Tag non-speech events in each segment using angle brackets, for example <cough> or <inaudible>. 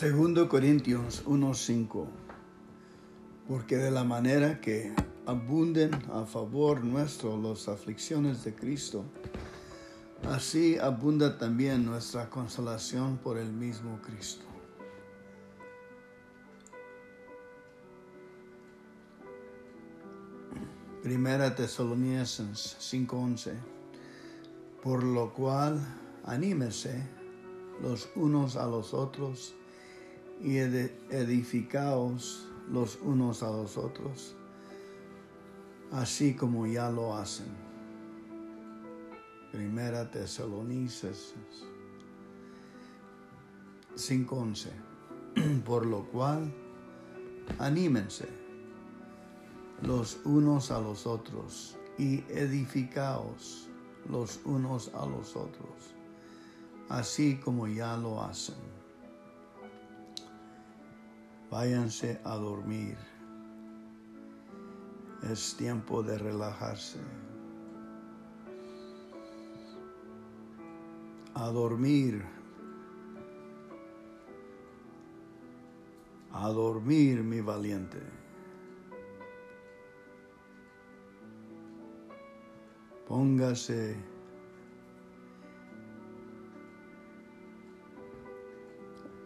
Segundo Corintios 1:5 Porque de la manera que abunden a favor nuestro las aflicciones de Cristo, así abunda también nuestra consolación por el mismo Cristo. Primera Tesalonicenses 5:11 Por lo cual anímese los unos a los otros y edificaos los unos a los otros, así como ya lo hacen. Primera Tesalonicenses 5:11. <clears throat> Por lo cual, anímense los unos a los otros y edificaos los unos a los otros, así como ya lo hacen váyanse a dormir. Es tiempo de relajarse. A dormir. A dormir, mi valiente. Póngase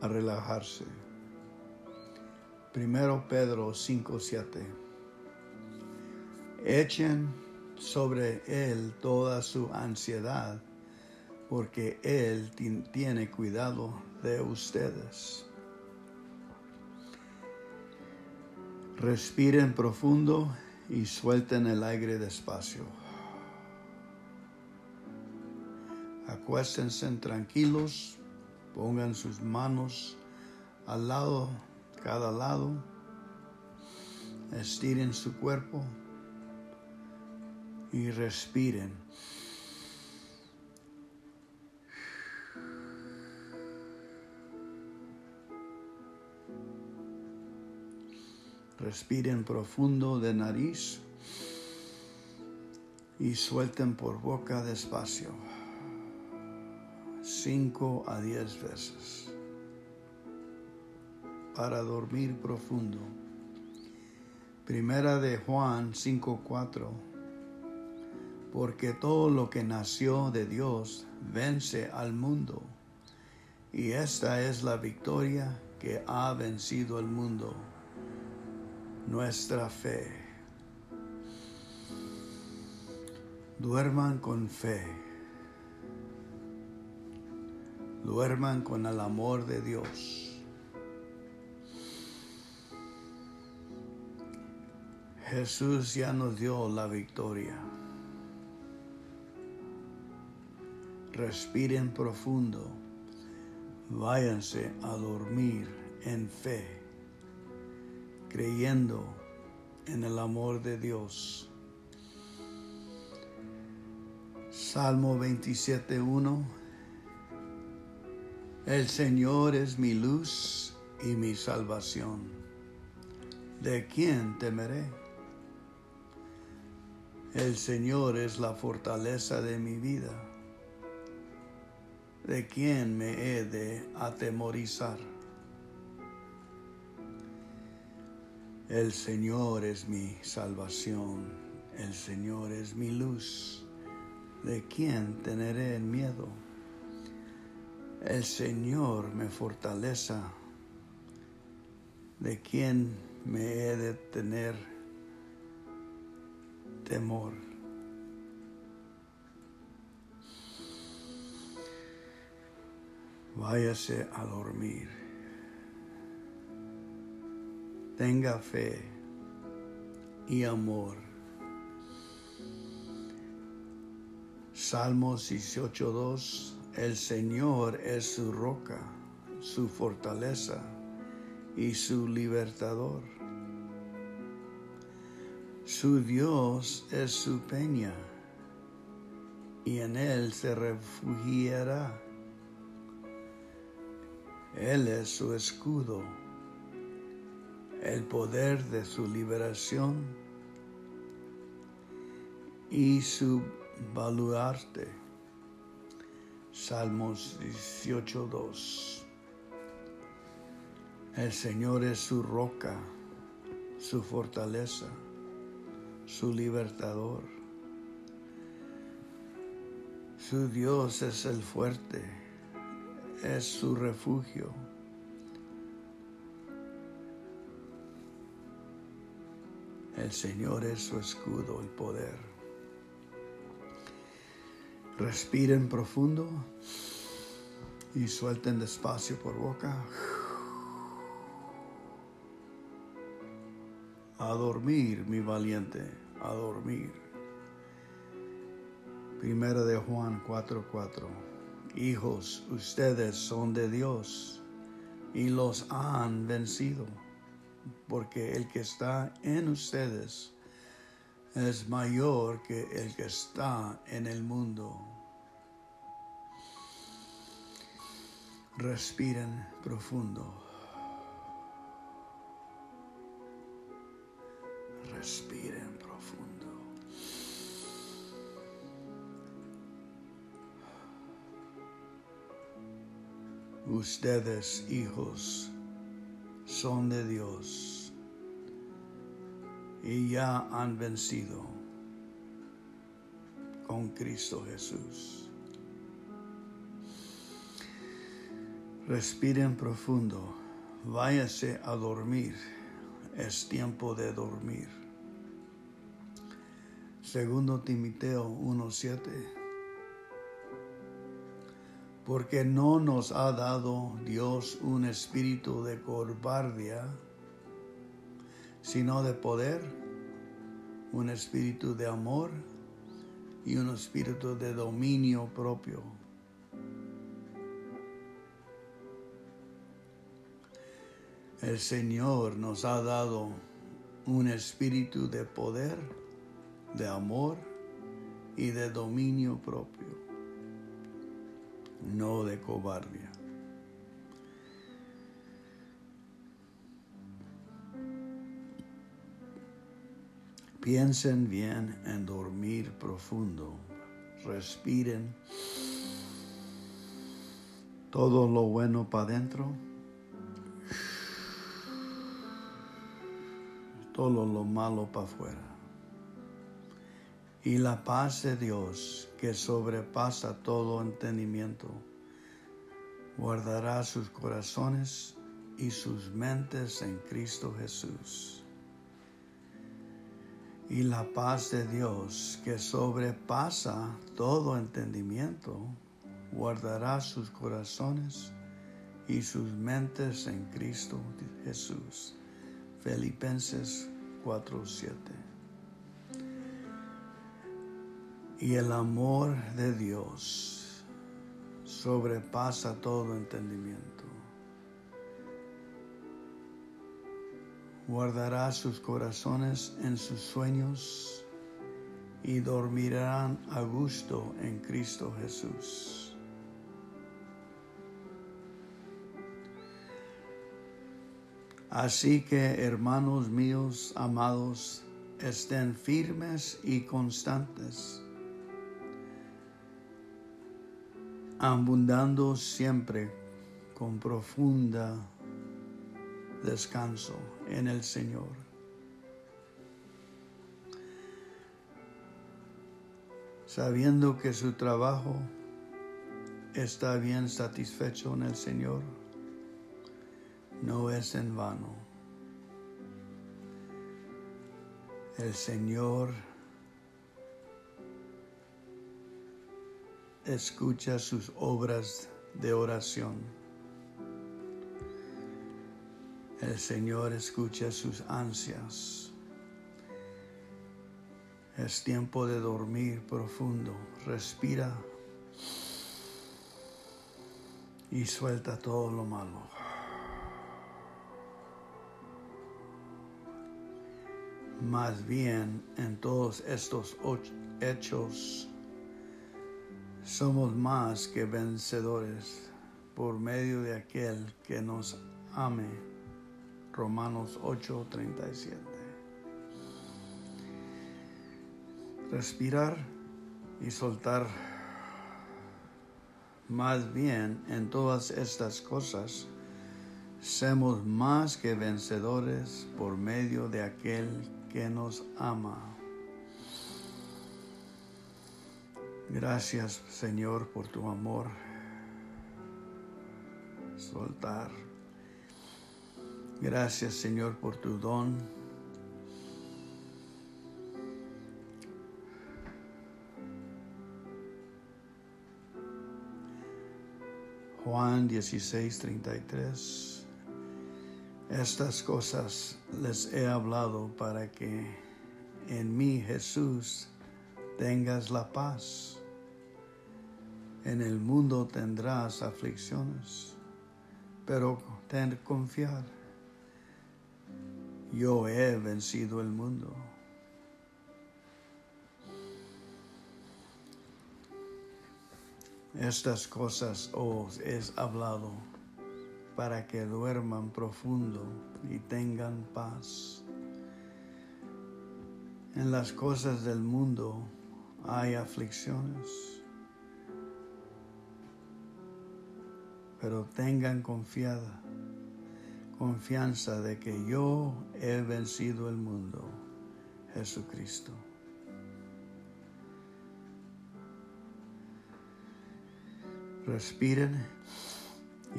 a relajarse. Primero Pedro 5:7. Echen sobre él toda su ansiedad, porque él tiene cuidado de ustedes. Respiren profundo y suelten el aire despacio. Acuéstense tranquilos, pongan sus manos al lado cada lado. Estiren su cuerpo y respiren. Respiren profundo de nariz y suelten por boca despacio. Cinco a diez veces para dormir profundo. Primera de Juan 5:4 Porque todo lo que nació de Dios vence al mundo, y esta es la victoria que ha vencido al mundo, nuestra fe. Duerman con fe. Duerman con el amor de Dios. Jesús ya nos dio la victoria. Respiren profundo. Váyanse a dormir en fe, creyendo en el amor de Dios. Salmo 27.1 El Señor es mi luz y mi salvación. ¿De quién temeré? El Señor es la fortaleza de mi vida. ¿De quién me he de atemorizar? El Señor es mi salvación, el Señor es mi luz. ¿De quién teneré miedo? El Señor me fortaleza. ¿De quién me he de tener temor. Váyase a dormir. Tenga fe y amor. Salmos 18.2 El Señor es su roca, su fortaleza y su libertador. Su Dios es su peña y en él se refugiará. Él es su escudo, el poder de su liberación y su baluarte. Salmos 18.2. El Señor es su roca, su fortaleza, su libertador. Su Dios es el fuerte, es su refugio. El Señor es su escudo y poder. Respiren profundo y suelten despacio por boca. A dormir, mi valiente, a dormir. Primera de Juan 4:4. Hijos, ustedes son de Dios y los han vencido, porque el que está en ustedes es mayor que el que está en el mundo. Respiren profundo. Respiren profundo. Ustedes, hijos, son de Dios y ya han vencido con Cristo Jesús. Respiren profundo, váyase a dormir, es tiempo de dormir. Segundo Timoteo 1:7 porque no nos ha dado Dios un espíritu de cobardía, sino de poder, un espíritu de amor y un espíritu de dominio propio. El Señor nos ha dado un espíritu de poder, de amor y de dominio propio, no de cobardía. Piensen bien en dormir profundo. Respiren todo lo bueno para adentro. Todo lo malo para afuera. Y la paz de Dios, que sobrepasa todo entendimiento, guardará sus corazones y sus mentes en Cristo Jesús. Y la paz de Dios, que sobrepasa todo entendimiento, guardará sus corazones y sus mentes en Cristo Jesús. Filipenses 4:7. Y el amor de Dios sobrepasa todo entendimiento. guardará sus corazones en sus sueños y dormirán a gusto en Cristo Jesús. Así que, hermanos míos, amados, estén firmes y constantes, abundando siempre con profunda descanso en el Señor. Sabiendo que su trabajo está bien satisfecho en el Señor, no es en vano. El Señor escucha sus obras de oración. El Señor escucha sus ansias. Es tiempo de dormir profundo. Respira y suelta todo lo malo. Más bien en todos estos hechos somos más que vencedores por medio de aquel que nos ame. Romanos 8:37. Respirar y soltar. Más bien en todas estas cosas Semos más que vencedores por medio de aquel que nos ama. Gracias Señor por tu amor. Soltar. Gracias Señor por tu don. Juan 16, 33. Estas cosas les he hablado para que en mí Jesús tengas la paz. En el mundo tendrás aflicciones, pero ten confiar. Yo he vencido el mundo. Estas cosas os es hablado para que duerman profundo y tengan paz. En las cosas del mundo hay aflicciones, pero tengan confiada, confianza de que yo he vencido el mundo, Jesucristo. Respiren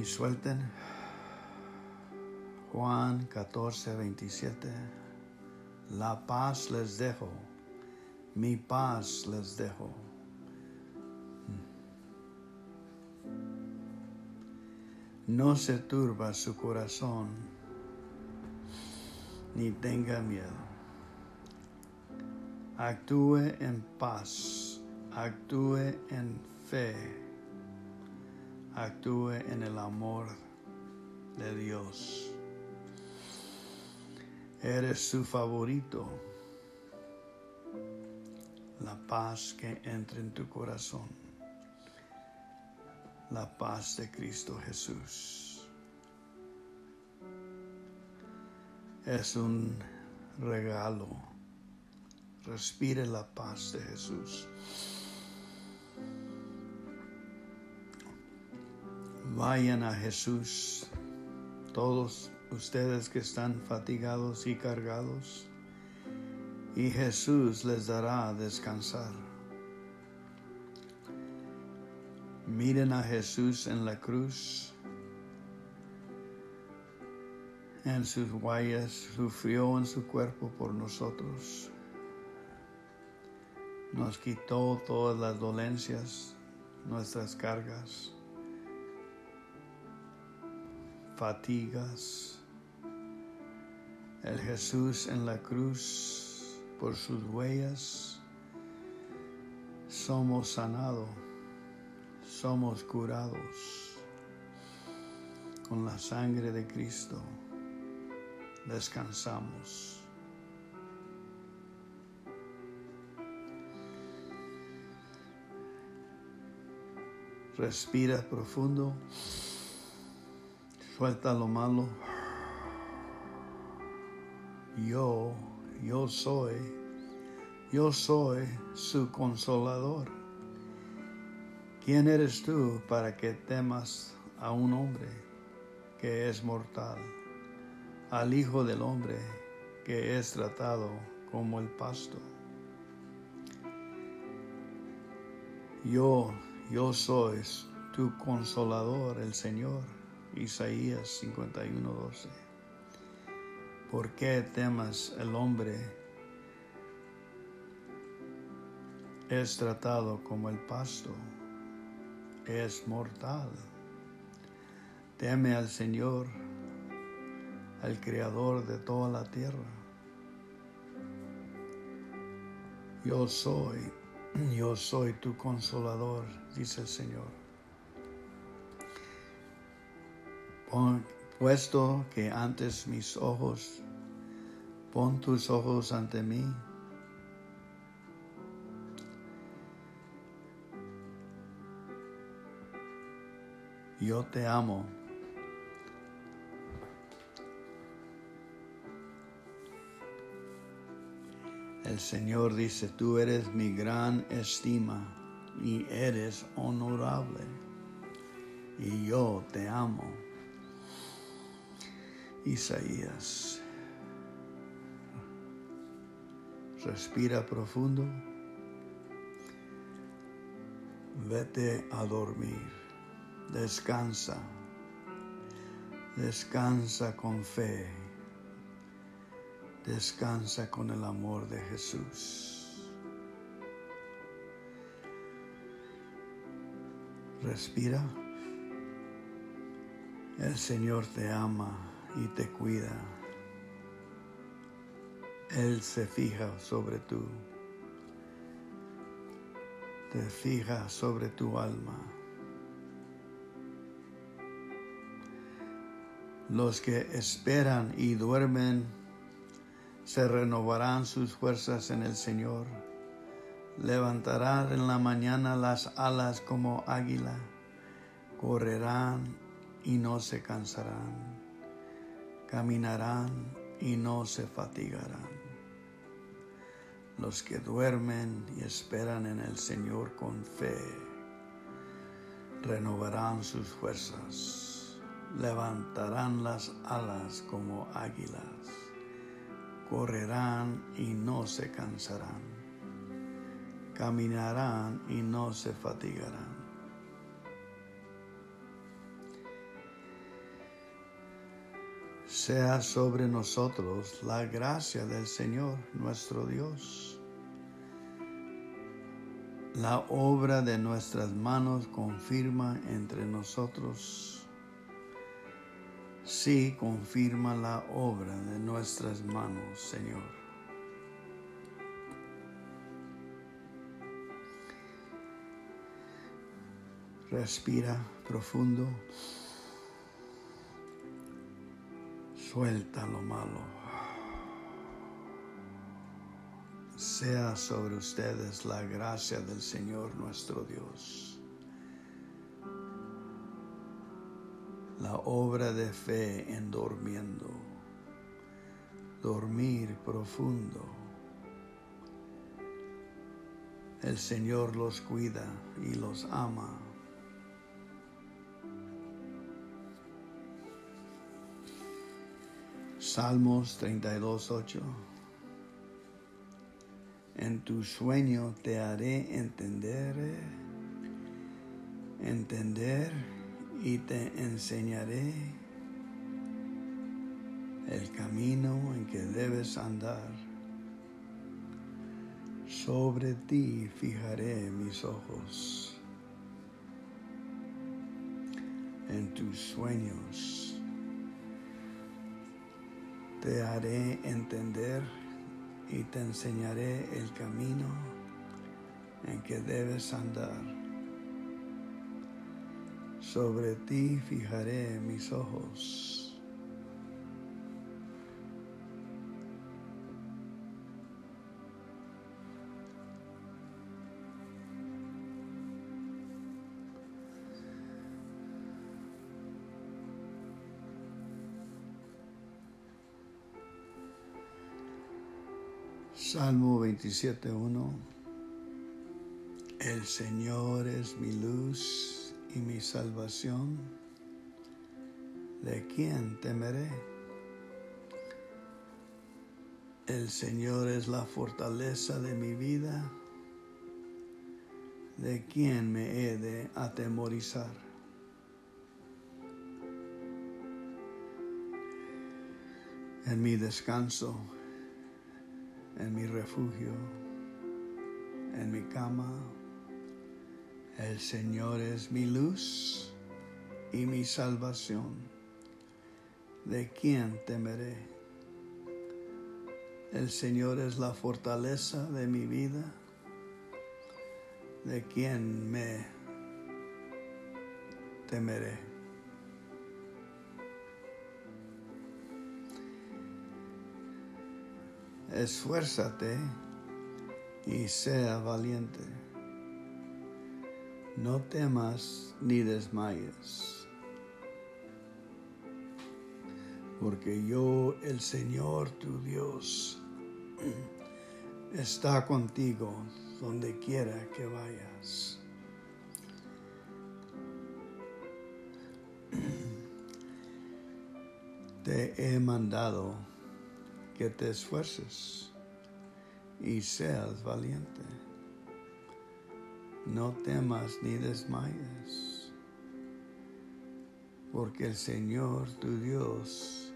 y suelten. Juan 14, 27. La paz les dejo, mi paz les dejo. No se turba su corazón, ni tenga miedo. Actúe en paz, actúe en fe actúe en el amor de Dios. Eres su favorito. La paz que entra en tu corazón. La paz de Cristo Jesús. Es un regalo. Respire la paz de Jesús. Vayan a Jesús, todos ustedes que están fatigados y cargados, y Jesús les dará descansar. Miren a Jesús en la cruz. En sus huellas sufrió en su cuerpo por nosotros. Nos quitó todas las dolencias, nuestras cargas fatigas. El Jesús en la cruz, por sus huellas, somos sanados, somos curados. Con la sangre de Cristo descansamos. Respira profundo. Suelta lo malo. Yo, yo soy, yo soy su consolador. ¿Quién eres tú para que temas a un hombre que es mortal, al Hijo del Hombre que es tratado como el pasto? Yo, yo soy tu consolador, el Señor. Isaías 51:12. ¿Por qué temas el hombre? Es tratado como el pasto, es mortal. Teme al Señor, al Creador de toda la tierra. Yo soy, yo soy tu consolador, dice el Señor. puesto que antes mis ojos, pon tus ojos ante mí. Yo te amo. El Señor dice, tú eres mi gran estima y eres honorable y yo te amo. Isaías. Respira profundo. Vete a dormir. Descansa. Descansa con fe. Descansa con el amor de Jesús. Respira. El Señor te ama y te cuida. Él se fija sobre tú. Te fija sobre tu alma. Los que esperan y duermen se renovarán sus fuerzas en el Señor. Levantarán en la mañana las alas como águila. Correrán y no se cansarán, caminarán y no se fatigarán. Los que duermen y esperan en el Señor con fe, renovarán sus fuerzas, levantarán las alas como águilas, correrán y no se cansarán, caminarán y no se fatigarán. sea sobre nosotros la gracia del Señor nuestro Dios. La obra de nuestras manos confirma entre nosotros. Sí, confirma la obra de nuestras manos, Señor. Respira profundo. Suelta lo malo. Sea sobre ustedes la gracia del Señor nuestro Dios. La obra de fe en durmiendo. Dormir profundo. El Señor los cuida y los ama. Salmos 32.8 En tu sueño te haré entender, entender y te enseñaré el camino en que debes andar. Sobre ti fijaré mis ojos. En tus sueños te haré entender y te enseñaré el camino en que debes andar. Sobre ti fijaré mis ojos. Salmo 27.1 El Señor es mi luz y mi salvación. ¿De quién temeré? El Señor es la fortaleza de mi vida. ¿De quién me he de atemorizar? En mi descanso en mi refugio, en mi cama. El Señor es mi luz y mi salvación. ¿De quién temeré? El Señor es la fortaleza de mi vida. ¿De quién me temeré? esfuérzate y sea valiente. No temas ni desmayes, porque yo, el Señor tu Dios, <clears throat> está contigo donde quiera que vayas. <clears throat> te he mandado que te esfuerces y seas valiente. No temas ni desmayes, porque el Señor tu Dios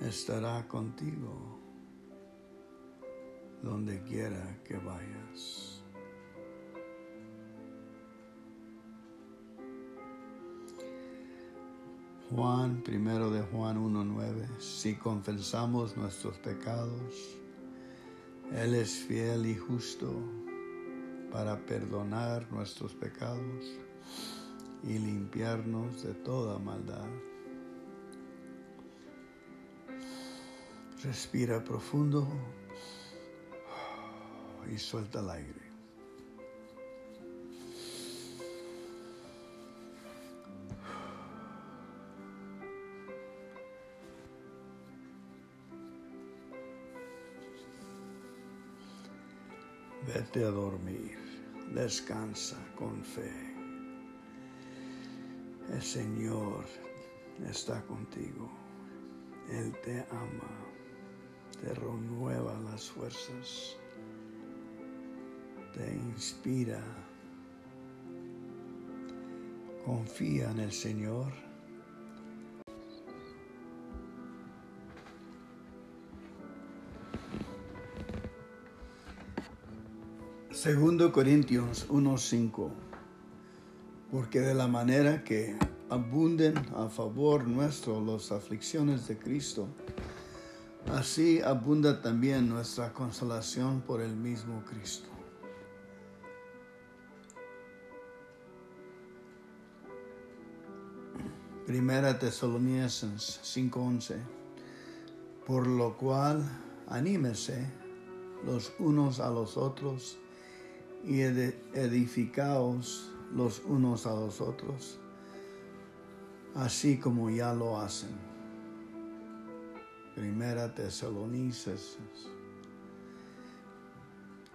estará contigo donde quiera que vayas. Juan, primero de Juan 1.9, si confesamos nuestros pecados, Él es fiel y justo para perdonar nuestros pecados y limpiarnos de toda maldad. Respira profundo y suelta el aire. Vete a dormir, descansa con fe. El Señor está contigo. Él te ama, te renueva las fuerzas, te inspira. Confía en el Señor Segundo Corintios 1:5 Porque de la manera que abunden a favor nuestro las aflicciones de Cristo, así abunda también nuestra consolación por el mismo Cristo. Primera Tesalonicenses 5:11 Por lo cual anímese los unos a los otros y edificaos los unos a los otros, así como ya lo hacen. Primera Tesalonicenses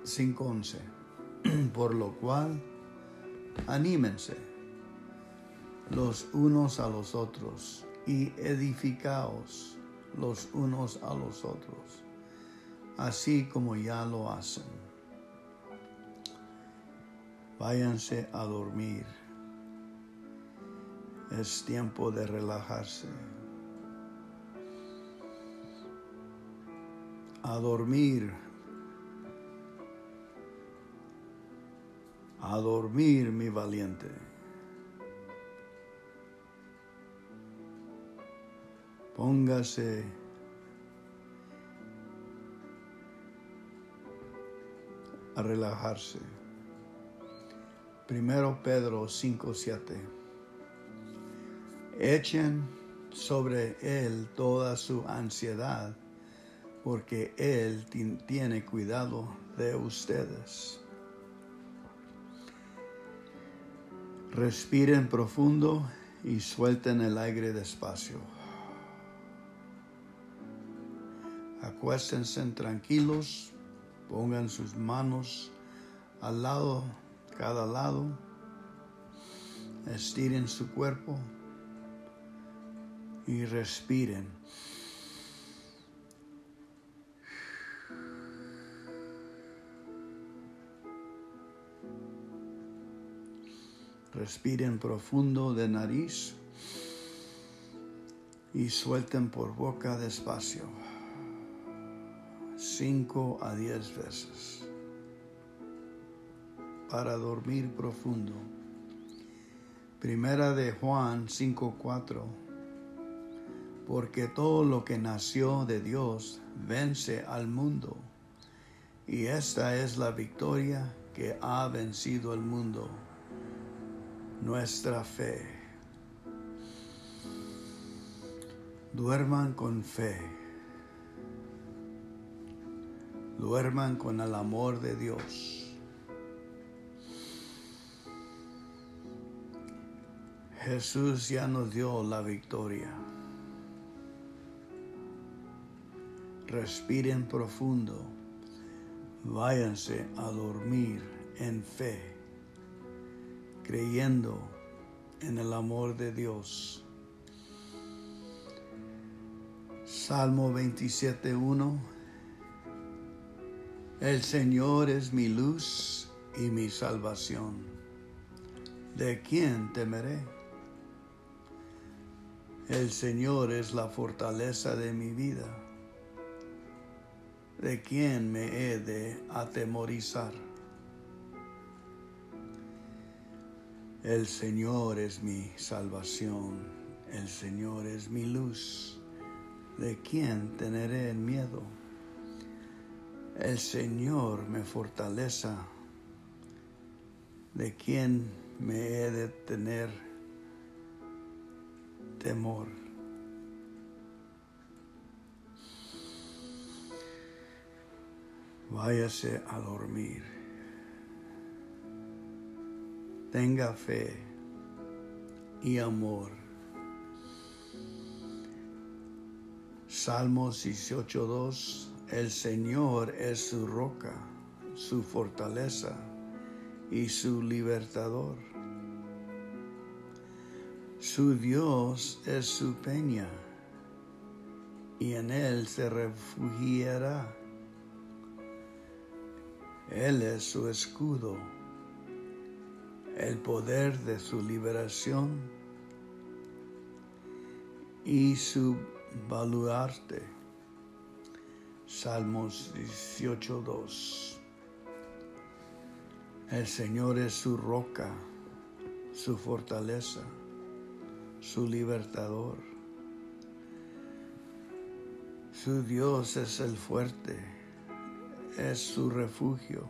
5:11. <clears throat> Por lo cual, anímense los unos a los otros y edificaos los unos a los otros, así como ya lo hacen váyanse a dormir. Es tiempo de relajarse. A dormir. A dormir, mi valiente. Póngase a relajarse. Primero Pedro 5:7. Echen sobre él toda su ansiedad, porque él tiene cuidado de ustedes. Respiren profundo y suelten el aire despacio. Acuéstense tranquilos, pongan sus manos al lado cada lado. Estiren su cuerpo y respiren. Respiren profundo de nariz y suelten por boca despacio. Cinco a diez veces para dormir profundo. Primera de Juan 5:4 Porque todo lo que nació de Dios vence al mundo, y esta es la victoria que ha vencido el mundo, nuestra fe. Duerman con fe. Duerman con el amor de Dios. Jesús ya nos dio la victoria. Respiren profundo. Váyanse a dormir en fe, creyendo en el amor de Dios. Salmo 27.1 El Señor es mi luz y mi salvación. ¿De quién temeré? El Señor es la fortaleza de mi vida. ¿De quién me he de atemorizar? El Señor es mi salvación, el Señor es mi luz ¿de quién teneré miedo? El Señor me fortaleza, ¿de quién me he de tener temor? Váyase a dormir. Tenga fe y amor Salmos 18.2, el Señor es su roca, su fortaleza y su libertador. Su Dios es su peña y en él se refugiará. Él es su escudo, el poder de su liberación y su baluarte. Salmos 18.2. El Señor es su roca, su fortaleza, su libertador. Su Dios es el fuerte, es su refugio.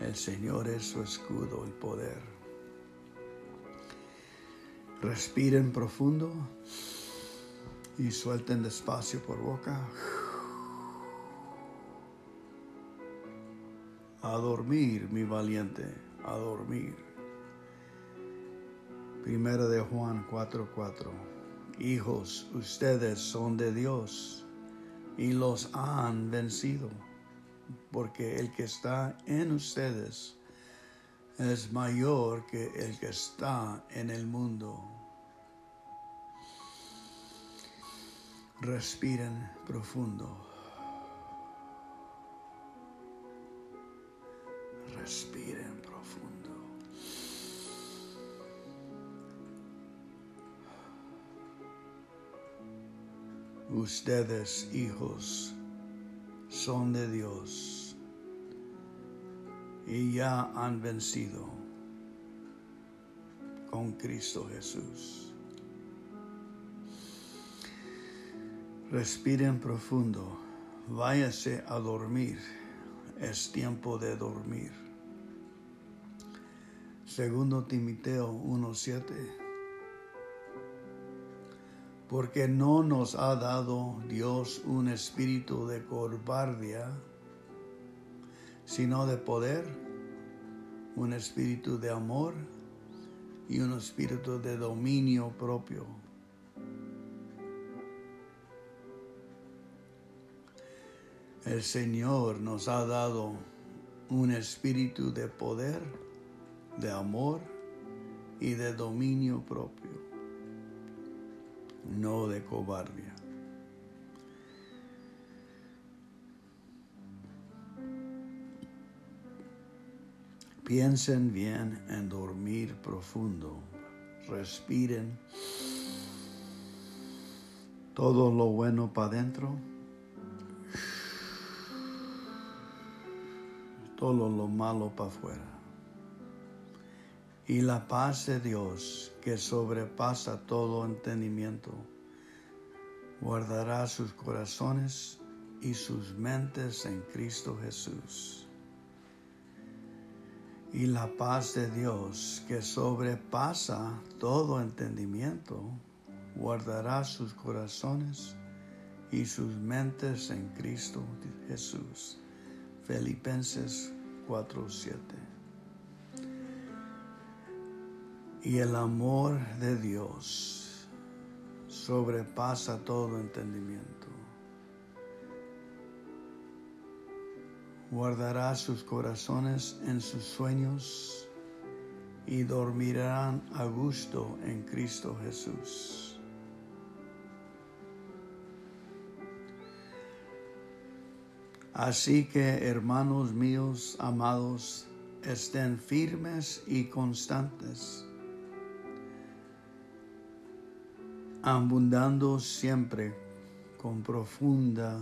El Señor es su escudo, el poder. Respiren profundo y suelten despacio por boca. A dormir, mi valiente, a dormir. Primero de Juan 4:4. Hijos, ustedes son de Dios y los han vencido, porque el que está en ustedes es mayor que el que está en el mundo. Respiren profundo. Respiren profundo. Ustedes, hijos, son de Dios y ya han vencido con Cristo Jesús. Respiren profundo, váyase a dormir, es tiempo de dormir. Segundo Timoteo 1:7 porque no nos ha dado Dios un espíritu de cobardía, sino de poder, un espíritu de amor y un espíritu de dominio propio. El Señor nos ha dado un espíritu de poder, de amor y de dominio propio, no de cobardía. Piensen bien en dormir profundo. Respiren todo lo bueno para adentro. Todo lo malo para afuera. Y la paz de Dios, que sobrepasa todo entendimiento, guardará sus corazones y sus mentes en Cristo Jesús y la paz de Dios, que sobrepasa todo entendimiento, guardará sus corazones y sus mentes en Cristo Jesús. Filipenses 4:7. Y el amor de Dios sobrepasa todo entendimiento guardará sus corazones en sus sueños y dormirán a gusto en Cristo Jesús. Así que, hermanos míos, amados, estén firmes y constantes, abundando siempre con profunda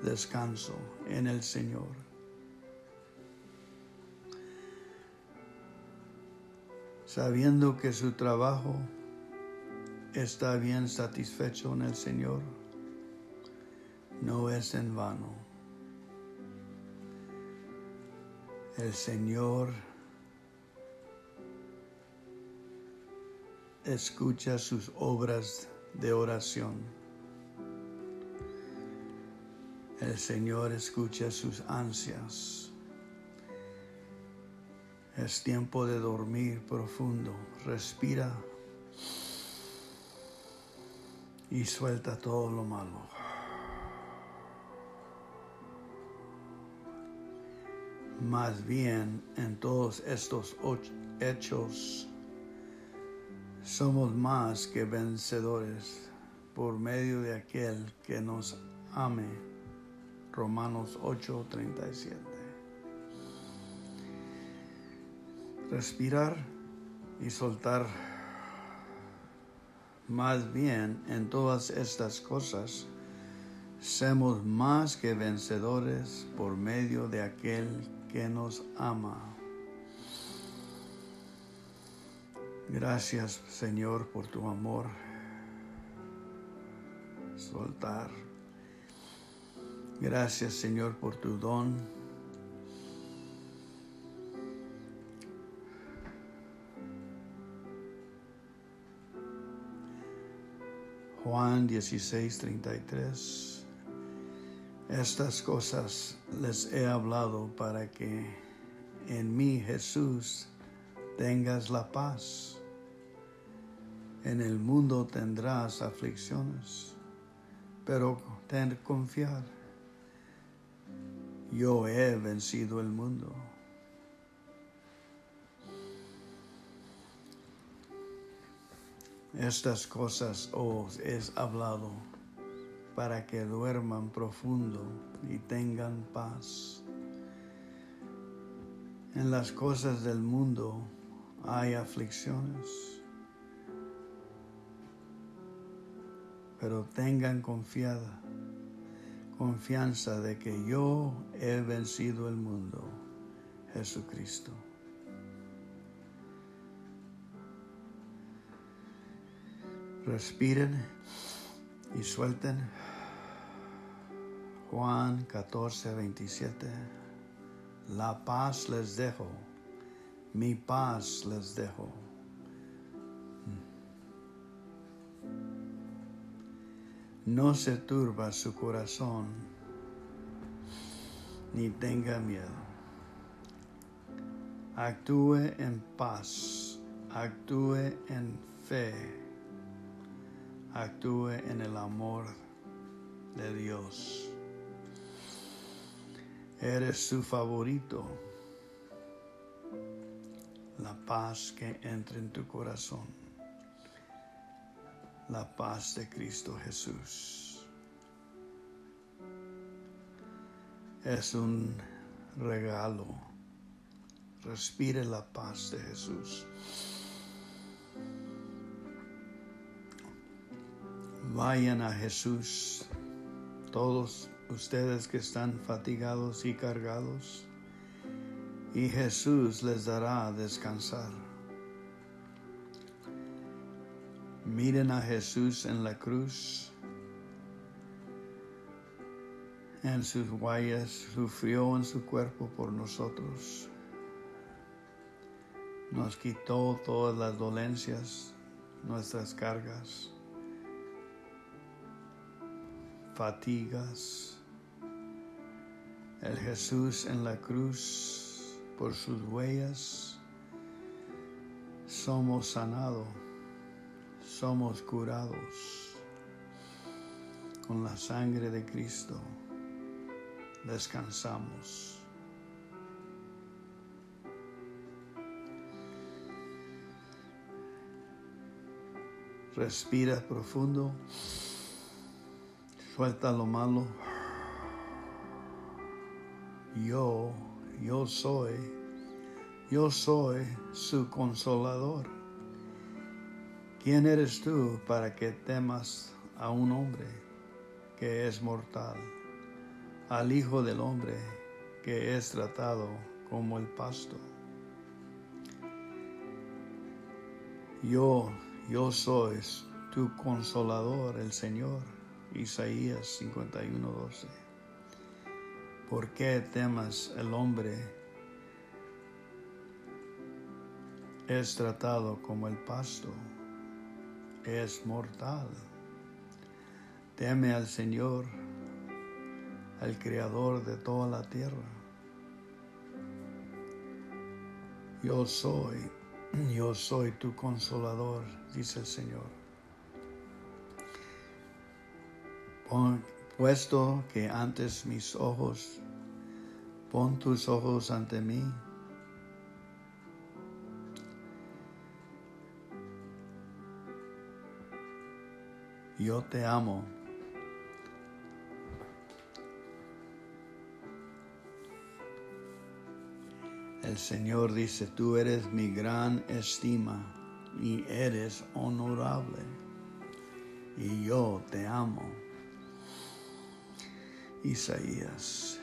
descanso en el Señor. Sabiendo que su trabajo está bien satisfecho en el Señor, no es en vano. El Señor escucha sus obras de oración. El Señor escucha sus ansias. Es tiempo de dormir profundo. Respira y suelta todo lo malo. Más bien, en todos estos hechos, somos más que vencedores por medio de aquel que nos ame Romanos 8:37. Respirar y soltar. Más bien en todas estas cosas, somos más que vencedores por medio de aquel que nos ama. Gracias Señor por tu amor. Soltar. Gracias Señor por tu don. Juan 16, 33. Estas cosas les he hablado para que en mí Jesús tengas la paz. En el mundo tendrás aflicciones, pero ten confiar yo he vencido el mundo. Estas cosas os es hablado para que duerman profundo y tengan paz. En las cosas del mundo hay aflicciones, pero tengan confiada confianza de que yo he vencido el mundo, Jesucristo. Respiren y suelten. Juan 14, 27. La paz les dejo, mi paz les dejo. No se turba su corazón, ni tenga miedo. Actúe en paz, actúe en fe, actúe en el amor de Dios. Eres su favorito. La paz que entra en tu corazón la paz de Cristo Jesús. Es un regalo. Respire la paz de Jesús. Vayan a Jesús, todos ustedes que están fatigados y cargados, y Jesús les dará descansar. Miren a Jesús en la cruz. En sus huellas sufrió en su cuerpo por nosotros. Nos quitó todas las dolencias, nuestras cargas, fatigas. El Jesús en la cruz, por sus huellas, somos sanados somos curados con la sangre de Cristo. Descansamos. Respira profundo. Suelta lo malo. Yo, yo soy, yo soy su consolador. ¿Quién eres tú para que temas a un hombre que es mortal, al Hijo del Hombre que es tratado como el pasto? Yo, yo soy tu consolador, el Señor. Isaías 51, 12. ¿Por qué temas el hombre? Es tratado como el pasto, es mortal. Teme al Señor, al Creador de toda la tierra. Yo soy yo soy tu consolador, dice el Señor. puesto que antes mis ojos, pon tus ojos ante mí. Yo te amo. El Señor dice, tú eres mi gran estima y eres honorable y yo te amo. Isaías.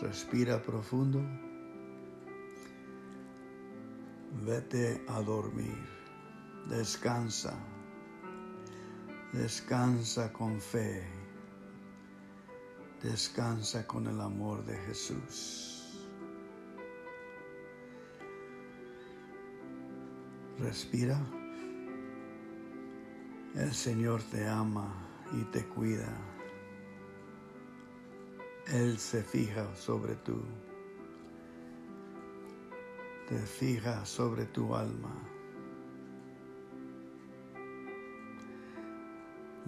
Respira profundo. Vete a dormir. Descansa. Descansa con fe Descansa con el amor de Jesús. Respira. El Señor te ama y te cuida. Él se fija sobre tú. Te fija sobre tu alma.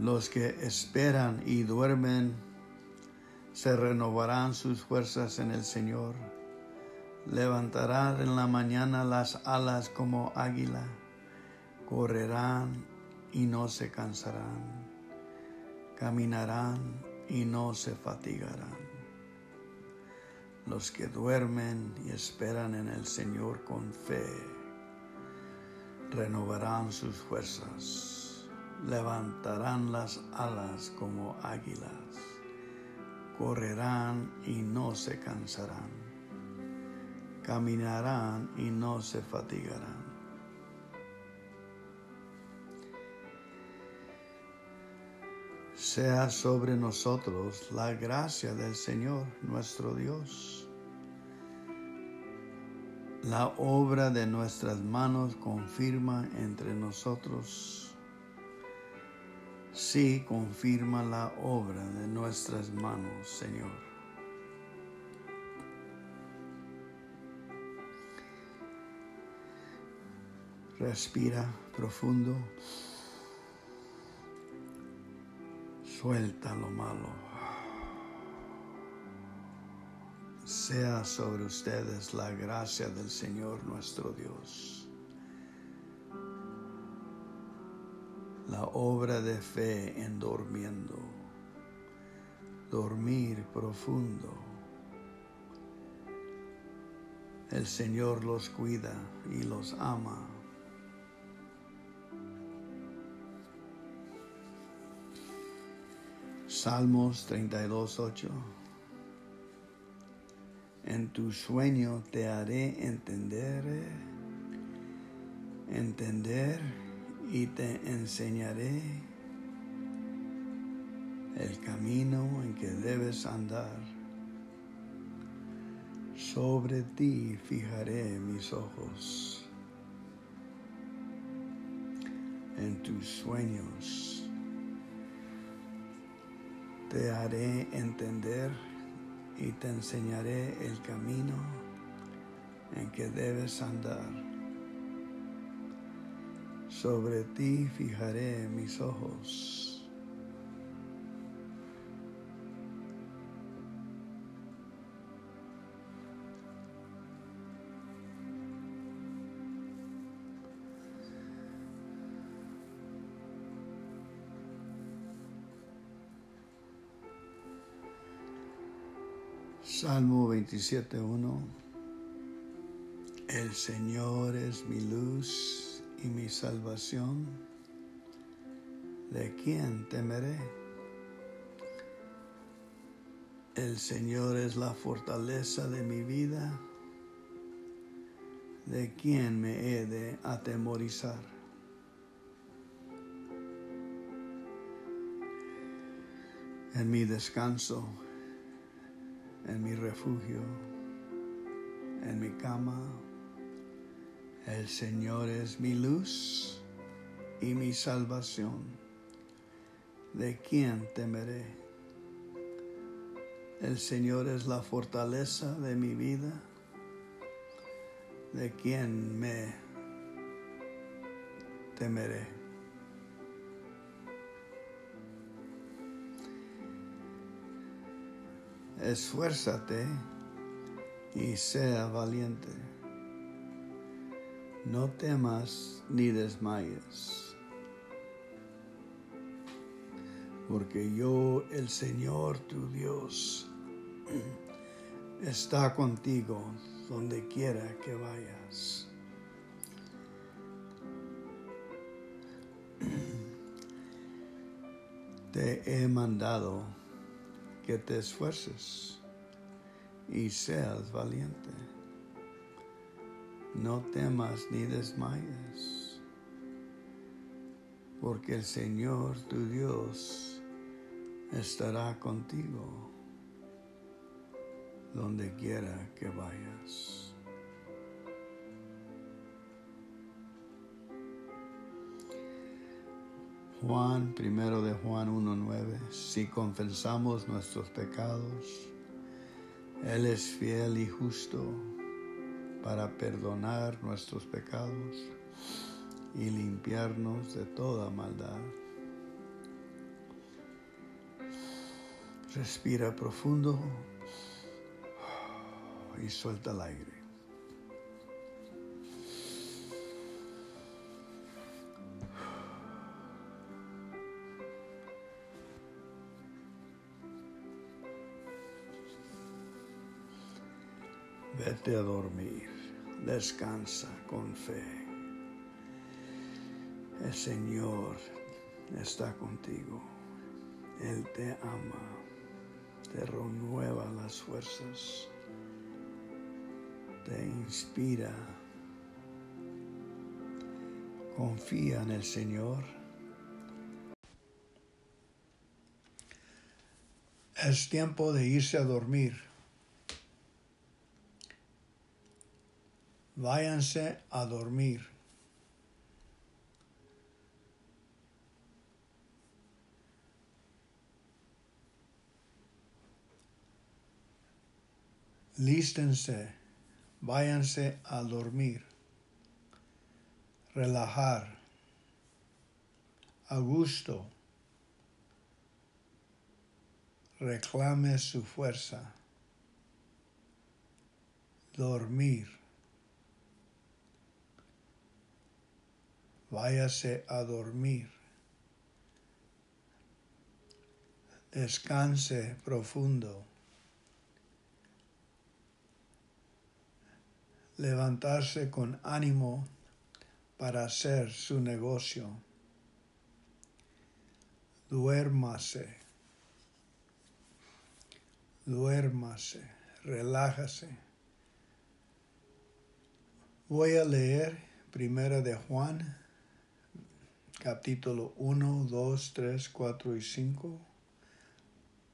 Los que esperan y duermen se renovarán sus fuerzas en el Señor. Levantarán en la mañana las alas como águila. Correrán y no se cansarán. Caminarán y no se fatigarán. Los que duermen y esperan en el Señor con fe, renovarán sus fuerzas. Levantarán las alas como águilas correrán y no se cansarán, caminarán y no se fatigarán. Sea sobre nosotros la gracia del Señor nuestro Dios. La obra de nuestras manos confirma entre nosotros Sí, confirma la obra de nuestras manos, Señor. Respira profundo. Suelta lo malo. Sea sobre ustedes la gracia del Señor nuestro Dios. La obra de fe en durmiendo, dormir profundo. El Señor los cuida y los ama. Salmos 32.8 En tu sueño te haré entender, entender y te enseñaré el camino en que debes andar. Sobre ti fijaré mis ojos. En tus sueños te haré entender y te enseñaré el camino en que debes andar sobre ti fijaré mis ojos. Salmo 27.1 El Señor es mi luz y mi salvación. ¿De quién temeré? El Señor es la fortaleza de mi vida. ¿De quién me he de atemorizar? En mi descanso en mi refugio, en mi cama. El Señor es mi luz y mi salvación. ¿De quién temeré? El Señor es la fortaleza de mi vida. ¿De quién me temeré? esfuérzate y sea valiente. No temas ni desmayes, porque yo, el Señor tu Dios, <clears throat> está contigo donde quiera que vayas. <clears throat> Te he mandado que te esfuerces y seas valiente. No temas ni desmayes, porque el Señor tu Dios estará contigo donde quiera que vayas. Juan, primero de Juan 1.9, si confesamos nuestros pecados, Él es fiel y justo para perdonar nuestros pecados y limpiarnos de toda maldad. Respira profundo y suelta el aire. Vete a dormir, descansa con fe. El Señor está contigo. Él te ama, te renueva las fuerzas, te inspira. Confía en el Señor. Es tiempo de irse a dormir. Váyanse a dormir. Lístense, váyanse a dormir, relajar, a gusto, reclame su fuerza, dormir. Váyase a dormir. Descanse profundo. Levantarse con ánimo para hacer su negocio. Duérmase. Duérmase. Relájase. Voy a leer Primera de Juan capítulo 1, 2, 3, 4 y 5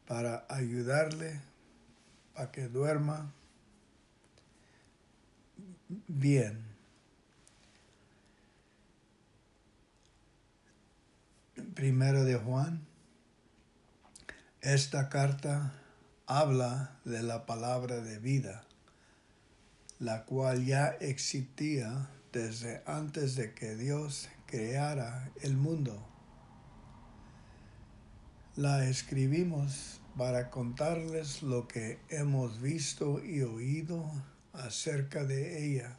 para ayudarle para que duerma bien. Primero de Juan, esta carta habla de la palabra de vida, la cual ya existía desde antes de que Dios creara el mundo. La escribimos para contarles lo que hemos visto y oído acerca de ella,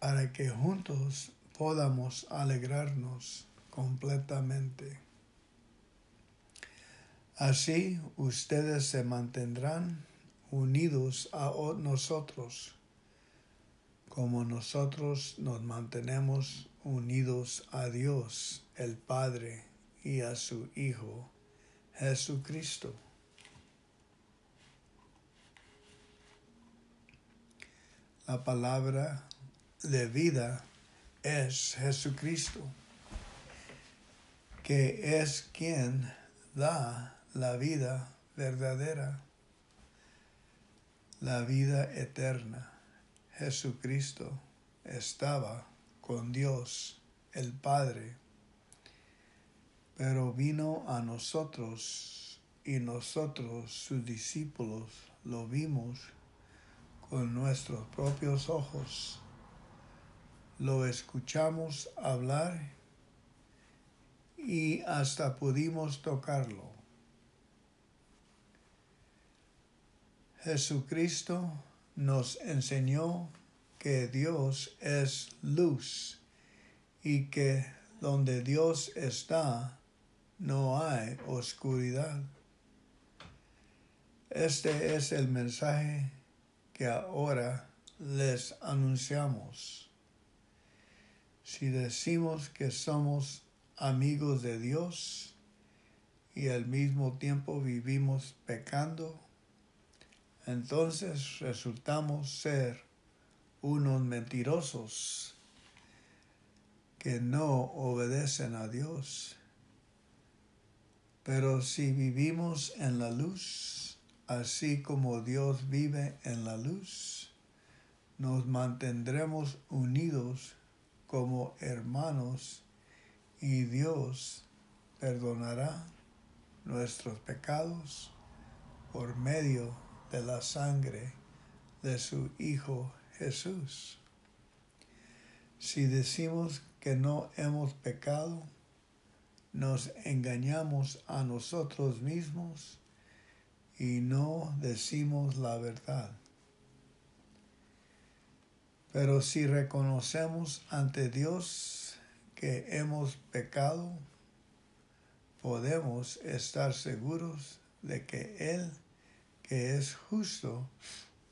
para que juntos podamos alegrarnos completamente. Así ustedes se mantendrán unidos a nosotros, como nosotros nos mantenemos unidos a Dios, el Padre, y a su Hijo, Jesucristo. La palabra de vida es Jesucristo, que es quien da la vida verdadera, la vida eterna. Jesucristo estaba con Dios el Padre, pero vino a nosotros y nosotros, sus discípulos, lo vimos con nuestros propios ojos. Lo escuchamos hablar y hasta pudimos tocarlo. Jesucristo nos enseñó que Dios es luz y que donde Dios está no hay oscuridad. Este es el mensaje que ahora les anunciamos. Si decimos que somos amigos de Dios y al mismo tiempo vivimos pecando, entonces resultamos ser unos mentirosos que no obedecen a Dios. Pero si vivimos en la luz, así como Dios vive en la luz, nos mantendremos unidos como hermanos y Dios perdonará nuestros pecados por medio de la sangre de su Hijo Jesús. Si decimos que no hemos pecado, nos engañamos a nosotros mismos y no decimos la verdad. Pero si reconocemos ante Dios que hemos pecado, podemos estar seguros de que Él, que es justo,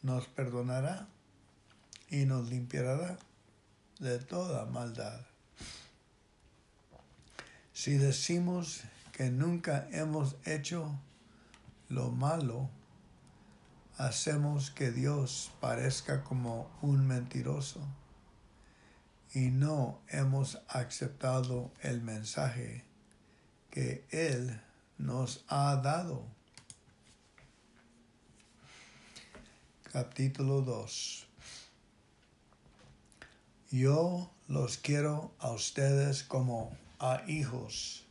nos perdonará y nos limpiará de toda maldad. Si decimos que nunca hemos hecho lo malo, hacemos que Dios parezca como un mentiroso y no hemos aceptado el mensaje que Él nos ha dado. Capítulo 2 Yo los quiero a ustedes como a hijos.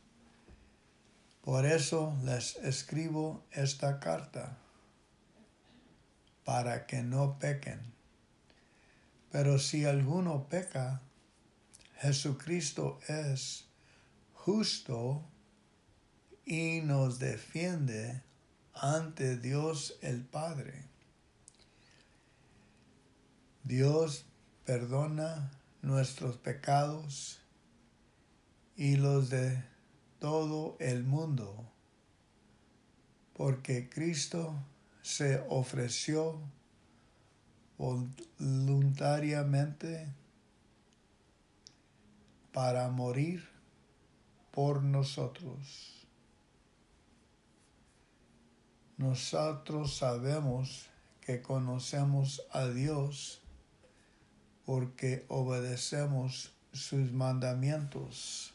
Por eso les escribo esta carta para que no pequen. Pero si alguno peca, Jesucristo es justo y nos defiende ante Dios el Padre. Dios perdona nuestros pecados y los de todo el mundo, porque Cristo se ofreció voluntariamente para morir por nosotros. Nosotros sabemos que conocemos a Dios porque obedecemos sus mandamientos.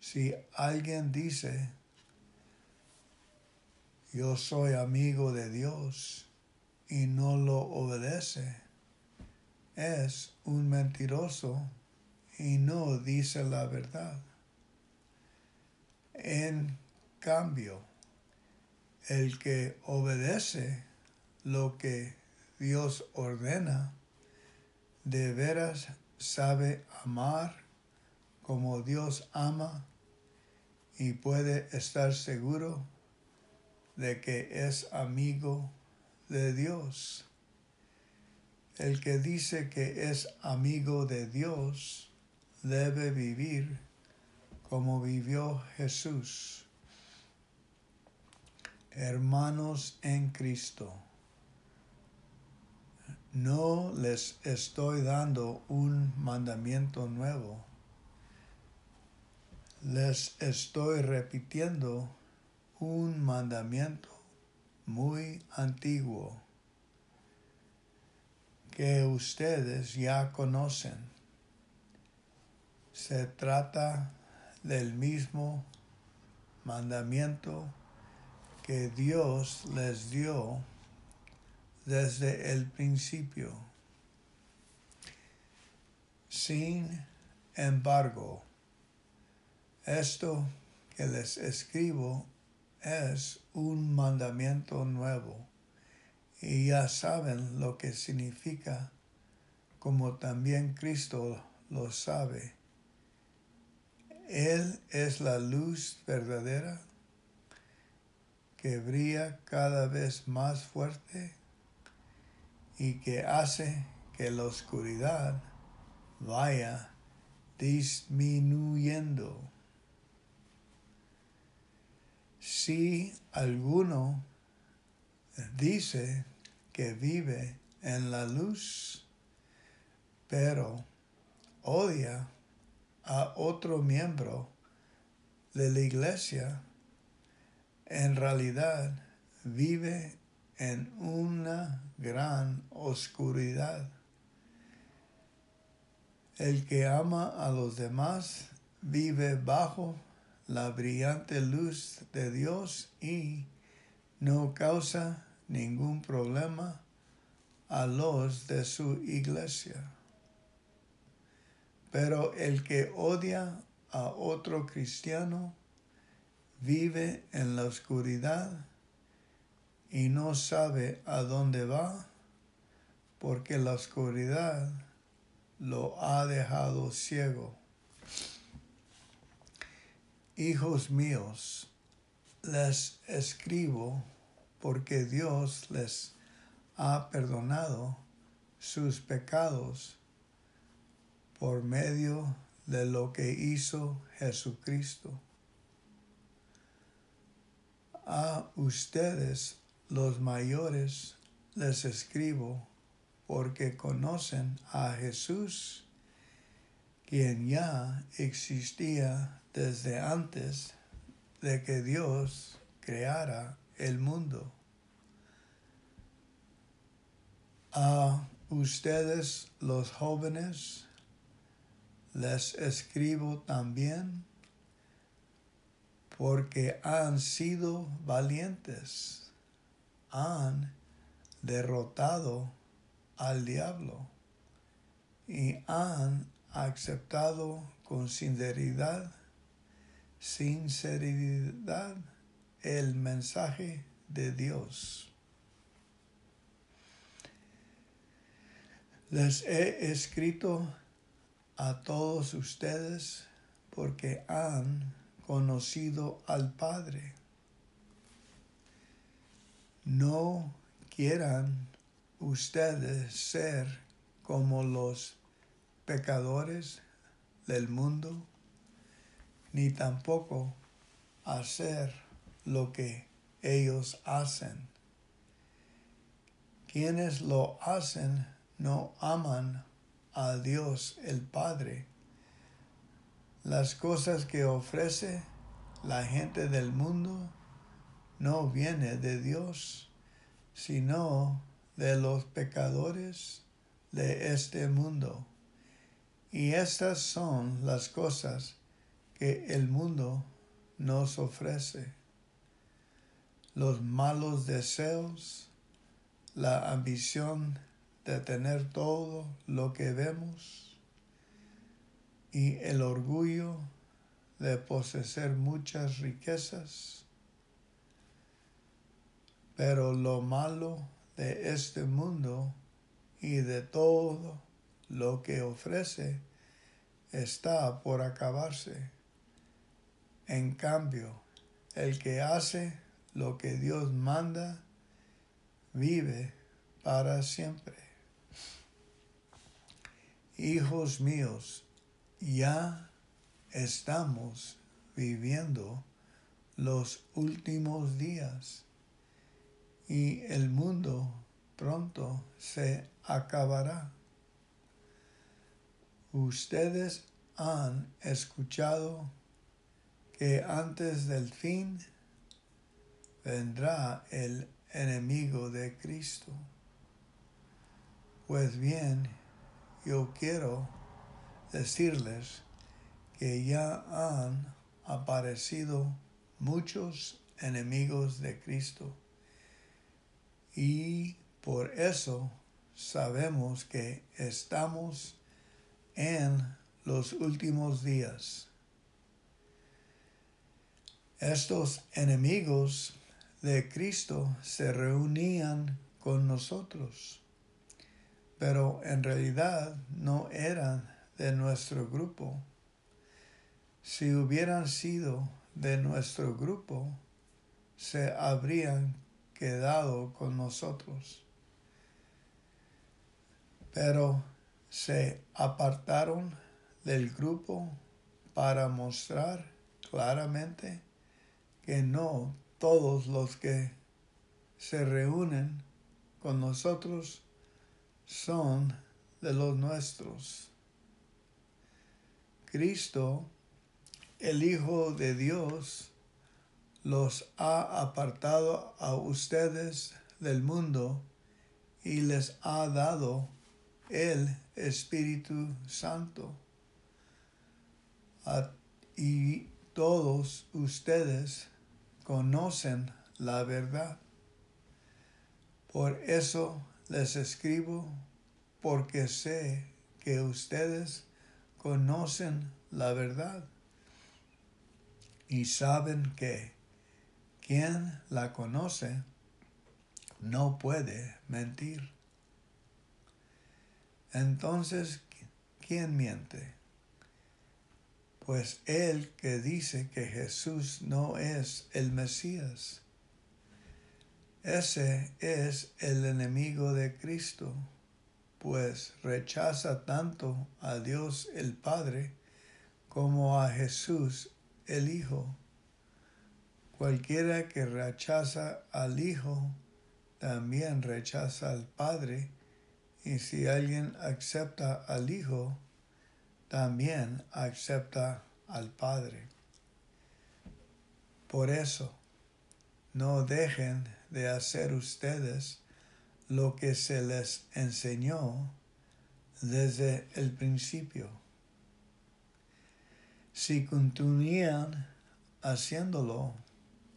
Si alguien dice yo soy amigo de Dios y no lo obedece, es un mentiroso y no dice la verdad. En cambio, el que obedece lo que Dios ordena, de veras sabe amar como Dios ama y puede estar seguro de que es amigo de Dios. El que dice que es amigo de Dios debe vivir como vivió Jesús. Hermanos en Cristo, no les estoy dando un mandamiento nuevo, les estoy repitiendo un mandamiento muy antiguo que ustedes ya conocen. Se trata del mismo mandamiento que Dios les dio desde el principio. Sin embargo, esto que les escribo es un mandamiento nuevo y ya saben lo que significa como también Cristo lo sabe. Él es la luz verdadera que brilla cada vez más fuerte y que hace que la oscuridad vaya disminuyendo. Si alguno dice que vive en la luz, pero odia a otro miembro de la iglesia, en realidad vive en una gran oscuridad. El que ama a los demás vive bajo la brillante luz de Dios y no causa ningún problema a los de su iglesia. Pero el que odia a otro cristiano vive en la oscuridad y no sabe a dónde va porque la oscuridad lo ha dejado ciego. Hijos míos, les escribo porque Dios les ha perdonado sus pecados por medio de lo que hizo Jesucristo. A ustedes, los mayores, les escribo porque conocen a Jesús, quien ya existía desde antes de que Dios creara el mundo. A ustedes los jóvenes les escribo también porque han sido valientes, han derrotado al diablo y han aceptado con sinceridad, sinceridad el mensaje de Dios. Les he escrito a todos ustedes porque han conocido al Padre. No quieran ustedes ser como los pecadores del mundo, ni tampoco hacer lo que ellos hacen. Quienes lo hacen no aman a Dios el Padre. Las cosas que ofrece la gente del mundo no viene de Dios, sino de los pecadores de este mundo. Y estas son las cosas que el mundo nos ofrece. Los malos deseos, la ambición de tener todo lo que vemos y el orgullo de poseer muchas riquezas. Pero lo malo de este mundo y de todo lo que ofrece está por acabarse. En cambio, el que hace lo que Dios manda vive para siempre. Hijos míos, ya estamos viviendo los últimos días. Y el mundo pronto se acabará. Ustedes han escuchado que antes del fin vendrá el enemigo de Cristo. Pues bien, yo quiero decirles que ya han aparecido muchos enemigos de Cristo y por eso sabemos que estamos en los últimos días. Estos enemigos de Cristo se reunían con nosotros, pero en realidad no eran de nuestro grupo. Si hubieran sido de nuestro grupo, se habrían quedado con nosotros. Pero se apartaron del grupo para mostrar claramente que no todos los que se reúnen con nosotros son de los nuestros. Cristo, el Hijo de Dios, los ha apartado a ustedes del mundo y les ha dado el Espíritu Santo. y todos ustedes conocen la verdad. Por eso les escribo, porque sé que ustedes conocen la verdad y saben que quien la conoce no puede mentir. Entonces, ¿quién miente? Pues el que dice que Jesús no es el Mesías. Ese es el enemigo de Cristo, pues rechaza tanto a Dios el Padre como a Jesús el Hijo. Cualquiera que rechaza al Hijo, también rechaza al Padre, y si alguien acepta al Hijo, también acepta al Padre. Por eso, no dejen de hacer ustedes lo que se les enseñó desde el principio. Si continúan haciéndolo,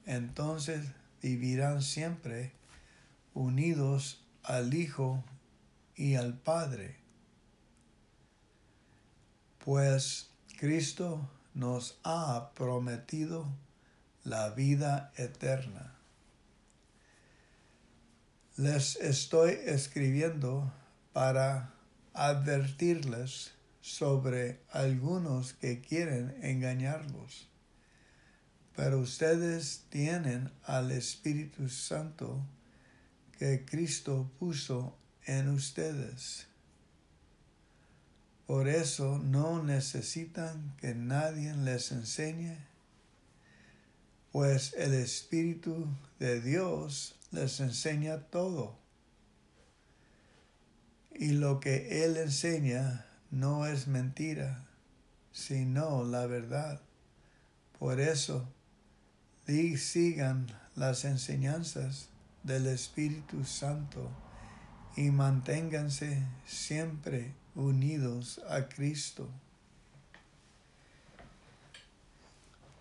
entonces vivirán siempre unidos al Hijo y al Padre. Pues Cristo nos ha prometido la vida eterna. Les estoy escribiendo para advertirles sobre algunos que quieren engañarlos pero ustedes tienen al Espíritu Santo que Cristo puso en ustedes. Por eso no necesitan que nadie les enseñe, pues el Espíritu de Dios les enseña todo. Y lo que Él enseña no es mentira, sino la verdad. Por eso, sigan las enseñanzas del Espíritu Santo y manténganse siempre unidos a Cristo.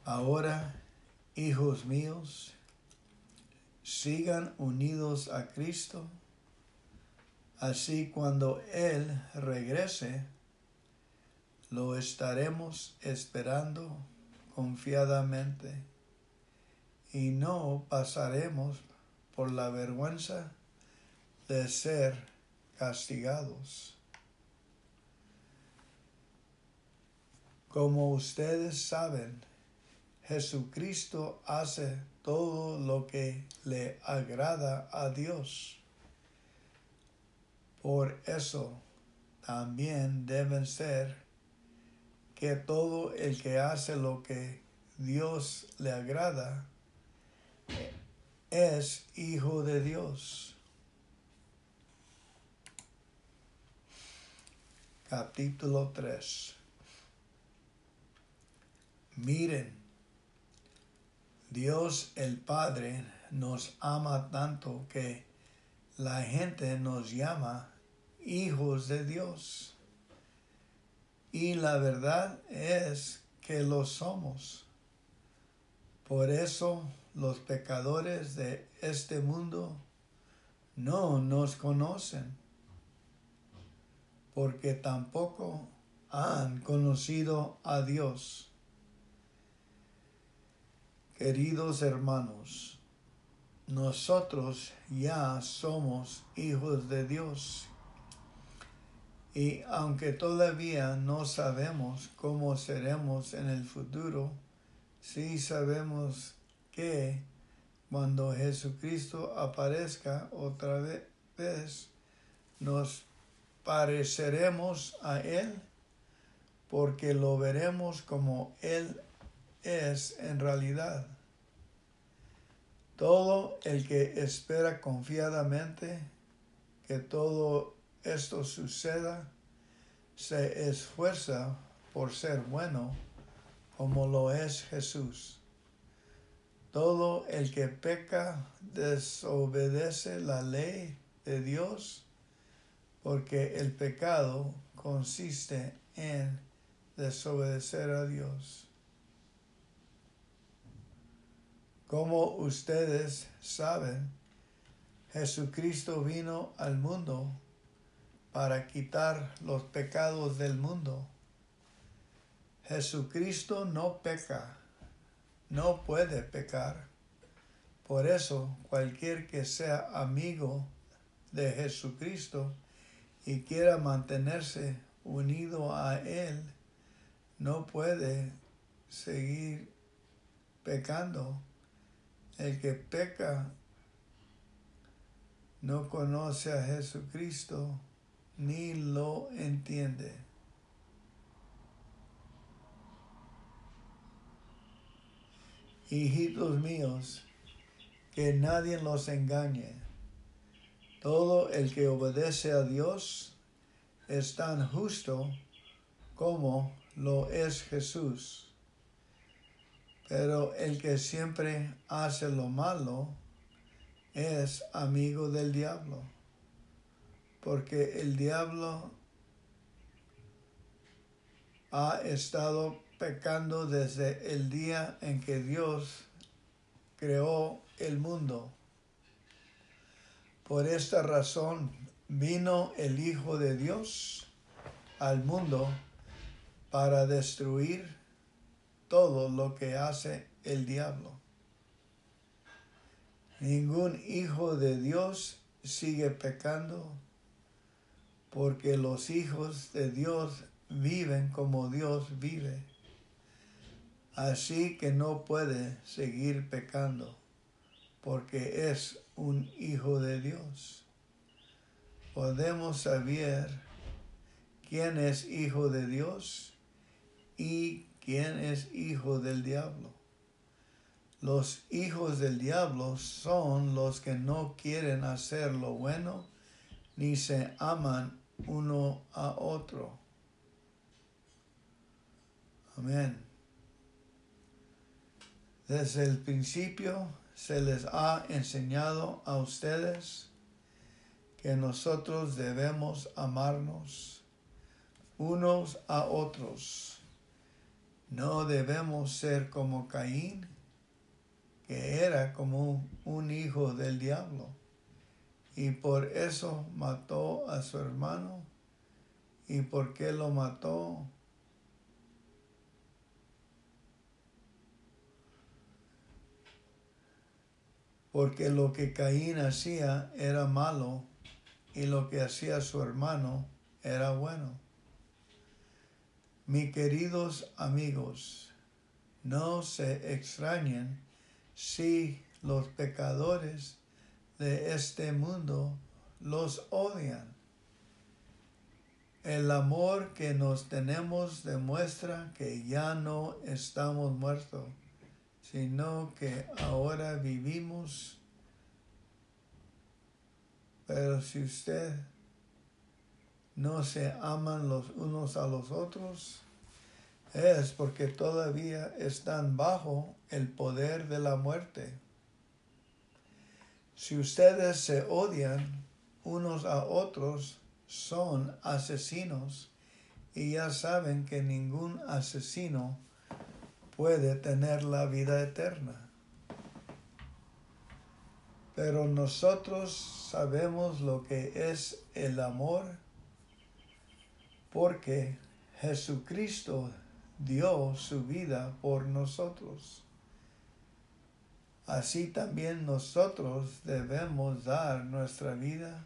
Ahora, hijos míos, sigan unidos a Cristo, así cuando Él regrese, lo estaremos esperando confiadamente y no pasaremos por la vergüenza de ser castigados. Como ustedes saben, Jesucristo hace todo lo que le agrada a Dios. Por eso también deben ser que todo el que hace lo que Dios le agrada es hijo de Dios. Capítulo 3. Miren, Dios el Padre nos ama tanto que la gente nos llama hijos de Dios. Y la verdad es que lo somos. Por eso los pecadores de este mundo no nos conocen, porque tampoco han conocido a Dios. Queridos hermanos, nosotros ya somos hijos de Dios y aunque todavía no sabemos cómo seremos en el futuro, sí sabemos que cuando Jesucristo aparezca otra vez, nos pareceremos a Él porque lo veremos como Él es en realidad. Todo el que espera confiadamente que todo esto suceda, se esfuerza por ser bueno como lo es Jesús. Todo el que peca desobedece la ley de Dios porque el pecado consiste en desobedecer a Dios. Como ustedes saben, Jesucristo vino al mundo para quitar los pecados del mundo. Jesucristo no peca, no puede pecar. Por eso cualquier que sea amigo de Jesucristo y quiera mantenerse unido a Él, no puede seguir pecando. El que peca no conoce a Jesucristo ni lo entiende. Hijitos míos, que nadie los engañe. Todo el que obedece a Dios es tan justo como lo es Jesús. Pero el que siempre hace lo malo es amigo del diablo porque el diablo ha estado pecando desde el día en que Dios creó el mundo. Por esta razón vino el Hijo de Dios al mundo para destruir todo lo que hace el diablo. Ningún hijo de Dios sigue pecando porque los hijos de Dios viven como Dios vive. Así que no puede seguir pecando, porque es un hijo de Dios. Podemos saber quién es hijo de Dios y quién es hijo del diablo. Los hijos del diablo son los que no quieren hacer lo bueno ni se aman uno a otro. Amén. Desde el principio se les ha enseñado a ustedes que nosotros debemos amarnos unos a otros. No debemos ser como Caín, que era como un hijo del diablo y por eso mató a su hermano. ¿Y por qué lo mató? Porque lo que Caín hacía era malo y lo que hacía su hermano era bueno. Mis queridos amigos, no se extrañen si los pecadores de este mundo los odian. El amor que nos tenemos demuestra que ya no estamos muertos, sino que ahora vivimos Pero si usted no se aman los unos a los otros, es porque todavía están bajo el poder de la muerte. Si ustedes se odian unos a otros, son asesinos y ya saben que ningún asesino puede tener la vida eterna. Pero nosotros sabemos lo que es el amor porque Jesucristo dio su vida por nosotros. Así también nosotros debemos dar nuestra vida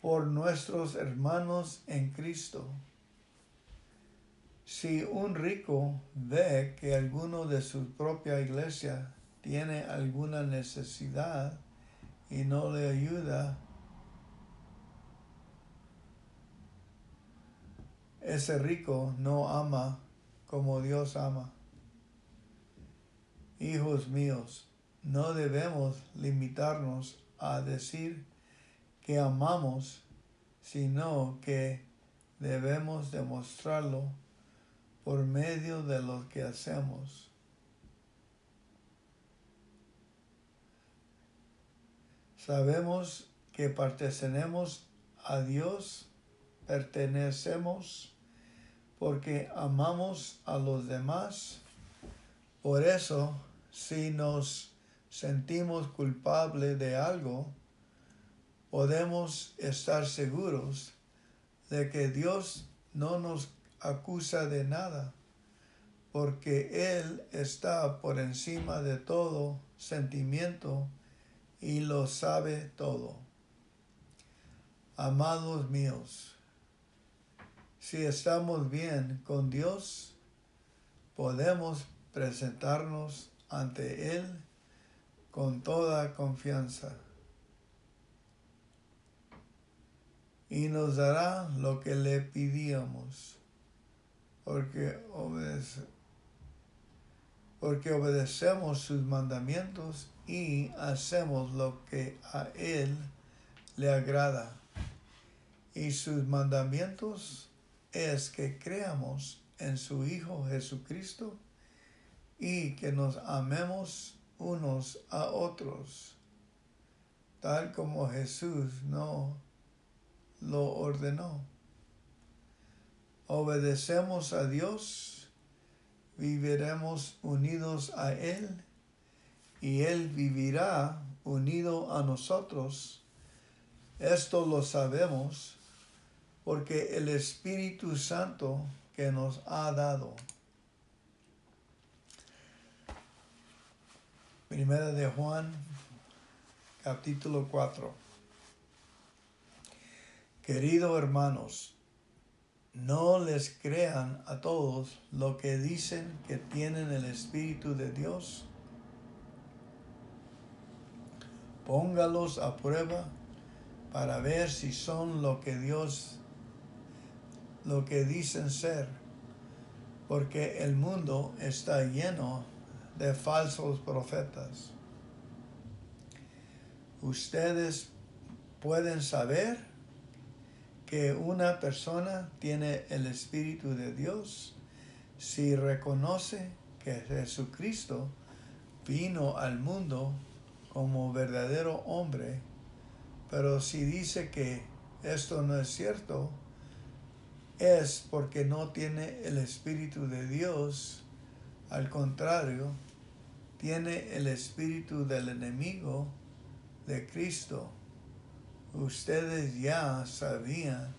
por nuestros hermanos en Cristo. Si un rico ve que alguno de su propia iglesia tiene alguna necesidad y no le ayuda, ese rico no ama como Dios ama. Hijos míos, no debemos limitarnos a decir que amamos, sino que debemos demostrarlo por medio de lo que hacemos. Sabemos que pertenecemos a Dios, pertenecemos porque amamos a los demás. Por eso, si nos sentimos culpables de algo, podemos estar seguros de que Dios no nos acusa de nada, porque Él está por encima de todo sentimiento y lo sabe todo. Amados míos, si estamos bien con Dios, podemos presentarnos ante Él con toda confianza. Y nos dará lo que le pidíamos, porque, porque obedecemos sus mandamientos y hacemos lo que a Él le agrada. Y sus mandamientos es que creamos en su Hijo Jesucristo y que nos amemos unos a otros, tal como Jesús no lo ordenó. Obedecemos a Dios, viviremos unidos a Él y Él vivirá unido a nosotros. Esto lo sabemos porque el Espíritu Santo que nos ha dado. Primera de Juan, capítulo 4. Queridos hermanos, no les crean a todos lo que dicen que tienen el Espíritu de Dios. Póngalos a prueba para ver si son lo que Dios lo que dicen ser, porque el mundo está lleno de falsos profetas. Ustedes pueden saber que una persona tiene el Espíritu de Dios si reconoce que Jesucristo vino al mundo como verdadero hombre, pero si dice que esto no es cierto, es porque no tiene el Espíritu de Dios. Al contrario, tiene el espíritu del enemigo de Cristo. Ustedes ya sabían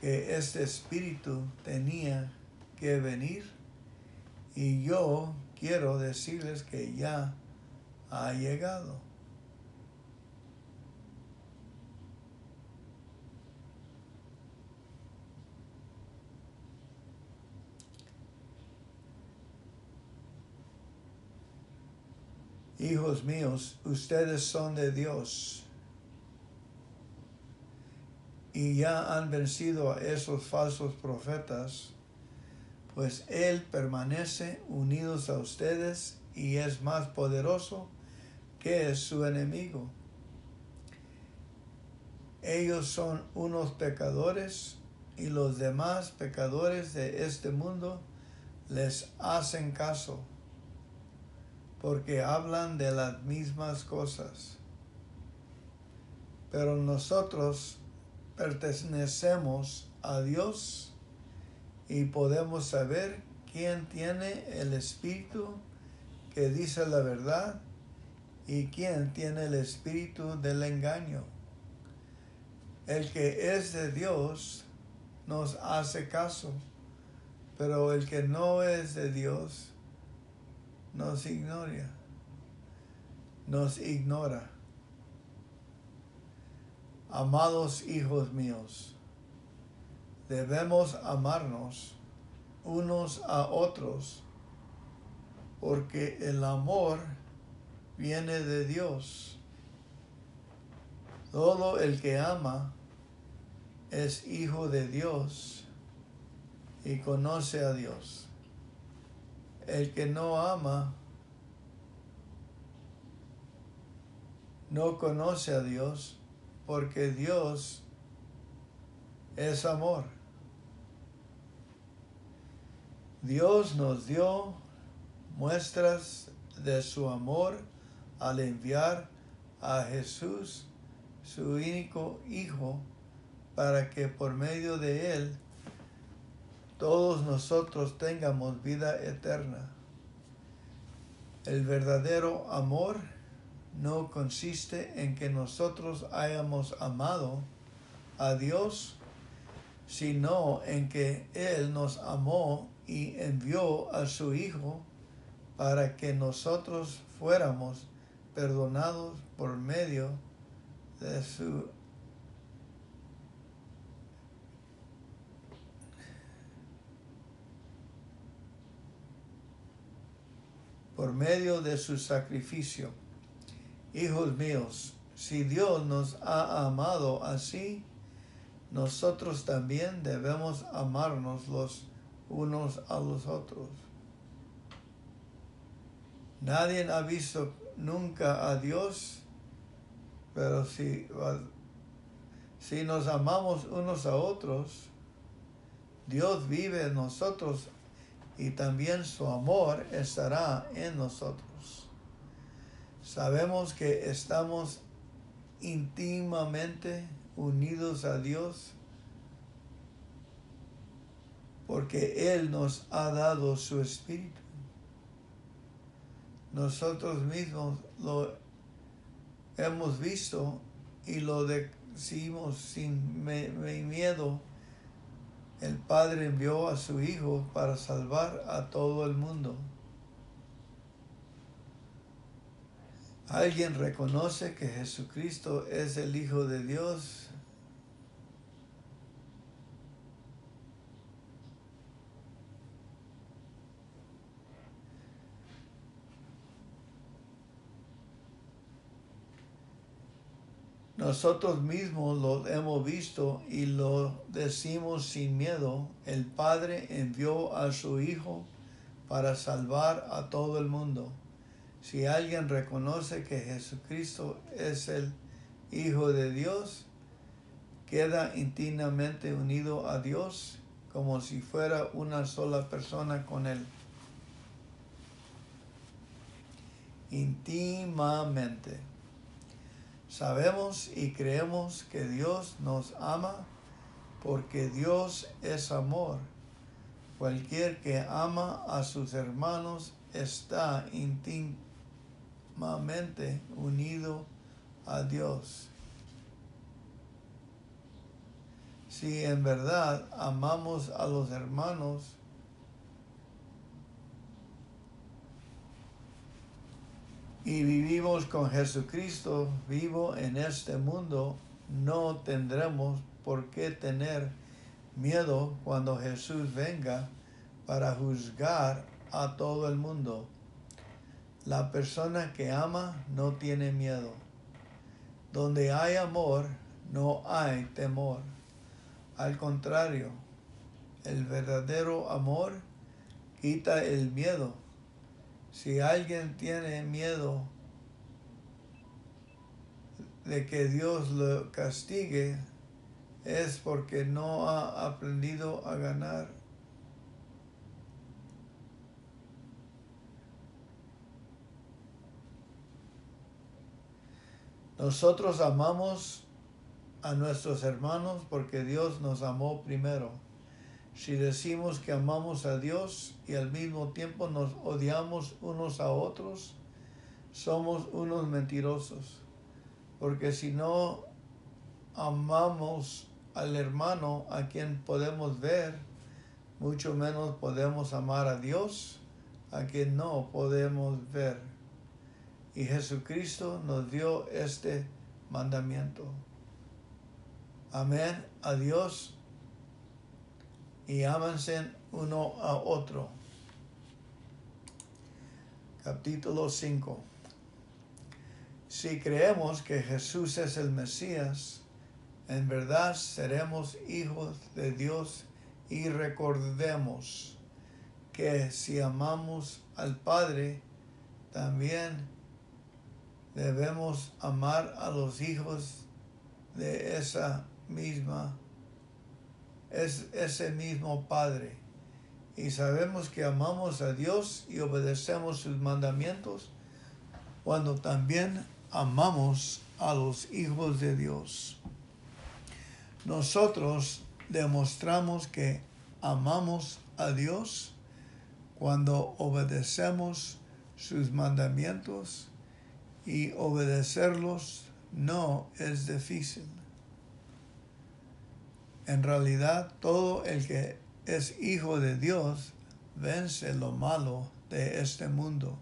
que este espíritu tenía que venir y yo quiero decirles que ya ha llegado. Hijos míos, ustedes son de Dios y ya han vencido a esos falsos profetas, pues Él permanece unidos a ustedes y es más poderoso que su enemigo. Ellos son unos pecadores y los demás pecadores de este mundo les hacen caso porque hablan de las mismas cosas. Pero nosotros pertenecemos a Dios y podemos saber quién tiene el espíritu que dice la verdad y quién tiene el espíritu del engaño. El que es de Dios nos hace caso, pero el que no es de Dios nos ignora, nos ignora. Amados hijos míos, debemos amarnos unos a otros, porque el amor viene de Dios. Todo el que ama es hijo de Dios y conoce a Dios. El que no ama no conoce a Dios porque Dios es amor. Dios nos dio muestras de su amor al enviar a Jesús, su único Hijo, para que por medio de Él todos nosotros tengamos vida eterna. El verdadero amor no consiste en que nosotros hayamos amado a Dios, sino en que Él nos amó y envió a su Hijo para que nosotros fuéramos perdonados por medio de su por medio de su sacrificio. Hijos míos, si Dios nos ha amado así, nosotros también debemos amarnos los unos a los otros. Nadie ha visto nunca a Dios, pero si, si nos amamos unos a otros, Dios vive en nosotros y también su amor estará en nosotros. Sabemos que estamos íntimamente unidos a Dios porque Él nos ha dado su espíritu. Nosotros mismos lo hemos visto y lo decimos sin miedo. El Padre envió a su Hijo para salvar a todo el mundo. ¿Alguien reconoce que Jesucristo es el Hijo de Dios? Nosotros mismos lo hemos visto y lo decimos sin miedo. El Padre envió a su Hijo para salvar a todo el mundo. Si alguien reconoce que Jesucristo es el Hijo de Dios, queda íntimamente unido a Dios como si fuera una sola persona con Él. Íntimamente. Sabemos y creemos que Dios nos ama porque Dios es amor. Cualquier que ama a sus hermanos está íntimamente unido a Dios. Si en verdad amamos a los hermanos, y vivimos con Jesucristo vivo en este mundo, no tendremos por qué tener miedo cuando Jesús venga para juzgar a todo el mundo. La persona que ama no tiene miedo. Donde hay amor, no hay temor. Al contrario, el verdadero amor quita el miedo si alguien tiene miedo de que Dios lo castigue es porque no ha aprendido a ganar. Nosotros amamos a nuestros hermanos porque Dios nos amó primero. Si decimos que amamos a Dios y al mismo tiempo nos odiamos unos a otros, somos unos mentirosos. Porque si no amamos al hermano a quien podemos ver, mucho menos podemos amar a Dios a quien no podemos ver. Y Jesucristo nos dio este mandamiento. Amén a Dios y ámense uno a otro. Capítulo 5. Si creemos que Jesús es el Mesías, en verdad seremos hijos de Dios y recordemos que si amamos al Padre, también debemos amar a los hijos de esa misma, es ese mismo Padre. Y sabemos que amamos a Dios y obedecemos sus mandamientos cuando también amamos a los hijos de Dios. Nosotros demostramos que amamos a Dios cuando obedecemos sus mandamientos y obedecerlos no es difícil. En realidad, todo el que es hijo de Dios vence lo malo de este mundo.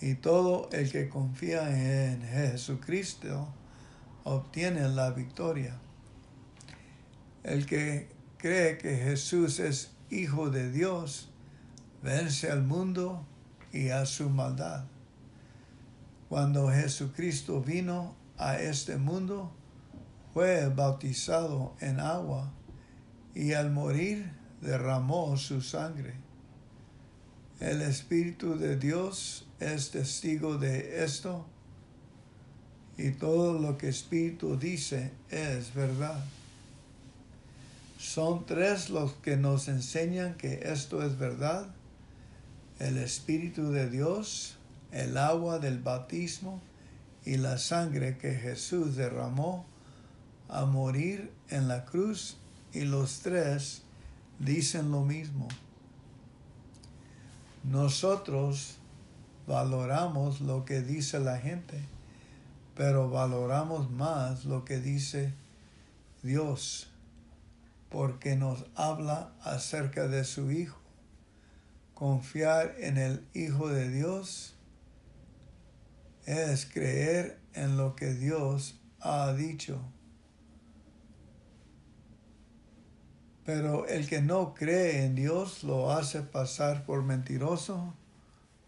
Y todo el que confía en Jesucristo obtiene la victoria. El que cree que Jesús es hijo de Dios vence al mundo y a su maldad. Cuando Jesucristo vino a este mundo, fue bautizado en agua y al morir derramó su sangre. El Espíritu de Dios es testigo de esto y todo lo que Espíritu dice es verdad. Son tres los que nos enseñan que esto es verdad. El Espíritu de Dios, el agua del bautismo y la sangre que Jesús derramó a morir en la cruz y los tres dicen lo mismo. Nosotros valoramos lo que dice la gente, pero valoramos más lo que dice Dios, porque nos habla acerca de su Hijo. Confiar en el Hijo de Dios es creer en lo que Dios ha dicho. Pero el que no cree en Dios lo hace pasar por mentiroso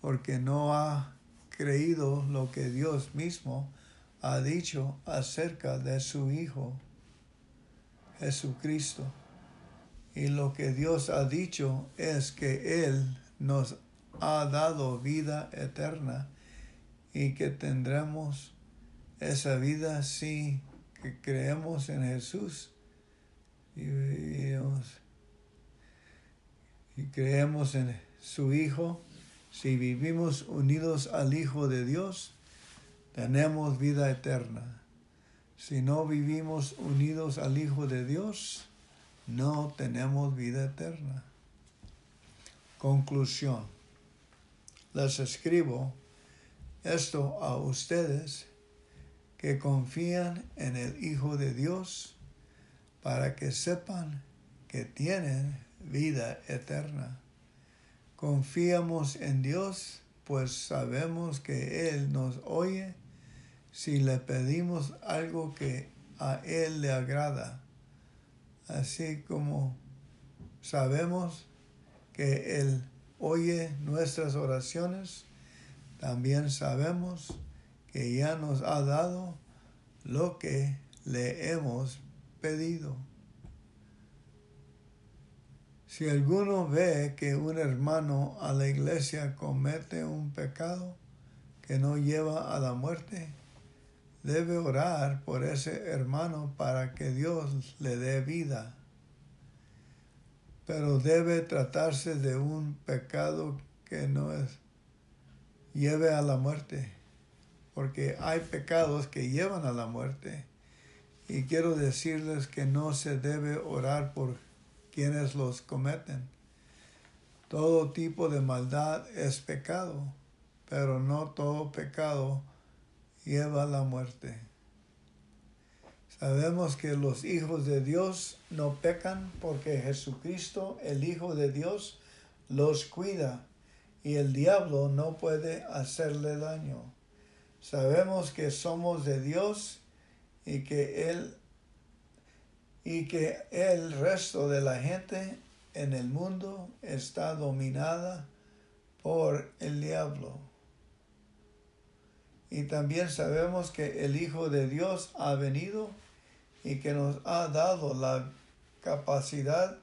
porque no ha creído lo que Dios mismo ha dicho acerca de su Hijo Jesucristo. Y lo que Dios ha dicho es que Él nos ha dado vida eterna y que tendremos esa vida si creemos en Jesús y, creemos en su Hijo, si vivimos unidos al Hijo de Dios, tenemos vida eterna. Si no vivimos unidos al Hijo de Dios, no tenemos vida eterna. Conclusión. Les escribo esto a ustedes que confían en el Hijo de Dios para que sepan que tienen vida eterna. Confiamos en Dios, pues sabemos que Él nos oye si le pedimos algo que a Él le agrada. Así como sabemos que Él oye nuestras oraciones, también sabemos que ya nos ha dado lo que le hemos pedido. Si alguno ve que un hermano a la iglesia comete un pecado que no lleva a la muerte, debe orar por ese hermano para que Dios le dé vida. Pero debe tratarse de un pecado que no es lleve a la muerte, porque hay pecados que llevan a la muerte. Y quiero decirles que no se debe orar por quienes los cometen. Todo tipo de maldad es pecado, pero no todo pecado lleva a la muerte. Sabemos que los hijos de Dios no pecan porque Jesucristo, el Hijo de Dios, los cuida y el diablo no puede hacerle daño. Sabemos que somos de Dios y que él y que el resto de la gente en el mundo está dominada por el diablo. Y también sabemos que el Hijo de Dios ha venido y que nos ha dado la capacidad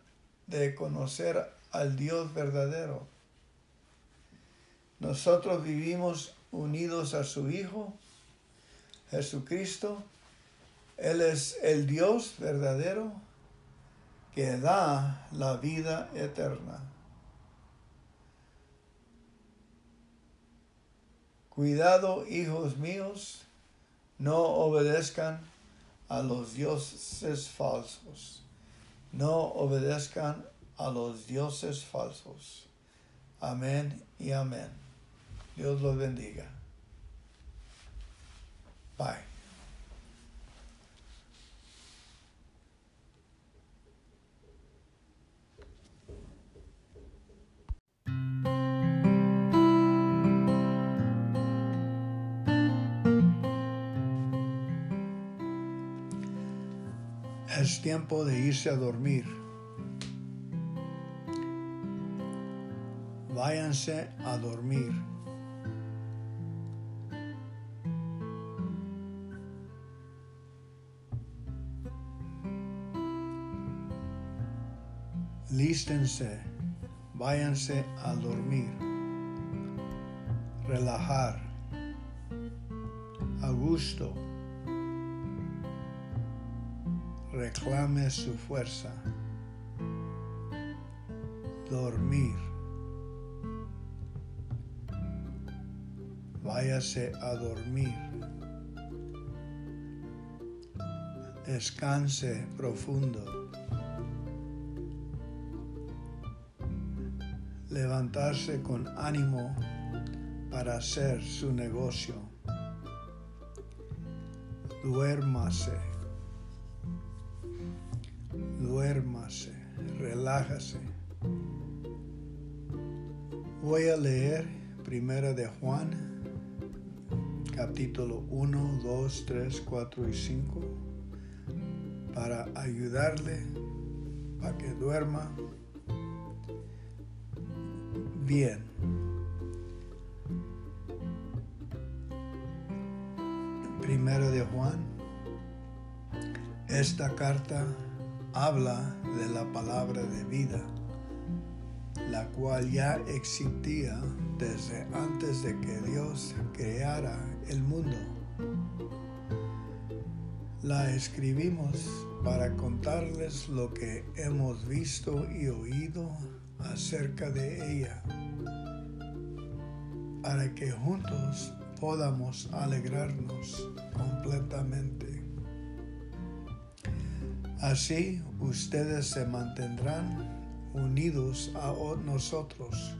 de conocer al Dios verdadero. Nosotros vivimos unidos a su Hijo, Jesucristo. Él es el Dios verdadero que da la vida eterna. Cuidado, hijos míos, no obedezcan a los dioses falsos. No obedezcan a los dioses falsos. Amén y amén. Dios los bendiga. Bye. Es tiempo de irse a dormir. Váyanse a dormir. Lístense, váyanse a dormir, relajar, a gusto reclame su fuerza. Dormir. Váyase a dormir. Descanse profundo. Levantarse con ánimo para hacer su negocio. Duérmase duérmase, relájase. Voy a leer Primera de Juan, capítulo 1, 2, 3, 4 y 5, para ayudarle para que duerma bien. Primera de Juan, esta carta habla de la palabra de vida, la cual ya existía desde antes de que Dios creara el mundo. La escribimos para contarles lo que hemos visto y oído acerca de ella, para que juntos podamos alegrarnos completamente. Así ustedes se mantendrán unidos a nosotros,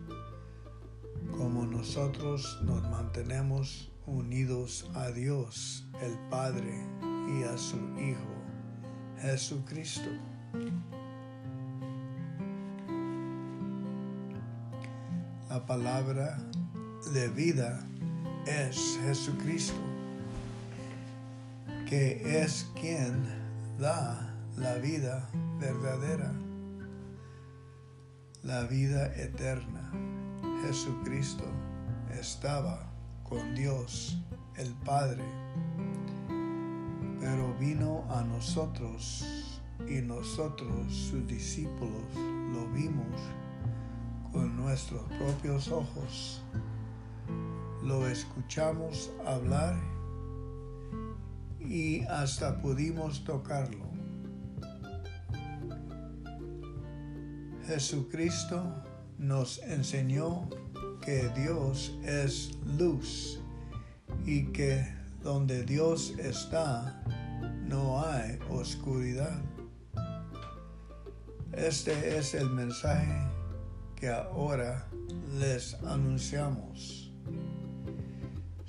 como nosotros nos mantenemos unidos a Dios, el Padre, y a su Hijo, Jesucristo. La palabra de vida es Jesucristo, que es quien da la vida verdadera, la vida eterna. Jesucristo estaba con Dios el Padre, pero vino a nosotros y nosotros, sus discípulos, lo vimos con nuestros propios ojos. Lo escuchamos hablar y hasta pudimos tocarlo. Jesucristo nos enseñó que Dios es luz y que donde Dios está no hay oscuridad. Este es el mensaje que ahora les anunciamos.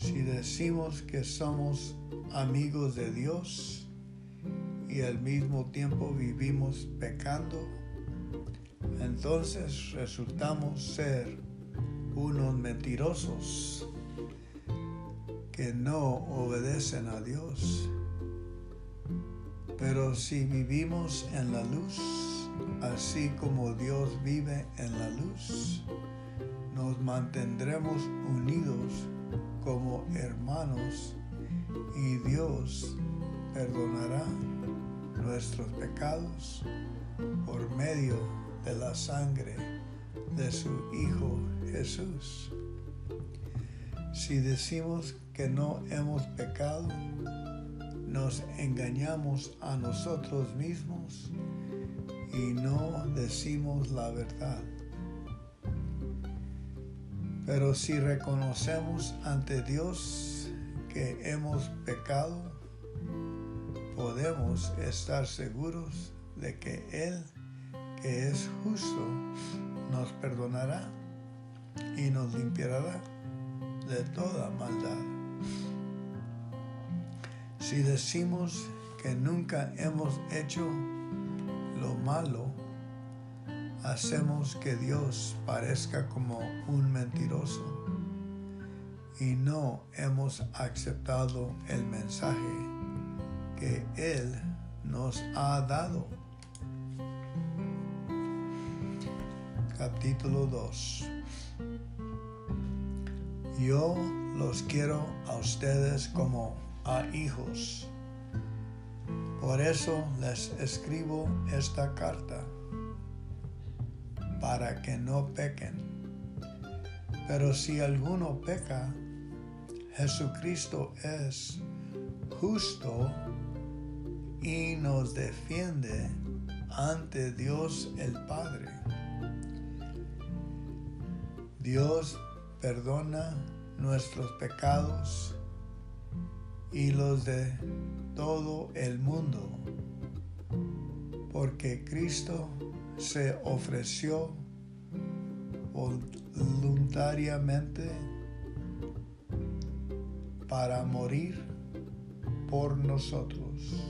Si decimos que somos amigos de Dios y al mismo tiempo vivimos pecando, entonces resultamos ser unos mentirosos que no obedecen a Dios. Pero si vivimos en la luz, así como Dios vive en la luz, nos mantendremos unidos como hermanos y Dios perdonará nuestros pecados por medio de la sangre de su Hijo Jesús. Si decimos que no hemos pecado, nos engañamos a nosotros mismos y no decimos la verdad. Pero si reconocemos ante Dios que hemos pecado, podemos estar seguros de que Él, que es justo, nos perdonará y nos limpiará de toda maldad. Si decimos que nunca hemos hecho lo malo, hacemos que Dios parezca como un mentiroso y no hemos aceptado el mensaje que Él nos ha dado. Capítulo 2 Yo los quiero a ustedes como a hijos. Por eso les escribo esta carta para que no pequen. Pero si alguno peca, Jesucristo es justo y nos defiende ante Dios el Padre. Dios perdona nuestros pecados y los de todo el mundo, porque Cristo se ofreció voluntariamente para morir por nosotros.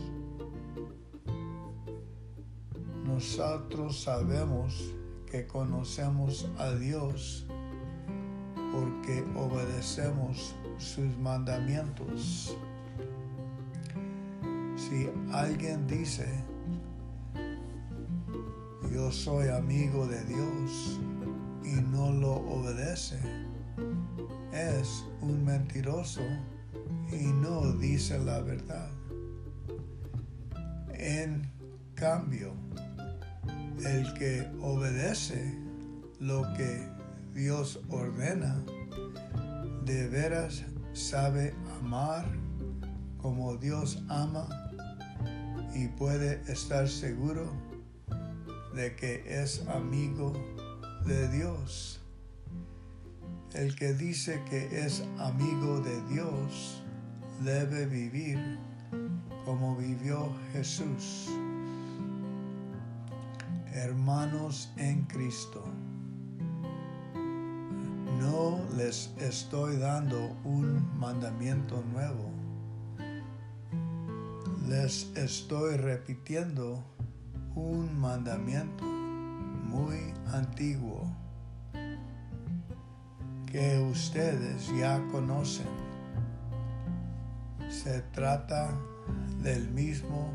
Nosotros sabemos que conocemos a Dios porque obedecemos sus mandamientos. Si alguien dice, yo soy amigo de Dios y no lo obedece, es un mentiroso y no dice la verdad. En cambio, el que obedece lo que Dios ordena, de veras sabe amar como Dios ama y puede estar seguro de que es amigo de Dios. El que dice que es amigo de Dios debe vivir como vivió Jesús. Hermanos en Cristo, no les estoy dando un mandamiento nuevo. Les estoy repitiendo un mandamiento muy antiguo que ustedes ya conocen. Se trata del mismo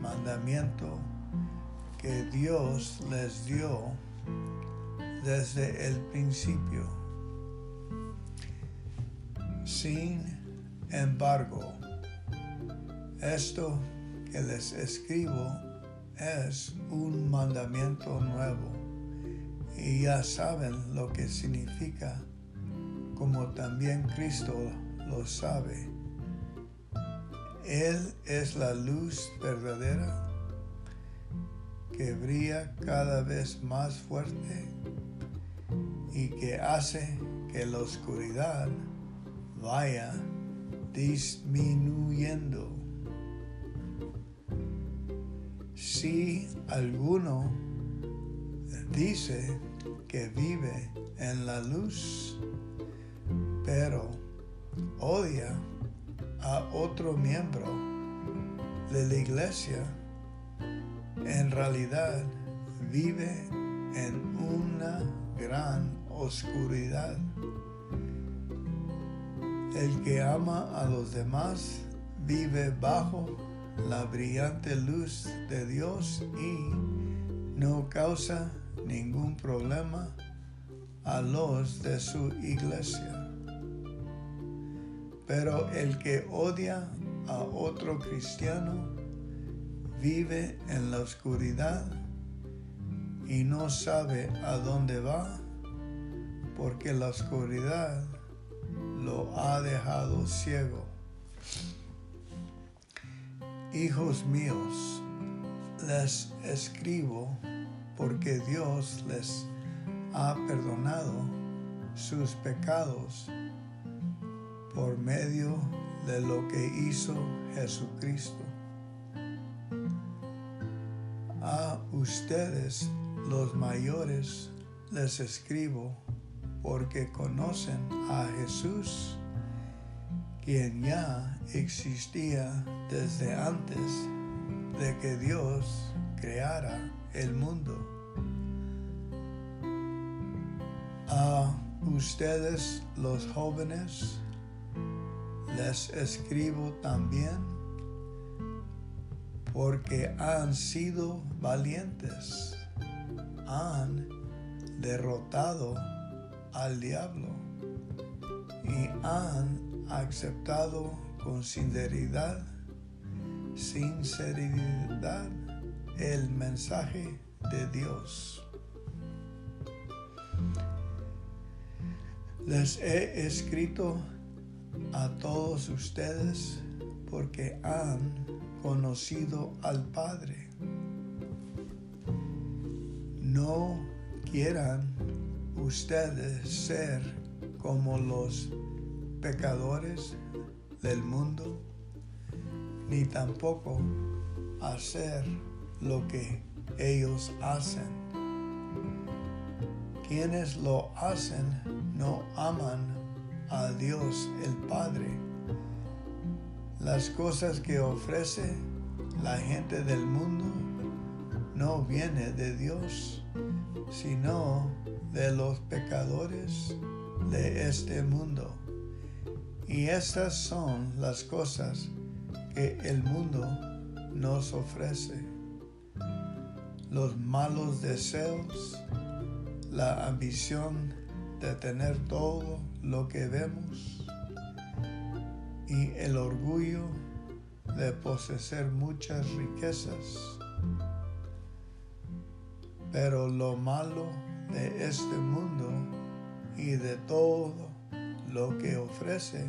mandamiento que Dios les dio desde el principio. Sin embargo, esto que les escribo es un mandamiento nuevo y ya saben lo que significa, como también Cristo lo sabe. Él es la luz verdadera que brilla cada vez más fuerte y que hace que la oscuridad vaya disminuyendo. Si alguno dice que vive en la luz, pero odia a otro miembro de la iglesia, en realidad vive en una gran oscuridad. El que ama a los demás vive bajo la brillante luz de Dios y no causa ningún problema a los de su iglesia. Pero el que odia a otro cristiano vive en la oscuridad y no sabe a dónde va porque la oscuridad lo ha dejado ciego. Hijos míos, les escribo porque Dios les ha perdonado sus pecados por medio de lo que hizo Jesucristo. A ustedes, los mayores, les escribo porque conocen a Jesús, quien ya existía desde antes de que Dios creara el mundo. A ustedes los jóvenes les escribo también porque han sido valientes, han derrotado al diablo y han aceptado con sinceridad, sinceridad el mensaje de Dios. Les he escrito a todos ustedes porque han conocido al Padre. No quieran ustedes ser como los pecadores del mundo, ni tampoco hacer lo que ellos hacen. Quienes lo hacen no aman a Dios el Padre. Las cosas que ofrece la gente del mundo no viene de Dios, sino de los pecadores de este mundo. Y estas son las cosas que el mundo nos ofrece. Los malos deseos, la ambición de tener todo lo que vemos y el orgullo de poseer muchas riquezas. Pero lo malo de este mundo y de todo lo que ofrece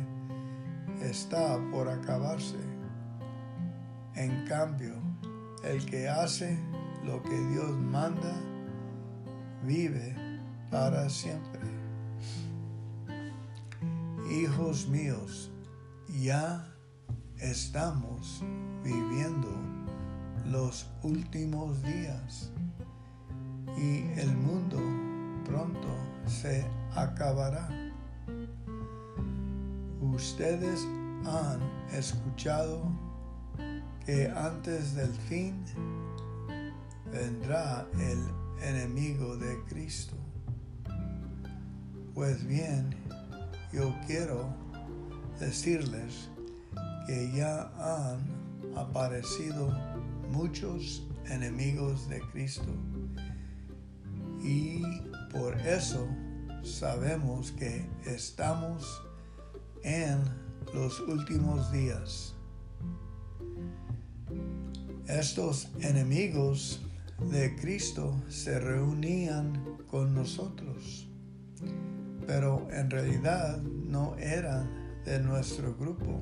está por acabarse. En cambio, el que hace lo que Dios manda vive para siempre. Hijos míos, ya estamos viviendo los últimos días y el mundo pronto se acabará. Ustedes han escuchado que antes del fin vendrá el enemigo de Cristo. Pues bien, yo quiero decirles que ya han aparecido muchos enemigos de Cristo y por eso sabemos que estamos en los últimos días. Estos enemigos de Cristo se reunían con nosotros, pero en realidad no eran de nuestro grupo.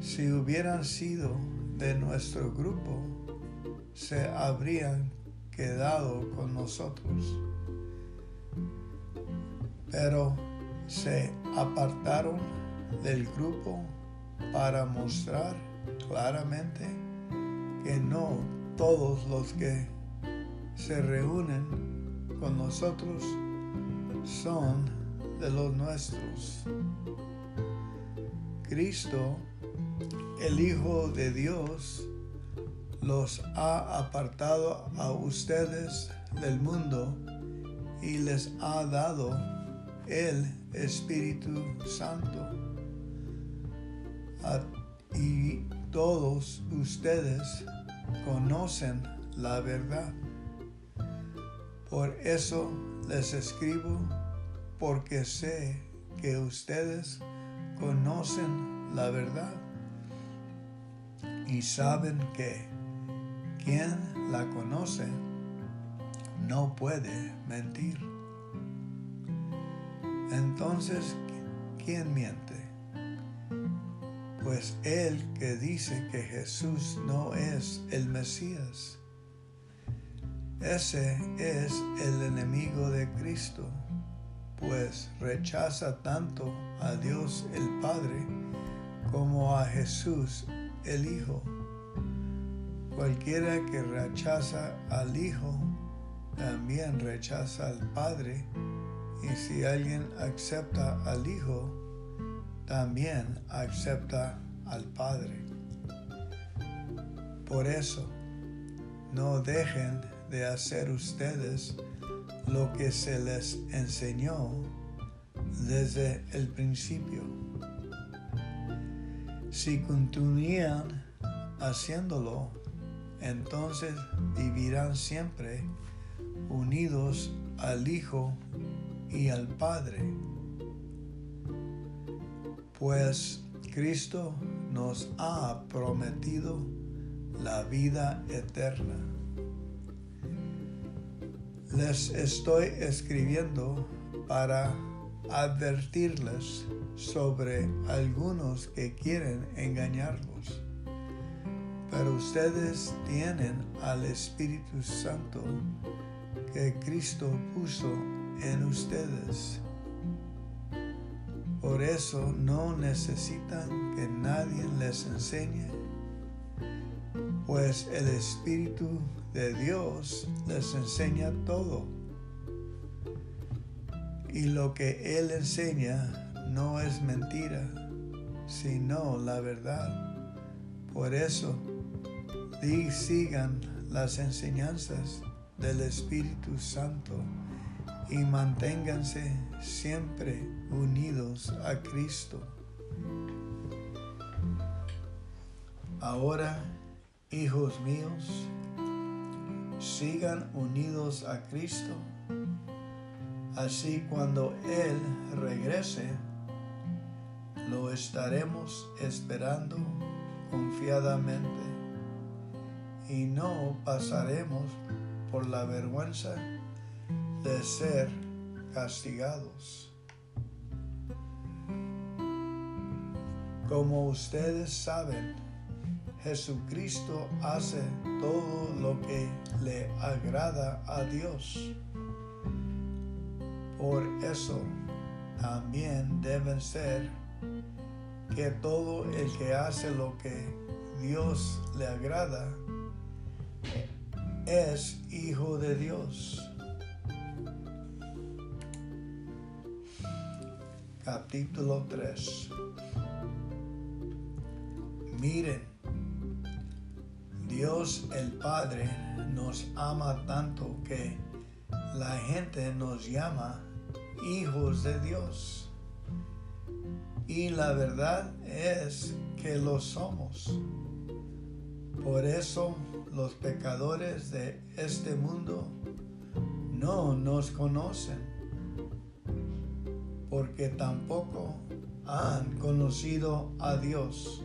Si hubieran sido de nuestro grupo, se habrían quedado con nosotros. Pero se apartaron del grupo para mostrar claramente que no todos los que se reúnen con nosotros son de los nuestros. Cristo, el Hijo de Dios, los ha apartado a ustedes del mundo y les ha dado el Espíritu Santo. y todos ustedes conocen la verdad. Por eso les escribo, porque sé que ustedes conocen la verdad y saben que quien la conoce no puede mentir. Entonces, ¿quién miente? Pues el que dice que Jesús no es el Mesías. Ese es el enemigo de Cristo, pues rechaza tanto a Dios el Padre como a Jesús el Hijo. Cualquiera que rechaza al Hijo, también rechaza al Padre, y si alguien acepta al Hijo, también acepta al Padre. Por eso, no dejen de hacer ustedes lo que se les enseñó desde el principio. Si continúan haciéndolo, entonces vivirán siempre unidos al Hijo y al Padre. Pues Cristo nos ha prometido la vida eterna. Les estoy escribiendo para advertirles sobre algunos que quieren engañarlos pero ustedes tienen al Espíritu Santo que Cristo puso en ustedes. Por eso no necesitan que nadie les enseñe, pues el Espíritu de Dios les enseña todo. Y lo que Él enseña no es mentira, sino la verdad. Por eso, sigan las enseñanzas del Espíritu Santo y manténganse siempre unidos a Cristo. Ahora, hijos míos, sigan unidos a Cristo. Así cuando Él regrese, lo estaremos esperando confiadamente y no pasaremos por la vergüenza de ser castigados. Como ustedes saben, Jesucristo hace todo lo que le agrada a Dios. Por eso también deben ser que todo el que hace lo que Dios le agrada es hijo de Dios. Capítulo 3. Miren, Dios el Padre nos ama tanto que la gente nos llama hijos de Dios. Y la verdad es que lo somos. Por eso los pecadores de este mundo no nos conocen, porque tampoco han conocido a Dios.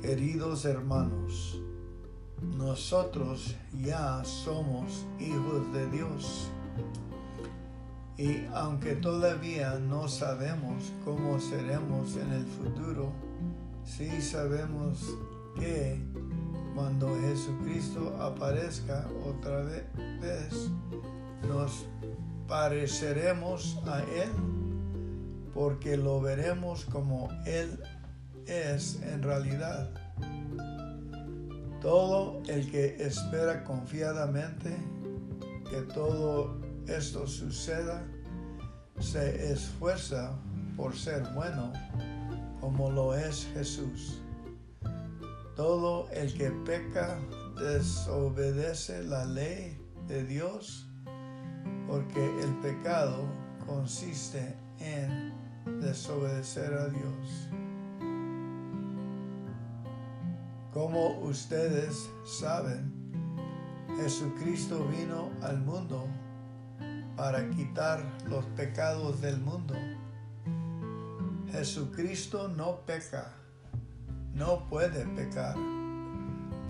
Queridos hermanos, nosotros ya somos hijos de Dios Y aunque todavía no sabemos cómo seremos en el futuro, sí sabemos que cuando Jesucristo aparezca otra vez, nos pareceremos a Él porque lo veremos como Él es en realidad. Todo el que espera confiadamente que todo esto suceda, se esfuerza por ser bueno como lo es Jesús. Todo el que peca desobedece la ley de Dios porque el pecado consiste en desobedecer a Dios. Como ustedes saben, Jesucristo vino al mundo para quitar los pecados del mundo. Jesucristo no peca, no puede pecar.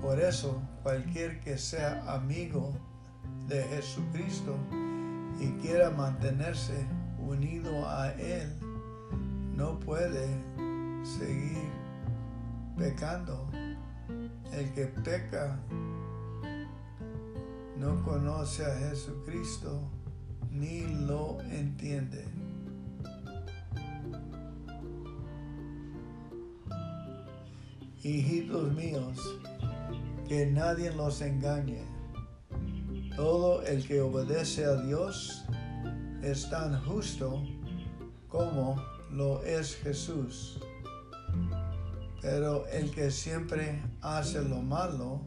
Por eso, cualquier que sea amigo de Jesucristo y quiera mantenerse unido a Él, no puede seguir pecando. El que peca no conoce a Jesucristo ni lo entiende. Hijitos míos, que nadie los engañe. Todo el que obedece a Dios es tan justo como lo es Jesús. Pero el que siempre hace lo malo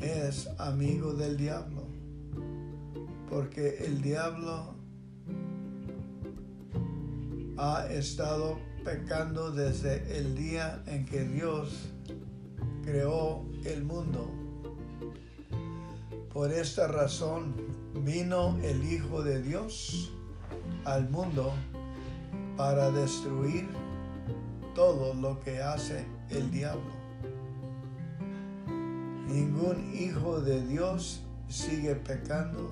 es amigo del diablo, porque el diablo ha estado pecando desde el día en que Dios creó el mundo. Por esta razón vino el Hijo de Dios al mundo para destruir todo lo que hace el diablo. Ningún hijo de Dios sigue pecando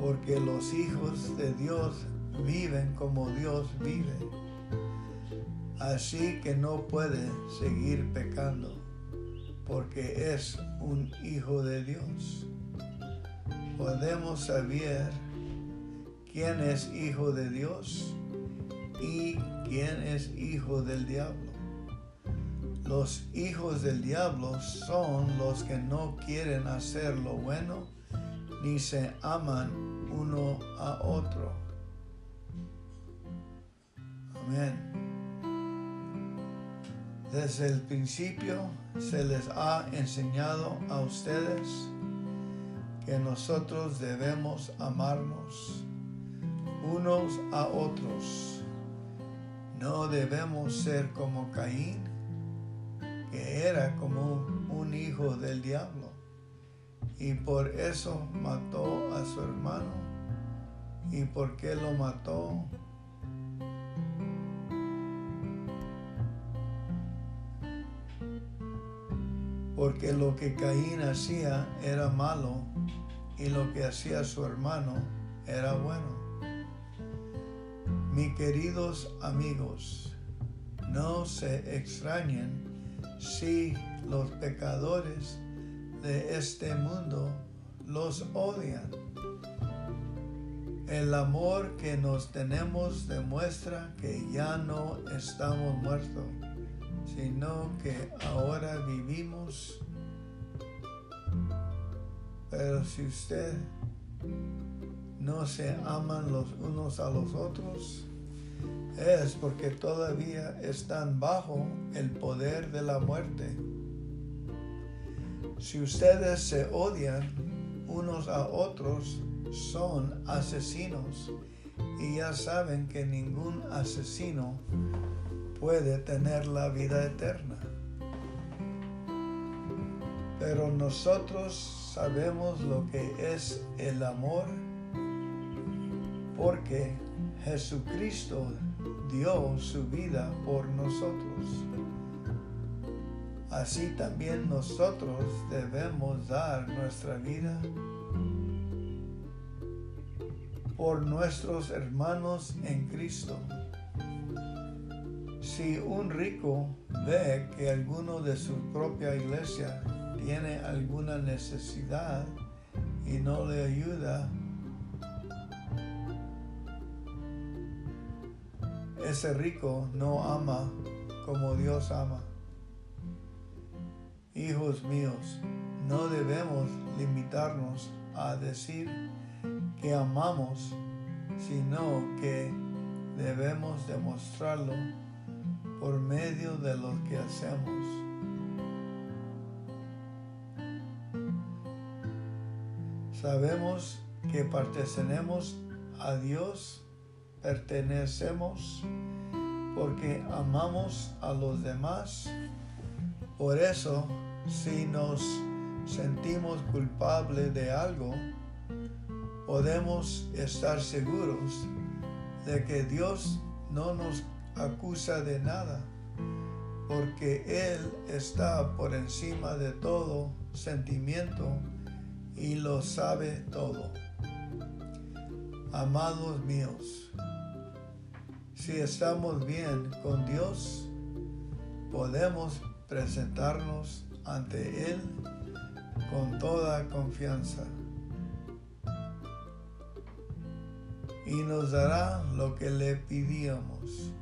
porque los hijos de Dios viven como Dios vive. Así que no puede seguir pecando porque es un hijo de Dios. Podemos saber quién es hijo de Dios y quién es hijo del diablo. Los hijos del diablo son los que no quieren hacer lo bueno ni se aman uno a otro. Amén. Desde el principio se les ha enseñado a ustedes que nosotros debemos amarnos unos a otros no debemos ser como Caín, que era como un hijo del diablo, y por eso mató a su hermano. ¿Y por qué lo mató? Porque lo que Caín hacía era malo y lo que hacía su hermano era bueno. Mis queridos amigos, no se extrañen si los pecadores de este mundo los odian. El amor que nos tenemos demuestra que ya no estamos muertos, sino que ahora vivimos. Pero si usted no se aman los unos a los otros, es porque todavía están bajo el poder de la muerte. Si ustedes se odian unos a otros, son asesinos y ya saben que ningún asesino puede tener la vida eterna. Pero nosotros sabemos lo que es el amor porque Jesucristo dio su vida por nosotros. Así también nosotros debemos dar nuestra vida por nuestros hermanos en Cristo. Si un rico ve que alguno de su propia iglesia tiene alguna necesidad y no le ayuda, ese rico no ama como Dios ama. Hijos míos, no debemos limitarnos a decir que amamos, sino que debemos demostrarlo por medio de lo que hacemos. Sabemos que pertenecemos a Dios, pertenecemos porque amamos a los demás. Por eso, si nos sentimos culpables de algo, podemos estar seguros de que Dios no nos acusa de nada, porque Él está por encima de todo sentimiento y lo sabe todo. Amados míos, si estamos bien con Dios, podemos presentarnos ante Él con toda confianza. Y nos dará lo que le pidíamos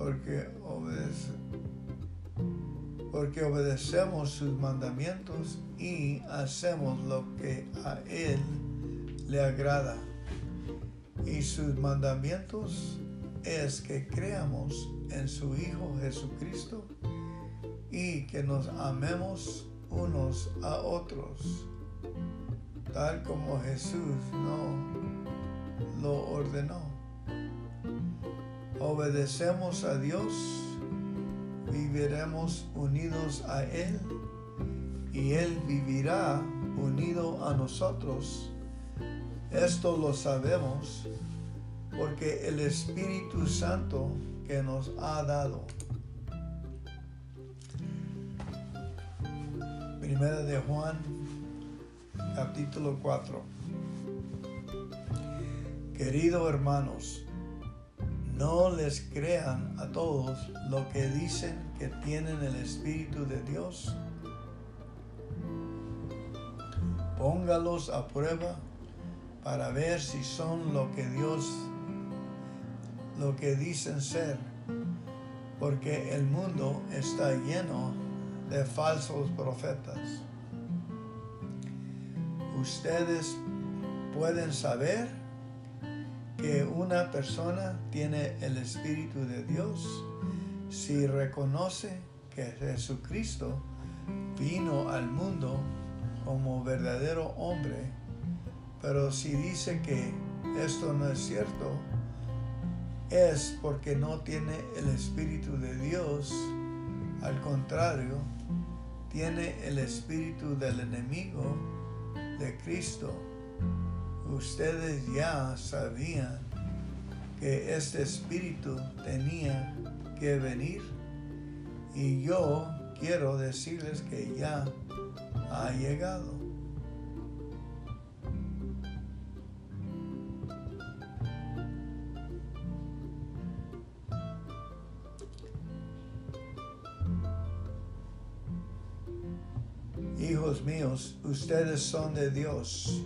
porque, porque obedecemos sus mandamientos y hacemos lo que a Él le agrada. Y sus mandamientos es que creamos en su Hijo Jesucristo y que nos amemos unos a otros, tal como Jesús no lo ordenó obedecemos a Dios, viviremos unidos a Él y Él vivirá unido a nosotros. Esto lo sabemos porque el Espíritu Santo que nos ha dado. Primera de Juan, capítulo 4. Queridos hermanos, no les crean a todos lo que dicen que tienen el Espíritu de Dios. Póngalos a prueba para ver si son lo que Dios, lo que dicen ser, porque el mundo está lleno de falsos profetas. Ustedes pueden saber que una persona tiene el Espíritu de Dios si reconoce que Jesucristo vino al mundo como verdadero hombre, pero si dice que esto no es cierto, es porque no tiene el Espíritu de Dios, al contrario, tiene el Espíritu del enemigo de Cristo ustedes ya sabían que este espíritu tenía que venir y yo quiero decirles que ya ha llegado. Hijos míos, ustedes son de Dios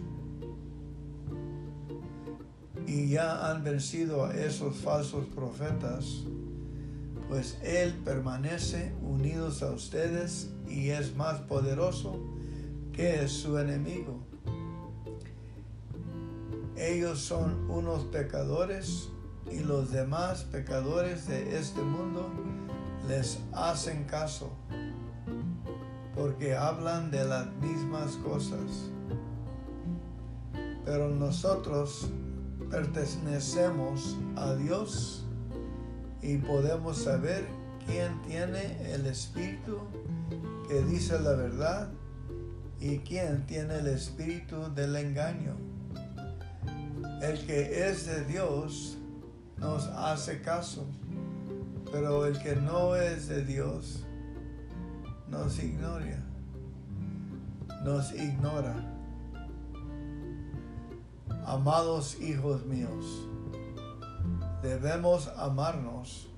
y ya han vencido a esos falsos profetas, pues Él permanece unidos a ustedes y es más poderoso que su enemigo. Ellos son unos pecadores y los demás pecadores de este mundo les hacen caso porque hablan de las mismas cosas. Pero nosotros pertenecemos a Dios y podemos saber quién tiene el espíritu que dice la verdad y quién tiene el espíritu del engaño. El que es de Dios nos hace caso, pero el que no es de Dios nos ignora. Nos ignora. Amados hijos míos, debemos amarnos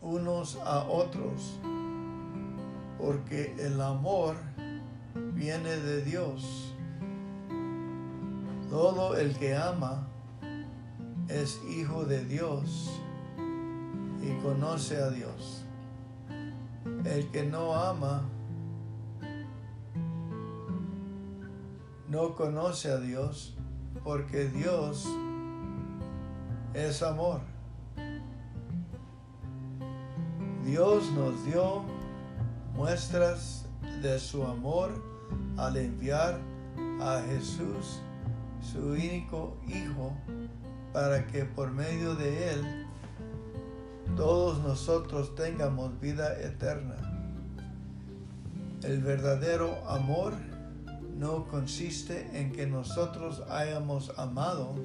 unos a otros, porque el amor viene de Dios. Todo el que ama es hijo de Dios y conoce a Dios. El que no ama no conoce a Dios porque Dios es amor. Dios nos dio muestras de su amor al enviar a Jesús, su único Hijo, para que por medio de Él todos nosotros tengamos vida eterna. El verdadero amor no consiste en que nosotros hayamos amado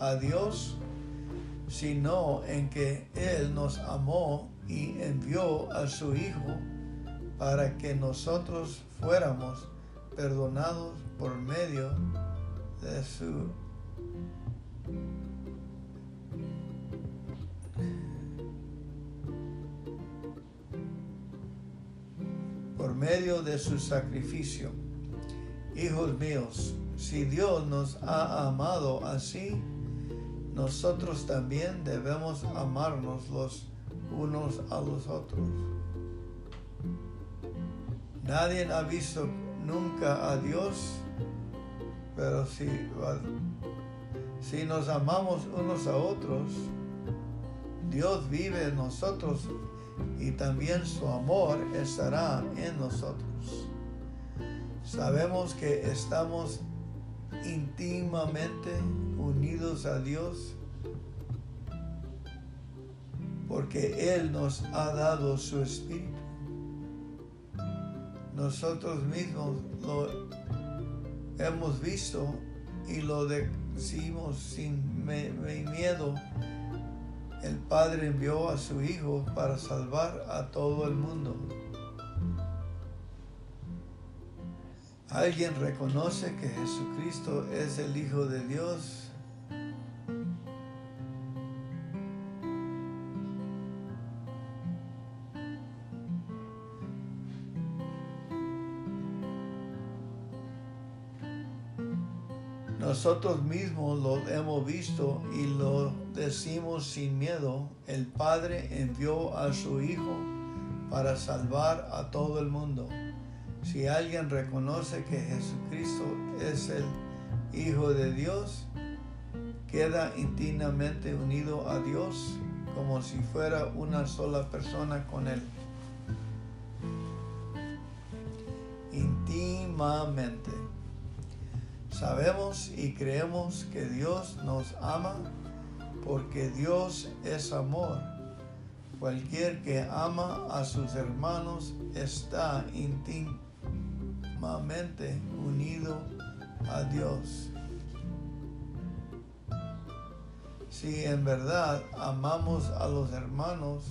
a Dios, sino en que Él nos amó y envió a su Hijo para que nosotros fuéramos perdonados por medio de su por medio de su sacrificio. Hijos míos, si Dios nos ha amado así, nosotros también debemos amarnos los unos a los otros. Nadie ha visto nunca a Dios, pero si, si nos amamos unos a otros, Dios vive en nosotros y también su amor estará en nosotros. Sabemos que estamos íntimamente unidos a Dios porque Él nos ha dado su espíritu. Nosotros mismos lo hemos visto y lo decimos sin miedo. El Padre envió a su Hijo para salvar a todo el mundo. ¿Alguien reconoce que Jesucristo es el Hijo de Dios? nosotros mismos lo hemos visto y lo decimos sin miedo, el Padre envió a su Hijo para salvar a todo el mundo. Si alguien reconoce que Jesucristo es el Hijo de Dios, queda íntimamente unido a Dios como si fuera una sola persona con Él. Íntimamente. Sabemos y creemos que Dios nos ama porque Dios es amor. Cualquier que ama a sus hermanos está unido a Dios. Si en verdad amamos a los hermanos,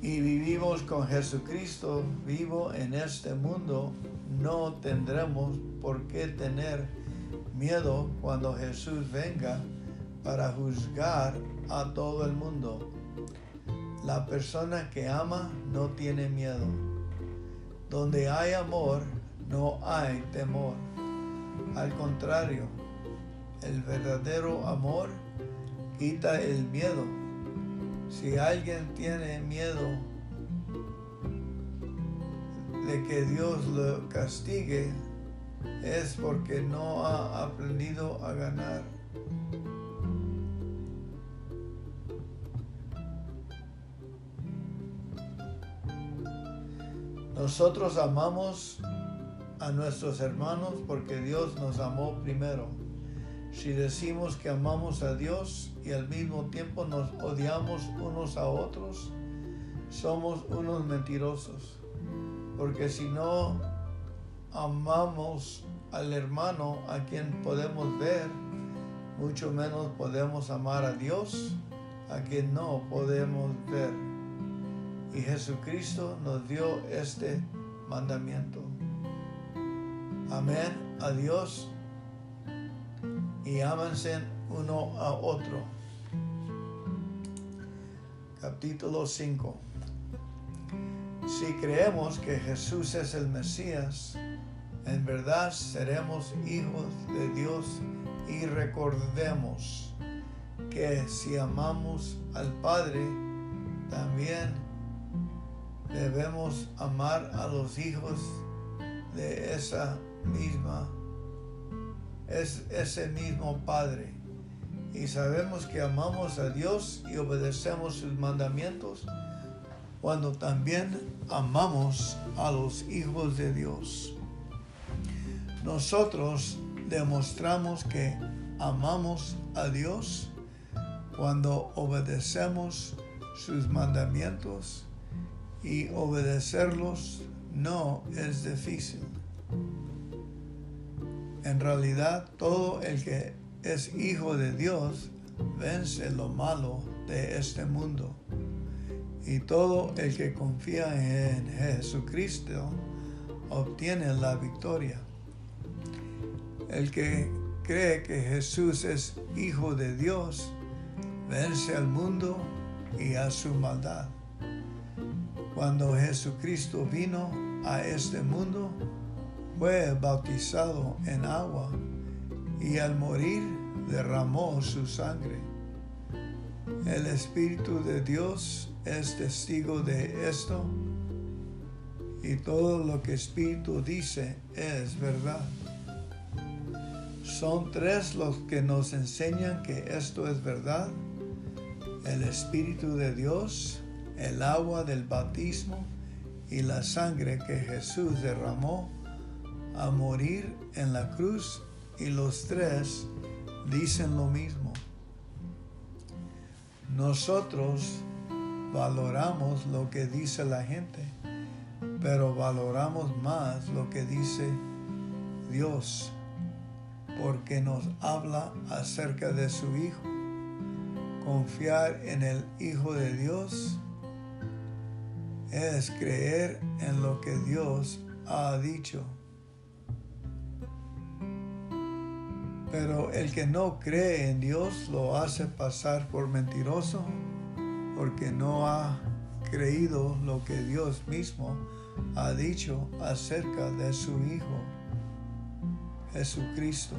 y vivimos con Jesucristo vivo en este mundo, no tendremos por qué tener miedo cuando Jesús venga para juzgar a todo el mundo. La persona que ama no tiene miedo. Donde hay amor, no hay temor. Al contrario, el verdadero amor quita el miedo si alguien tiene miedo de que Dios lo castigue, es porque no ha aprendido a ganar. Nosotros amamos a nuestros hermanos porque Dios nos amó primero. Si decimos que amamos a Dios y al mismo tiempo nos odiamos unos a otros, somos unos mentirosos. Porque si no amamos al hermano a quien podemos ver, mucho menos podemos amar a Dios a quien no podemos ver. Y Jesucristo nos dio este mandamiento. Amén a Dios y ámense uno a otro. Capítulo 5. Si creemos que Jesús es el Mesías, en verdad seremos hijos de Dios y recordemos que si amamos al Padre, también debemos amar a los hijos de esa misma, es ese mismo Padre. Y sabemos que amamos a Dios y obedecemos sus mandamientos cuando también amamos a los hijos de Dios. Nosotros demostramos que amamos a Dios cuando obedecemos sus mandamientos y obedecerlos no es difícil. En realidad, todo el que es hijo de Dios vence lo malo de este mundo. Y todo el que confía en Jesucristo obtiene la victoria. El que cree que Jesús es hijo de Dios vence al mundo y a su maldad. Cuando Jesucristo vino a este mundo, fue bautizado en agua y al morir derramó su sangre. El Espíritu de Dios es testigo de esto y todo lo que Espíritu dice es verdad. Son tres los que nos enseñan que esto es verdad. El Espíritu de Dios, el agua del bautismo y la sangre que Jesús derramó a morir en la cruz y los tres dicen lo mismo. Nosotros valoramos lo que dice la gente, pero valoramos más lo que dice Dios, porque nos habla acerca de su Hijo. Confiar en el Hijo de Dios es creer en lo que Dios ha dicho. Pero el que no cree en Dios lo hace pasar por mentiroso porque no ha creído lo que Dios mismo ha dicho acerca de su Hijo, Jesucristo.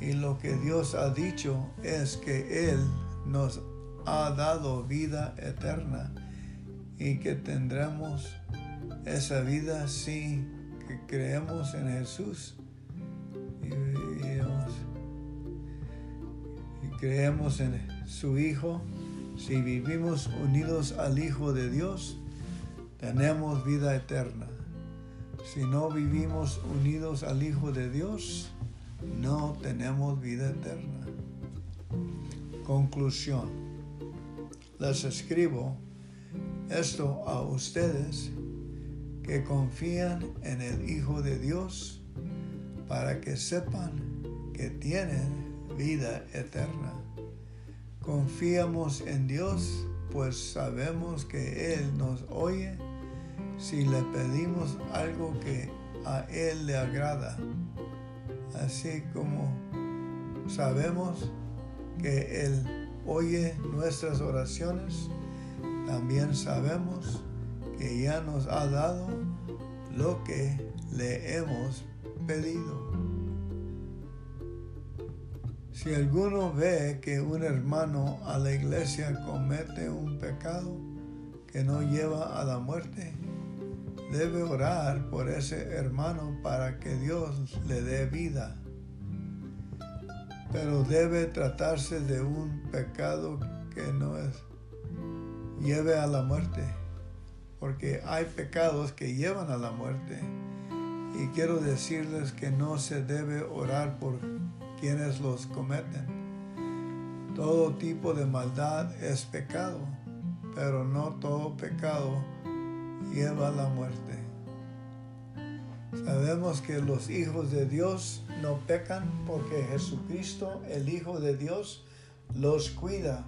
Y lo que Dios ha dicho es que Él nos ha dado vida eterna y que tendremos esa vida si creemos en Jesús creemos en su Hijo, si vivimos unidos al Hijo de Dios, tenemos vida eterna. Si no vivimos unidos al Hijo de Dios, no tenemos vida eterna. Conclusión. Les escribo esto a ustedes que confían en el Hijo de Dios para que sepan que tienen vida eterna. Confiamos en Dios, pues sabemos que Él nos oye si le pedimos algo que a Él le agrada. Así como sabemos que Él oye nuestras oraciones, también sabemos que ya nos ha dado lo que le hemos pedido. Si alguno ve que un hermano a la iglesia comete un pecado que no lleva a la muerte, debe orar por ese hermano para que Dios le dé vida. Pero debe tratarse de un pecado que no es, lleve a la muerte, porque hay pecados que llevan a la muerte. Y quiero decirles que no se debe orar por quienes los cometen. Todo tipo de maldad es pecado, pero no todo pecado lleva a la muerte. Sabemos que los hijos de Dios no pecan porque Jesucristo, el Hijo de Dios, los cuida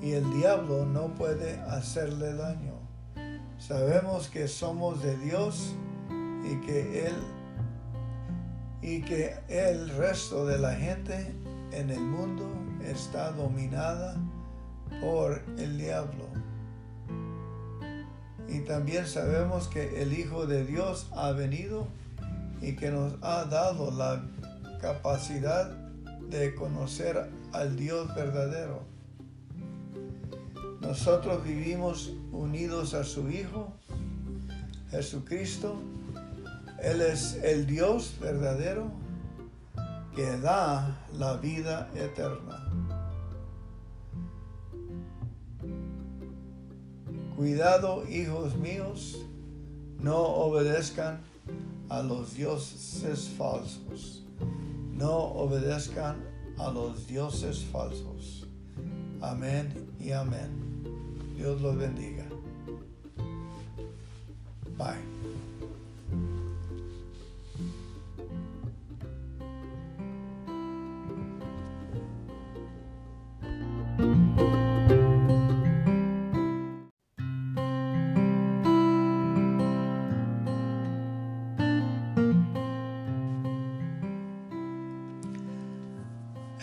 y el diablo no puede hacerle daño. Sabemos que somos de Dios y que Él y que el resto de la gente en el mundo está dominada por el diablo. Y también sabemos que el Hijo de Dios ha venido y que nos ha dado la capacidad de conocer al Dios verdadero. Nosotros vivimos unidos a su Hijo, Jesucristo. Él es el Dios verdadero que da la vida eterna. Cuidado, hijos míos, no obedezcan a los dioses falsos. No obedezcan a los dioses falsos. Amén y amén. Dios los bendiga. Bye.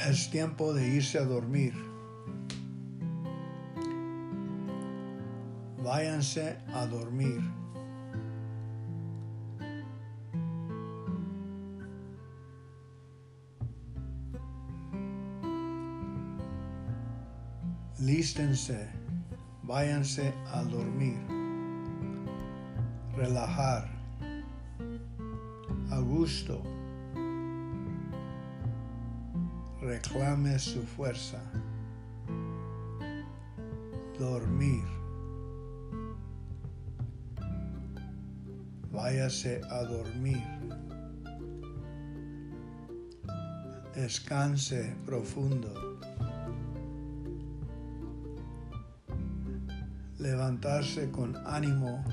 Es tiempo de irse a dormir. Váyanse a dormir. Lístense, váyanse a dormir, relajar, a gusto, reclame su fuerza, dormir. Váyase a dormir. Descanse profundo. Levantarse con ánimo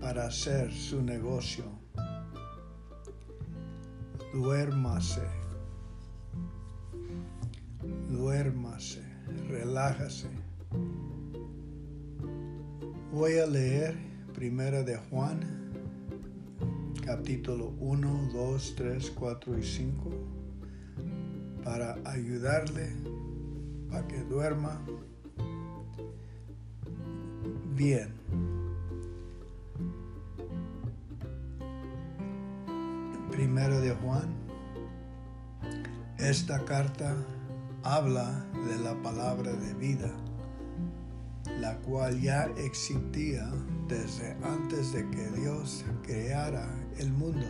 para hacer su negocio. Duérmase. Duérmase. Relájase. Voy a leer Primera de Juan capítulo 1, 2, 3, 4 y 5 para ayudarle para que duerma bien. Primero de Juan, esta carta habla de la palabra de vida la cual ya existía desde antes de que Dios creara el mundo.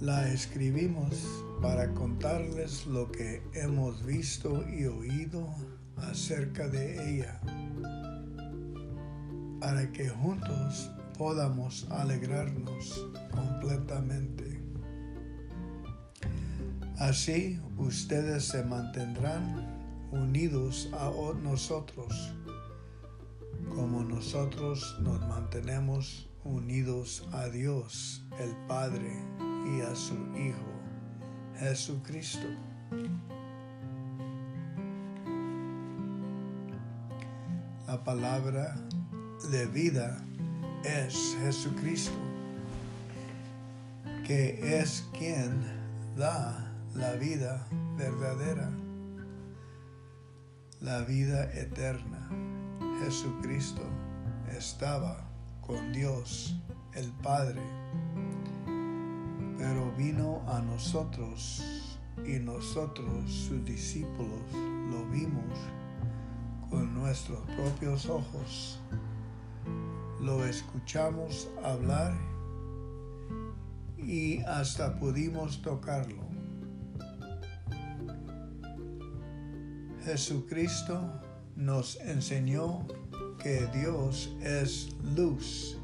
La escribimos para contarles lo que hemos visto y oído acerca de ella, para que juntos podamos alegrarnos completamente. Así ustedes se mantendrán unidos a nosotros, como nosotros nos mantenemos unidos a Dios, el Padre, y a su Hijo, Jesucristo. La palabra de vida es Jesucristo, que es quien da la vida verdadera la vida eterna. Jesucristo estaba con Dios el Padre, pero vino a nosotros y nosotros, sus discípulos, lo vimos con nuestros propios ojos. Lo escuchamos hablar y hasta pudimos tocarlo. Jesucristo nos enseñó que Dios es luz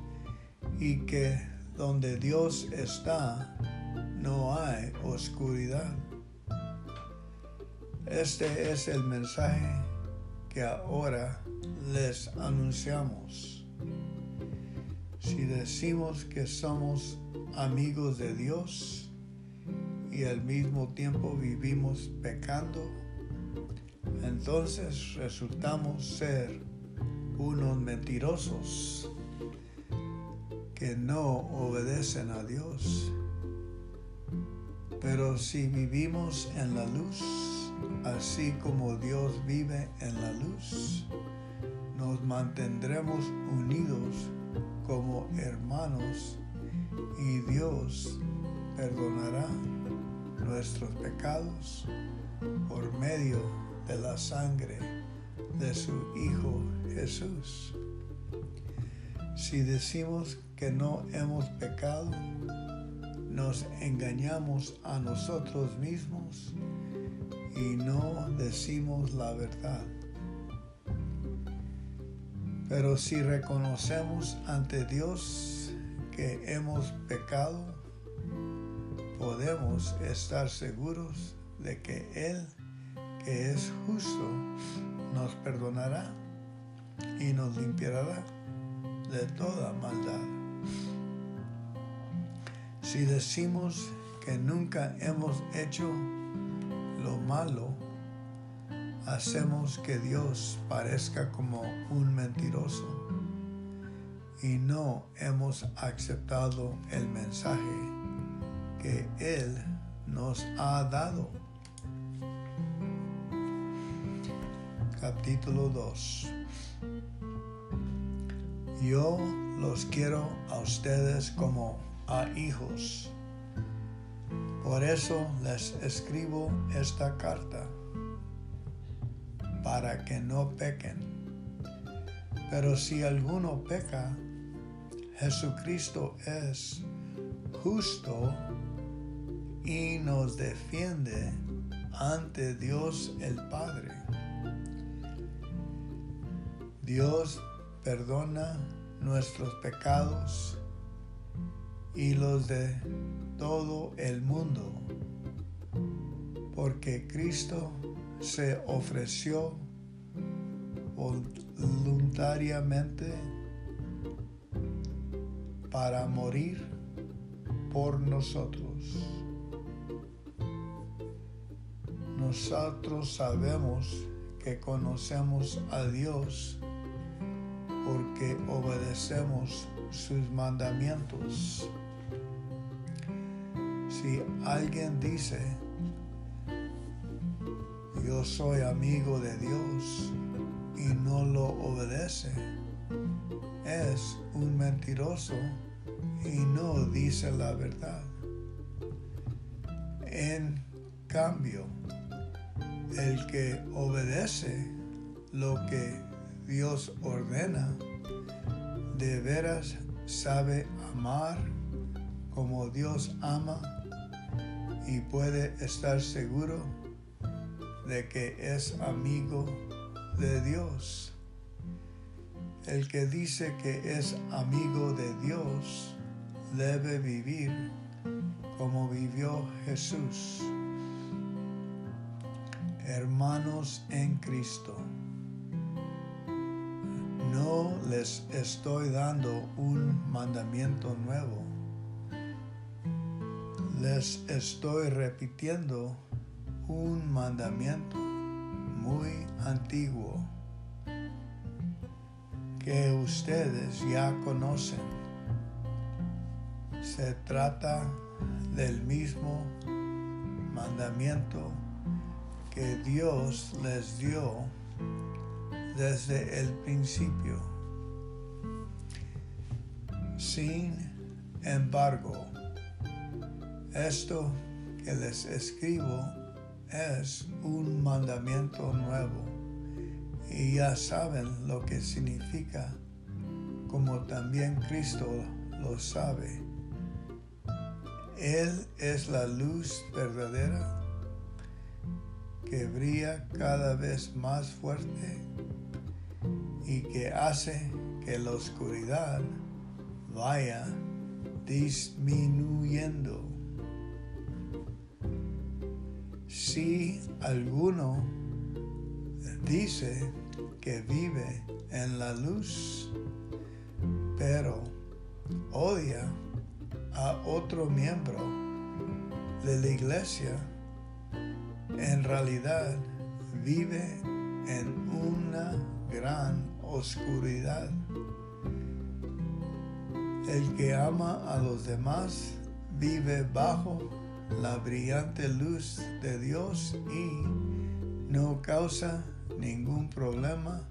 y que donde Dios está no hay oscuridad. Este es el mensaje que ahora les anunciamos. Si decimos que somos amigos de Dios y al mismo tiempo vivimos pecando, entonces resultamos ser unos mentirosos que no obedecen a Dios. Pero si vivimos en la luz, así como Dios vive en la luz, nos mantendremos unidos como hermanos y Dios perdonará nuestros pecados por medio de la sangre de su Hijo Jesús. Si decimos que no hemos pecado, nos engañamos a nosotros mismos y no decimos la verdad. Pero si reconocemos ante Dios que hemos pecado, podemos estar seguros de que Él, que es justo, nos perdonará y nos limpiará de toda maldad. Si decimos que nunca hemos hecho lo malo, hacemos que Dios parezca como un mentiroso y no hemos aceptado el mensaje que Él nos ha dado. Capítulo 2 Yo los quiero a ustedes como a hijos. Por eso les escribo esta carta, para que no pequen. Pero si alguno peca, Jesucristo es justo y nos defiende ante Dios el Padre. Dios perdona nuestros pecados y los de todo el mundo, porque Cristo se ofreció voluntariamente para morir por nosotros. Nosotros sabemos que conocemos a Dios porque obedecemos sus mandamientos. Si alguien dice, yo soy amigo de Dios y no lo obedece, es un mentiroso y no dice la verdad. En cambio, el que obedece lo que Dios ordena, de veras sabe amar como Dios ama y puede estar seguro de que es amigo de Dios. El que dice que es amigo de Dios debe vivir como vivió Jesús. Hermanos en Cristo, no les estoy dando un mandamiento nuevo les estoy repitiendo un mandamiento muy antiguo que ustedes ya conocen. Se trata del mismo mandamiento que Dios les dio desde el principio. Sin embargo, esto que les escribo es un mandamiento nuevo y ya saben lo que significa, como también Cristo lo sabe. Él es la luz verdadera que brilla cada vez más fuerte y que hace que la oscuridad vaya disminuyendo. Si alguno dice que vive en la luz, pero odia a otro miembro de la iglesia, en realidad vive en una gran oscuridad. El que ama a los demás vive bajo la brillante luz de Dios y no causa ningún problema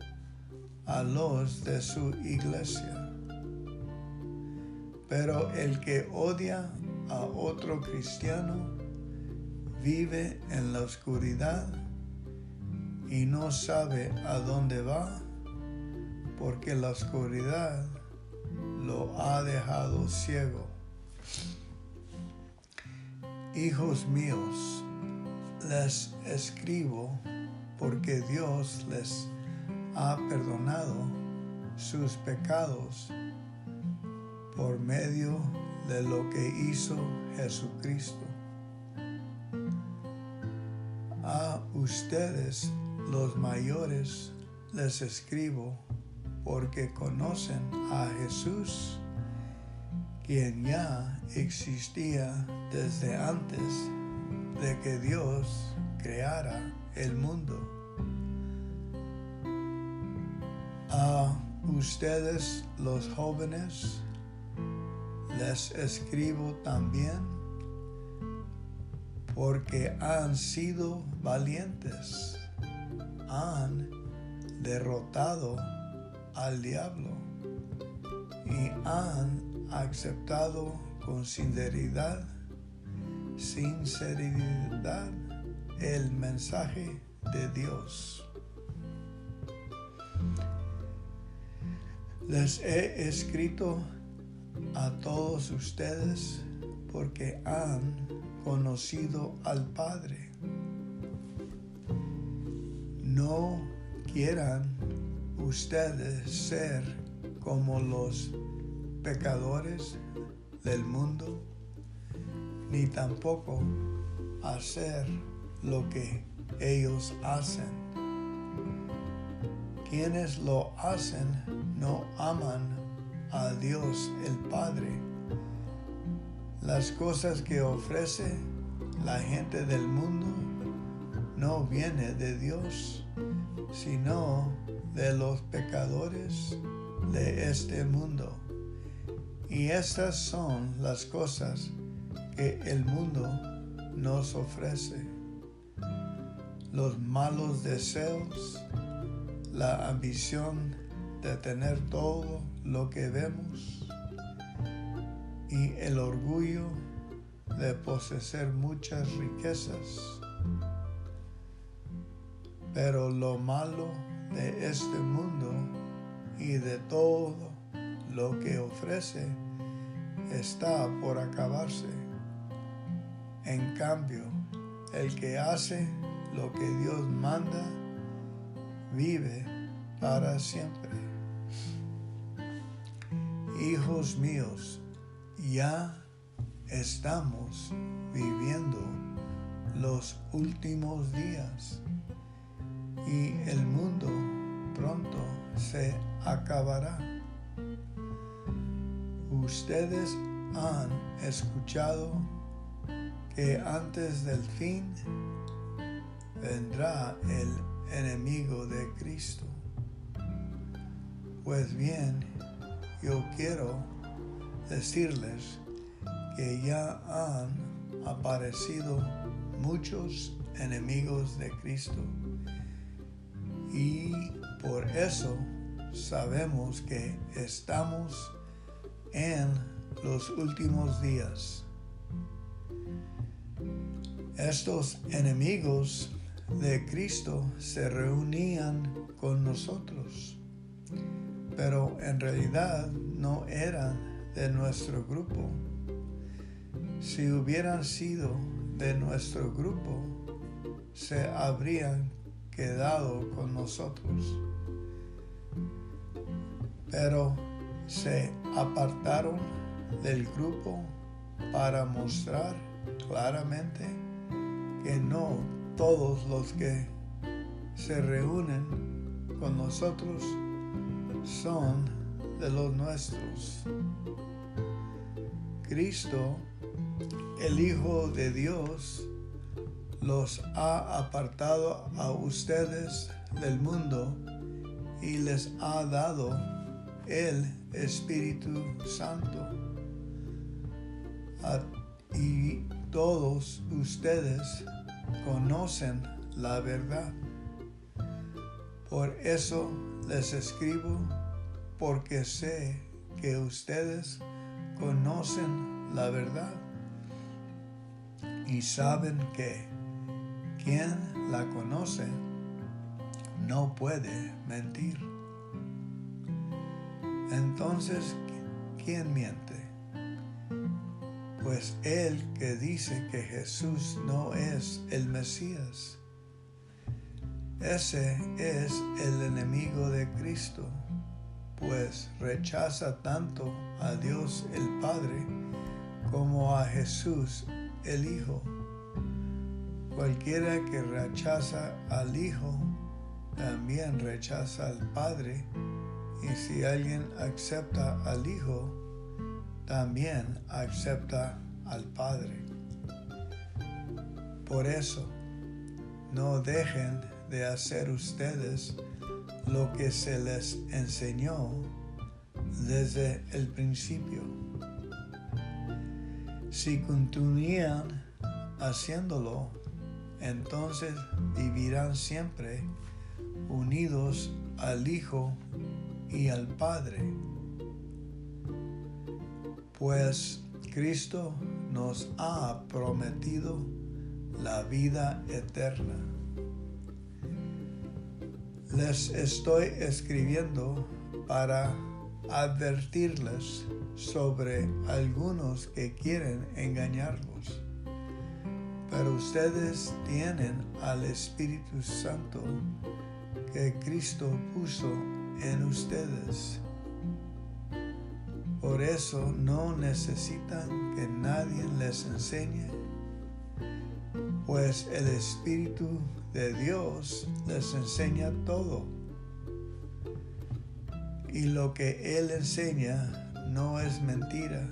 a los de su iglesia. Pero el que odia a otro cristiano vive en la oscuridad y no sabe a dónde va porque la oscuridad lo ha dejado ciego. Hijos míos, les escribo porque Dios les ha perdonado sus pecados por medio de lo que hizo Jesucristo. A ustedes, los mayores, les escribo porque conocen a Jesús, quien ya existía desde antes de que Dios creara el mundo. A ustedes los jóvenes les escribo también porque han sido valientes, han derrotado al diablo y han aceptado con sinceridad, sinceridad el mensaje de Dios. Les he escrito a todos ustedes porque han conocido al Padre. No quieran ustedes ser como los pecadores del mundo, ni tampoco hacer lo que ellos hacen. Quienes lo hacen no aman a Dios el Padre. Las cosas que ofrece la gente del mundo no viene de Dios, sino de los pecadores de este mundo. Y estas son las cosas que el mundo nos ofrece. Los malos deseos, la ambición de tener todo lo que vemos y el orgullo de poseer muchas riquezas. Pero lo malo de este mundo y de todo lo que ofrece está por acabarse. En cambio, el que hace lo que Dios manda vive para siempre. Hijos míos, ya estamos viviendo los últimos días y el mundo pronto se acabará. Ustedes han escuchado que antes del fin vendrá el enemigo de Cristo. Pues bien, yo quiero decirles que ya han aparecido muchos enemigos de Cristo y por eso sabemos que estamos en los últimos días. Estos enemigos de Cristo se reunían con nosotros, pero en realidad no eran de nuestro grupo. Si hubieran sido de nuestro grupo, se habrían quedado con nosotros. Pero se apartaron del grupo para mostrar claramente que no todos los que se reúnen con nosotros son de los nuestros. Cristo, el Hijo de Dios, los ha apartado a ustedes del mundo y les ha dado el Espíritu Santo. y todos ustedes conocen la verdad. Por eso les escribo, porque sé que ustedes conocen la verdad y saben que quien la conoce no puede mentir. Entonces, ¿quién miente? Pues el que dice que Jesús no es el Mesías. Ese es el enemigo de Cristo, pues rechaza tanto a Dios el Padre como a Jesús el Hijo. Cualquiera que rechaza al Hijo también rechaza al Padre, y si alguien acepta al Hijo, también acepta al Padre. Por eso, no dejen de hacer ustedes lo que se les enseñó desde el principio. Si continúan haciéndolo, entonces vivirán siempre unidos al Hijo y al Padre. Pues Cristo nos ha prometido la vida eterna. Les estoy escribiendo para advertirles sobre algunos que quieren engañarlos. Pero ustedes tienen al Espíritu Santo que Cristo puso en ustedes. Por eso no necesitan que nadie les enseñe, pues el Espíritu de Dios les enseña todo. Y lo que Él enseña no es mentira,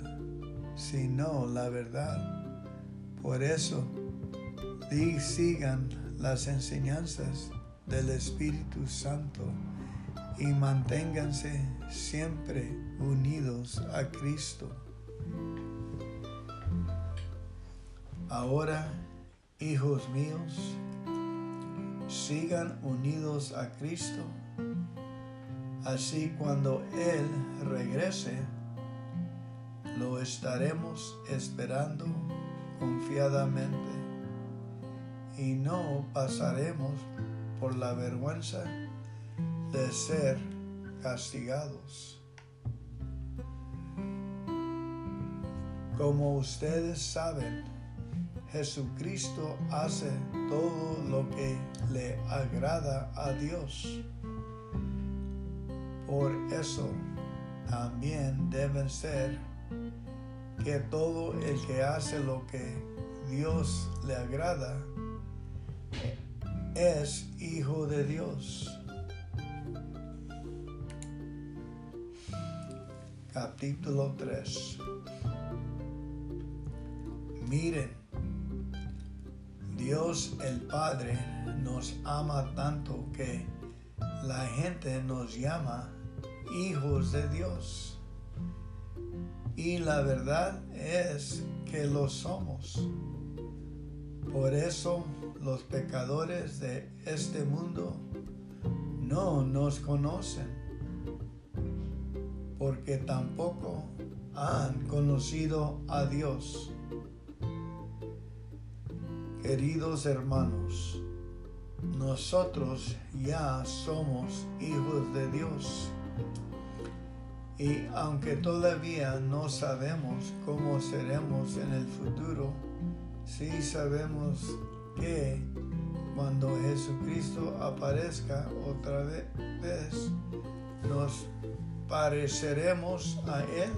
sino la verdad. Por eso, sigan las enseñanzas del Espíritu Santo y manténganse siempre unidos a Cristo. Ahora, hijos míos, sigan unidos a Cristo, así cuando Él regrese, lo estaremos esperando confiadamente y no pasaremos por la vergüenza de ser castigados. Como ustedes saben, Jesucristo hace todo lo que le agrada a Dios. Por eso también deben ser que todo el que hace lo que Dios le agrada es hijo de Dios. Capítulo 3 Miren, Dios el Padre nos ama tanto que la gente nos llama hijos de Dios. Y la verdad es que lo somos. Por eso los pecadores de este mundo no nos conocen, porque tampoco han conocido a Dios. Queridos hermanos, nosotros ya somos hijos de Dios. Y aunque todavía no sabemos cómo seremos en el futuro, sí sabemos que cuando Jesucristo aparezca otra vez, nos pareceremos a Él,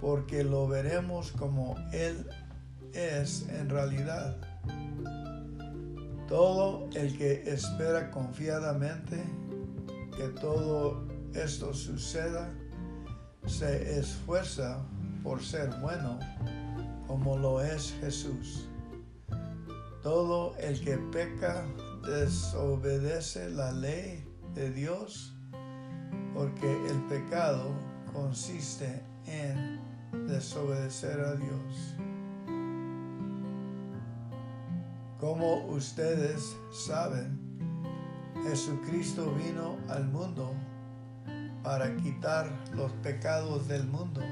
porque lo veremos como Él es en realidad. Todo el que espera confiadamente que todo esto suceda, se esfuerza por ser bueno como lo es Jesús. Todo el que peca desobedece la ley de Dios porque el pecado consiste en desobedecer a Dios. Como ustedes saben, Jesucristo vino al mundo para quitar los pecados del mundo.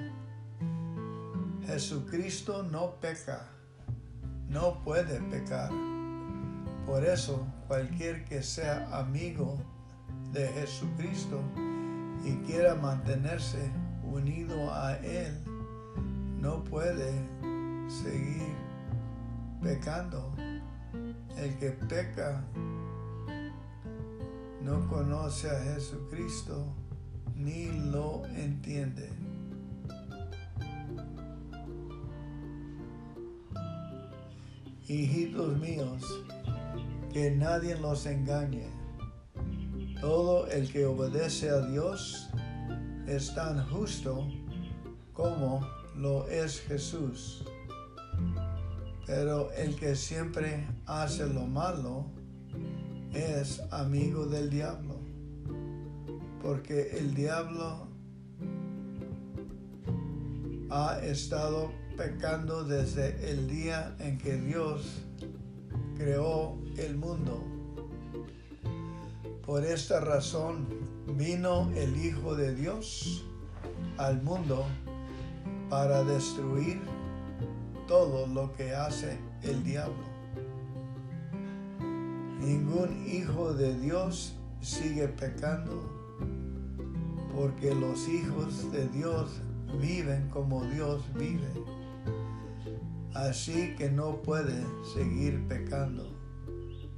Jesucristo no peca, no puede pecar. Por eso, cualquier que sea amigo de Jesucristo y quiera mantenerse unido a Él, no puede seguir pecando. El que peca no conoce a Jesucristo ni lo entiende. Hijitos míos, que nadie los engañe. Todo el que obedece a Dios es tan justo como lo es Jesús. Pero el que siempre hace lo malo es amigo del diablo, porque el diablo ha estado pecando desde el día en que Dios creó el mundo. Por esta razón vino el Hijo de Dios al mundo para destruir todo lo que hace el diablo. Ningún hijo de Dios sigue pecando porque los hijos de Dios viven como Dios vive. Así que no puede seguir pecando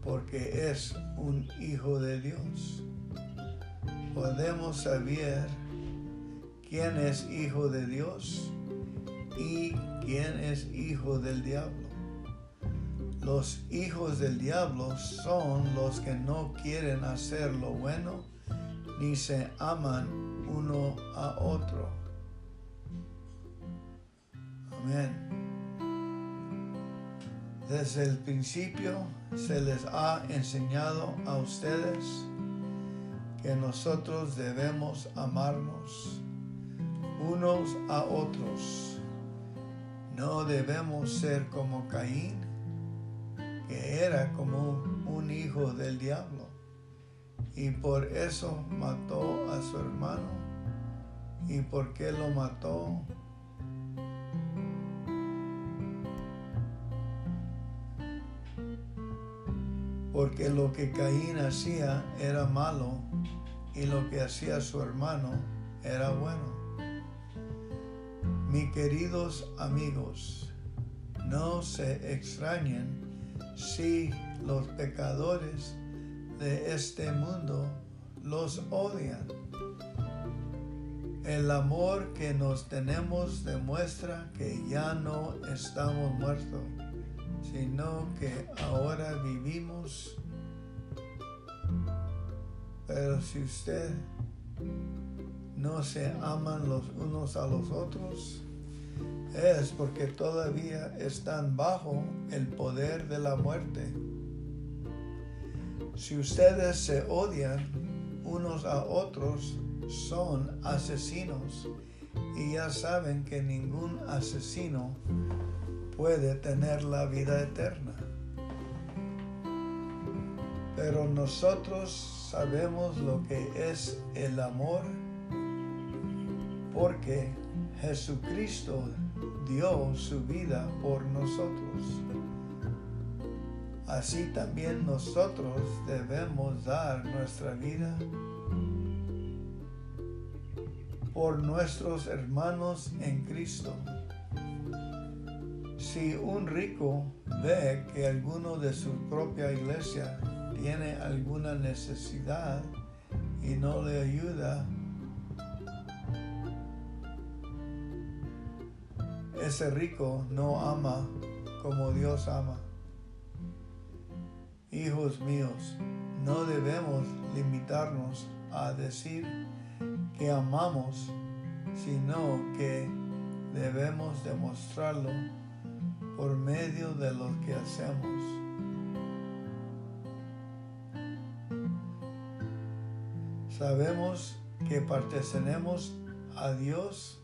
porque es un hijo de Dios. Podemos saber quién es hijo de Dios y quién es hijo del diablo. Los hijos del diablo son los que no quieren hacer lo bueno ni se aman uno a otro. Amén. Desde el principio se les ha enseñado a ustedes que nosotros debemos amarnos unos a otros no debemos ser como Caín, que era como un hijo del diablo, y por eso mató a su hermano. ¿Y por qué lo mató? Porque lo que Caín hacía era malo y lo que hacía su hermano era bueno. Mis queridos amigos, no se extrañen si los pecadores de este mundo los odian. El amor que nos tenemos demuestra que ya no estamos muertos, sino que ahora vivimos. Pero si usted no se aman los unos a los otros, es porque todavía están bajo el poder de la muerte. Si ustedes se odian unos a otros, son asesinos y ya saben que ningún asesino puede tener la vida eterna. Pero nosotros sabemos lo que es el amor porque Jesucristo dio su vida por nosotros. Así también nosotros debemos dar nuestra vida por nuestros hermanos en Cristo. Si un rico ve que alguno de su propia iglesia tiene alguna necesidad y no le ayuda, ese rico no ama como Dios ama. Hijos míos, no debemos limitarnos a decir que amamos, sino que debemos demostrarlo por medio de lo que hacemos. Sabemos que pertenecemos a Dios,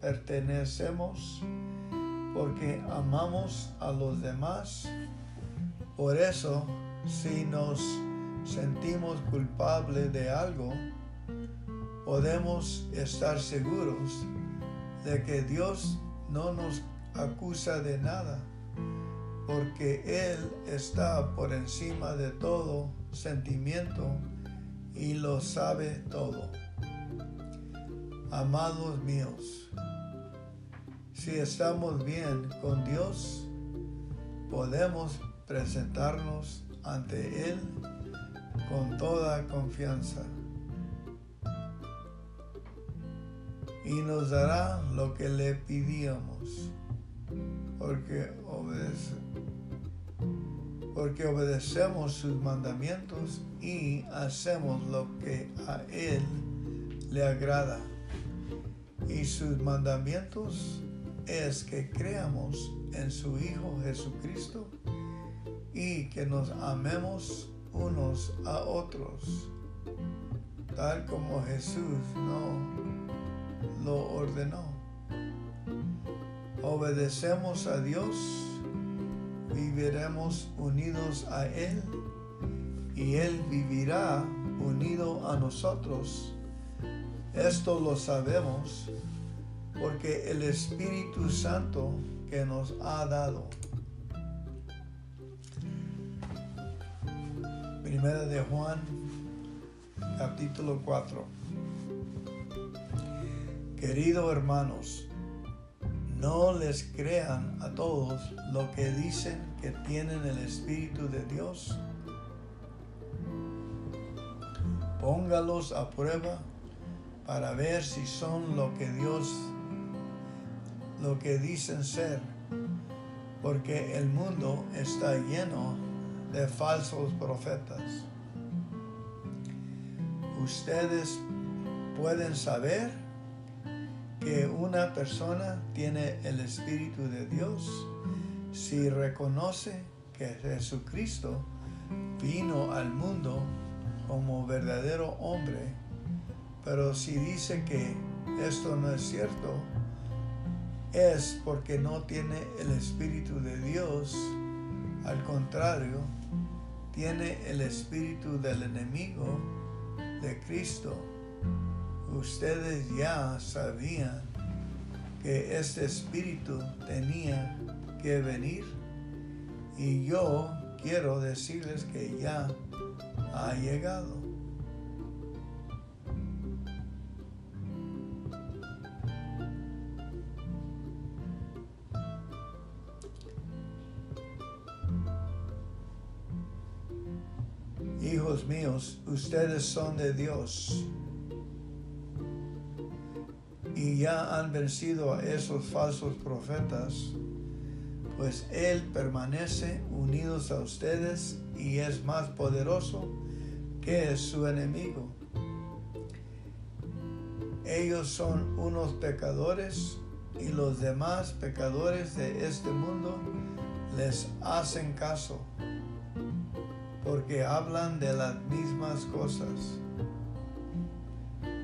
pertenecemos porque amamos a los demás. Por eso, si nos sentimos culpables de algo, podemos estar seguros de que Dios no nos acusa de nada, porque Él está por encima de todo sentimiento y lo sabe todo. Amados míos, si estamos bien con Dios, podemos presentarnos ante Él con toda confianza. Y nos dará lo que le pidíamos, porque, porque obedecemos sus mandamientos y hacemos lo que a Él le agrada. Y sus mandamientos es que creamos en su Hijo Jesucristo y que nos amemos unos a otros, tal como Jesús no lo ordenó. Obedecemos a Dios, viviremos unidos a Él y Él vivirá unido a nosotros. Esto lo sabemos porque el Espíritu Santo que nos ha dado. Primera de Juan, capítulo 4. Queridos hermanos, no les crean a todos lo que dicen que tienen el Espíritu de Dios. Póngalos a prueba para ver si son lo que Dios lo que dicen ser, porque el mundo está lleno de falsos profetas. Ustedes pueden saber que una persona tiene el Espíritu de Dios si reconoce que Jesucristo vino al mundo como verdadero hombre, pero si dice que esto no es cierto, es porque no tiene el Espíritu de Dios. Al contrario, tiene el espíritu del enemigo de Cristo. Ustedes ya sabían que este espíritu tenía que venir y yo quiero decirles que ya ha llegado. Hijos míos, ustedes son de Dios y ya han vencido a esos falsos profetas, pues Él permanece unidos a ustedes y es más poderoso que su enemigo. Ellos son unos pecadores y los demás pecadores de este mundo les hacen caso porque hablan de las mismas cosas.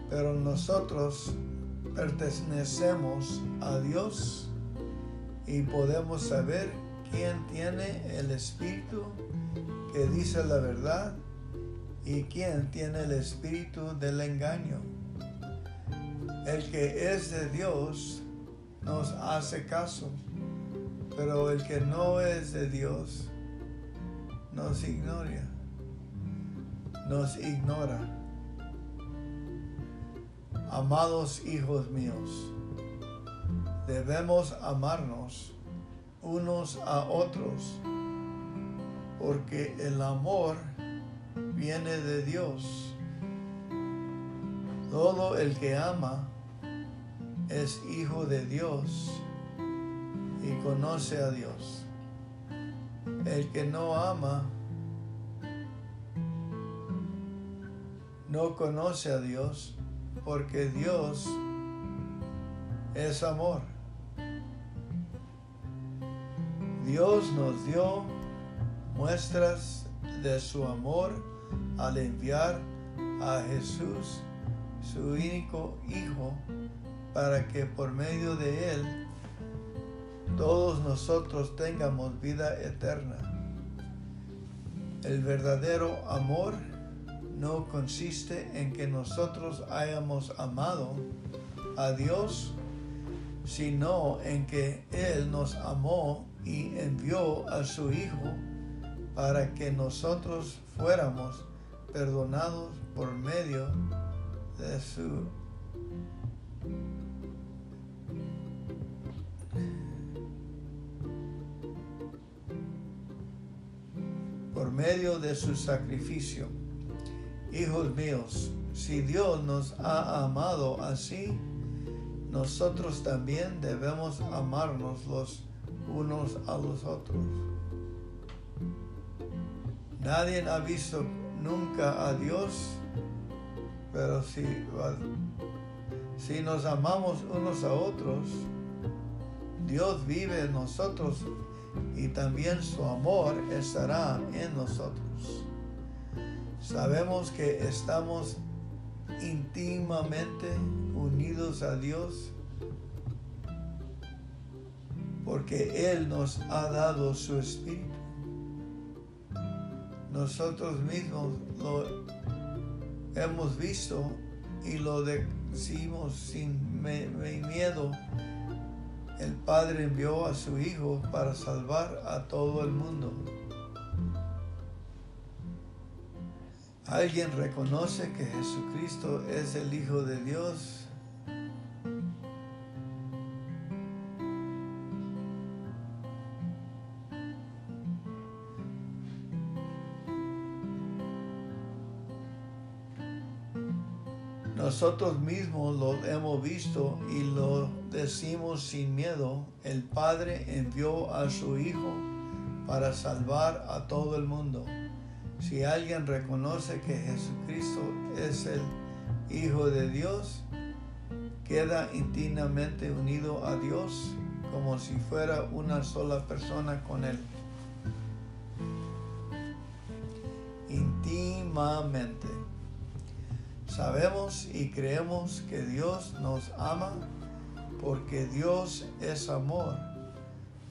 Pero nosotros pertenecemos a Dios y podemos saber quién tiene el espíritu que dice la verdad y quién tiene el espíritu del engaño. El que es de Dios nos hace caso, pero el que no es de Dios nos ignora, nos ignora. Amados hijos míos, debemos amarnos unos a otros, porque el amor viene de Dios. Todo el que ama es hijo de Dios y conoce a Dios. El que no ama no conoce a Dios porque Dios es amor. Dios nos dio muestras de su amor al enviar a Jesús, su único Hijo, para que por medio de Él todos nosotros tengamos vida eterna. El verdadero amor no consiste en que nosotros hayamos amado a Dios, sino en que Él nos amó y envió a su Hijo para que nosotros fuéramos perdonados por medio de su por medio de su sacrificio. Hijos míos, si Dios nos ha amado así, nosotros también debemos amarnos los unos a los otros. Nadie ha visto nunca a Dios, pero si, si nos amamos unos a otros, Dios vive en nosotros y también su amor estará en nosotros. Sabemos que estamos íntimamente unidos a Dios porque Él nos ha dado su espíritu. Nosotros mismos lo hemos visto y lo decimos sin miedo. El Padre envió a su Hijo para salvar a todo el mundo. ¿Alguien reconoce que Jesucristo es el Hijo de Dios? nosotros mismos lo hemos visto y lo decimos sin miedo. El Padre envió a su Hijo para salvar a todo el mundo. Si alguien reconoce que Jesucristo es el Hijo de Dios, queda íntimamente unido a Dios como si fuera una sola persona con Él. Íntimamente. Sabemos y creemos que Dios nos ama porque Dios es amor.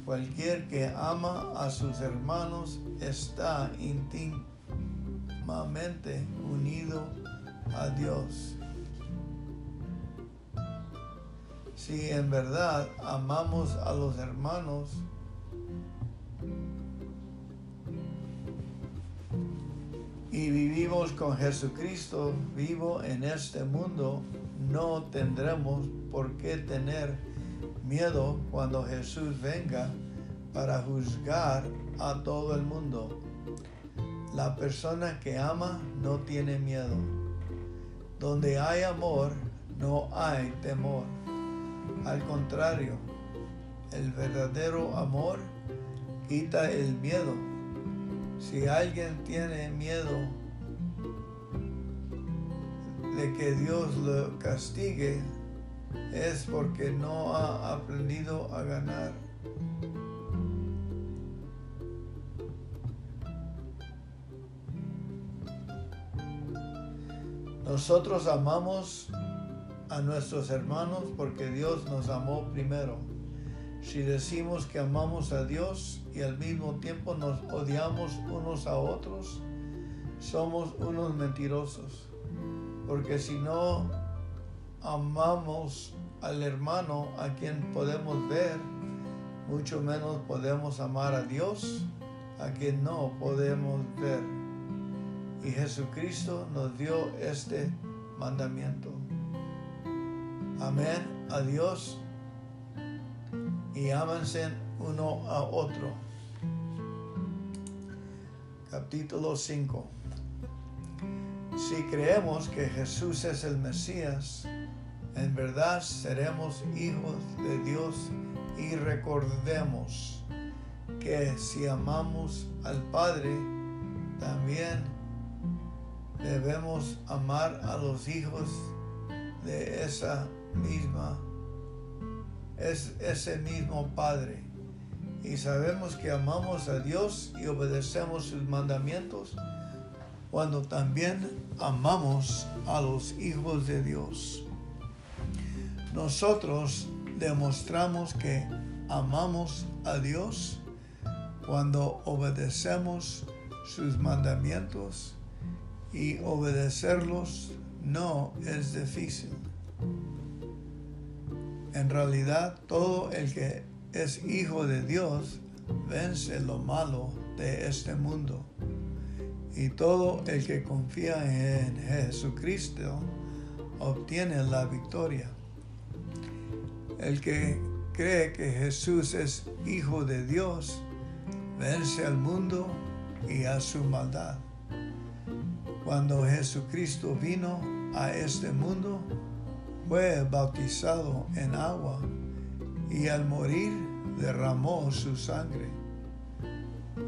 Cualquier que ama a sus hermanos está unido a Dios. Si en verdad amamos a los hermanos, y vivimos con Jesucristo vivo en este mundo, no tendremos por qué tener miedo cuando Jesús venga para juzgar a todo el mundo. La persona que ama no tiene miedo. Donde hay amor, no hay temor. Al contrario, el verdadero amor quita el miedo si alguien tiene miedo de que Dios lo castigue, es porque no ha aprendido a ganar. Nosotros amamos a nuestros hermanos porque Dios nos amó primero. Si decimos que amamos a Dios y al mismo tiempo nos odiamos unos a otros, somos unos mentirosos. Porque si no amamos al hermano a quien podemos ver, mucho menos podemos amar a Dios a quien no podemos ver. Y Jesucristo nos dio este mandamiento. Amén. A Dios y ámanse uno a otro. Capítulo 5. Si creemos que Jesús es el Mesías, en verdad seremos hijos de Dios y recordemos que si amamos al Padre, también debemos amar a los hijos de esa misma es ese mismo Padre. Y sabemos que amamos a Dios y obedecemos sus mandamientos cuando también amamos a los hijos de Dios. Nosotros demostramos que amamos a Dios cuando obedecemos sus mandamientos y obedecerlos no es difícil. En realidad, todo el que es hijo de Dios vence lo malo de este mundo. Y todo el que confía en Jesucristo obtiene la victoria. El que cree que Jesús es hijo de Dios vence al mundo y a su maldad. Cuando Jesucristo vino a este mundo, fue bautizado en agua y al morir derramó su sangre.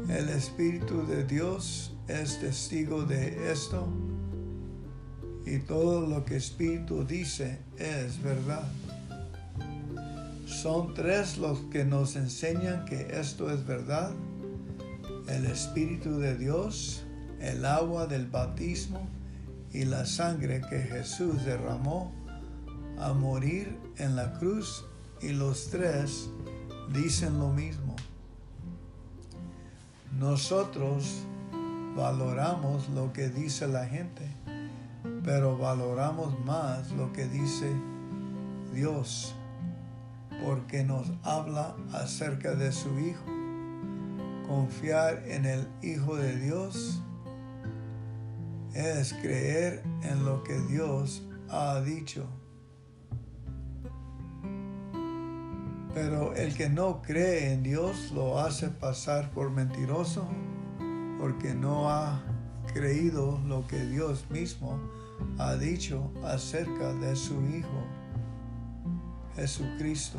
El Espíritu de Dios es testigo de esto y todo lo que Espíritu dice es verdad. Son tres los que nos enseñan que esto es verdad. El Espíritu de Dios, el agua del bautismo y la sangre que Jesús derramó a morir en la cruz y los tres dicen lo mismo. Nosotros valoramos lo que dice la gente, pero valoramos más lo que dice Dios, porque nos habla acerca de su Hijo. Confiar en el Hijo de Dios es creer en lo que Dios ha dicho. Pero el que no cree en Dios lo hace pasar por mentiroso porque no ha creído lo que Dios mismo ha dicho acerca de su Hijo, Jesucristo.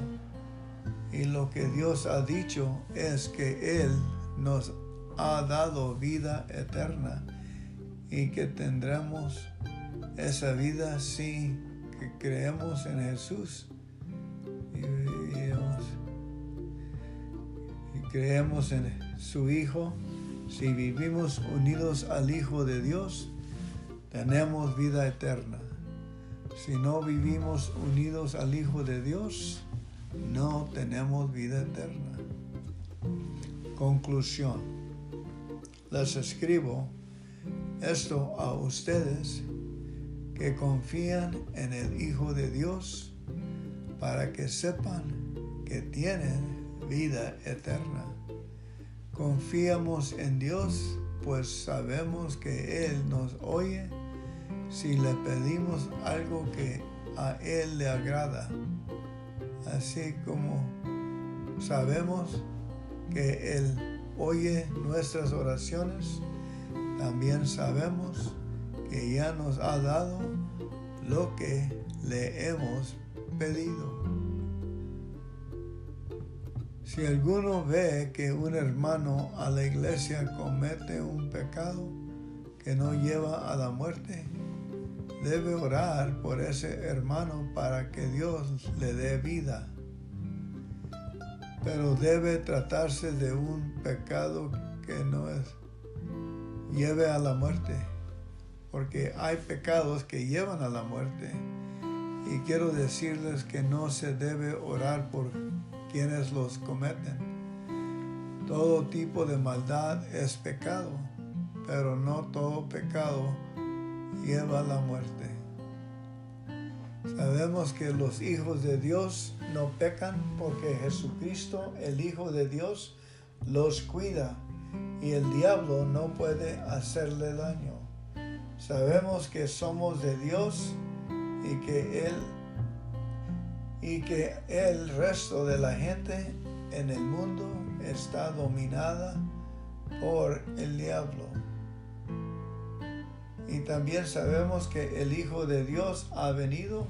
Y lo que Dios ha dicho es que Él nos ha dado vida eterna y que tendremos esa vida si creemos en Jesús y, y creemos en su Hijo. Si vivimos unidos al Hijo de Dios, tenemos vida eterna. Si no vivimos unidos al Hijo de Dios, no tenemos vida eterna. Conclusión. Les escribo esto a ustedes que confían en el Hijo de Dios para que sepan que tienen vida eterna. Confiamos en Dios pues sabemos que Él nos oye si le pedimos algo que a Él le agrada. Así como sabemos que Él oye nuestras oraciones, también sabemos que ya nos ha dado lo que le hemos pedido. Si alguno ve que un hermano a la iglesia comete un pecado que no lleva a la muerte, debe orar por ese hermano para que Dios le dé vida. Pero debe tratarse de un pecado que no es lleve a la muerte, porque hay pecados que llevan a la muerte. Y quiero decirles que no se debe orar por quienes los cometen. Todo tipo de maldad es pecado, pero no todo pecado lleva a la muerte. Sabemos que los hijos de Dios no pecan porque Jesucristo, el Hijo de Dios, los cuida y el diablo no puede hacerle daño. Sabemos que somos de Dios y que Él y que el resto de la gente en el mundo está dominada por el diablo. Y también sabemos que el Hijo de Dios ha venido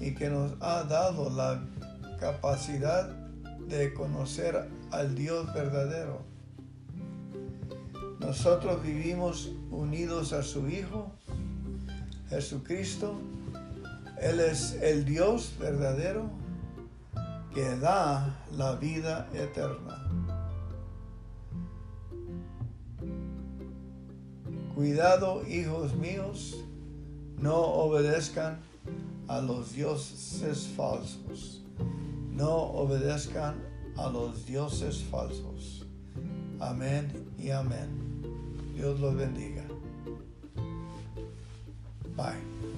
y que nos ha dado la capacidad de conocer al Dios verdadero. Nosotros vivimos unidos a su Hijo, Jesucristo. Él es el Dios verdadero que da la vida eterna. Cuidado, hijos míos, no obedezcan a los dioses falsos. No obedezcan a los dioses falsos. Amén y amén. Dios los bendiga. Bye.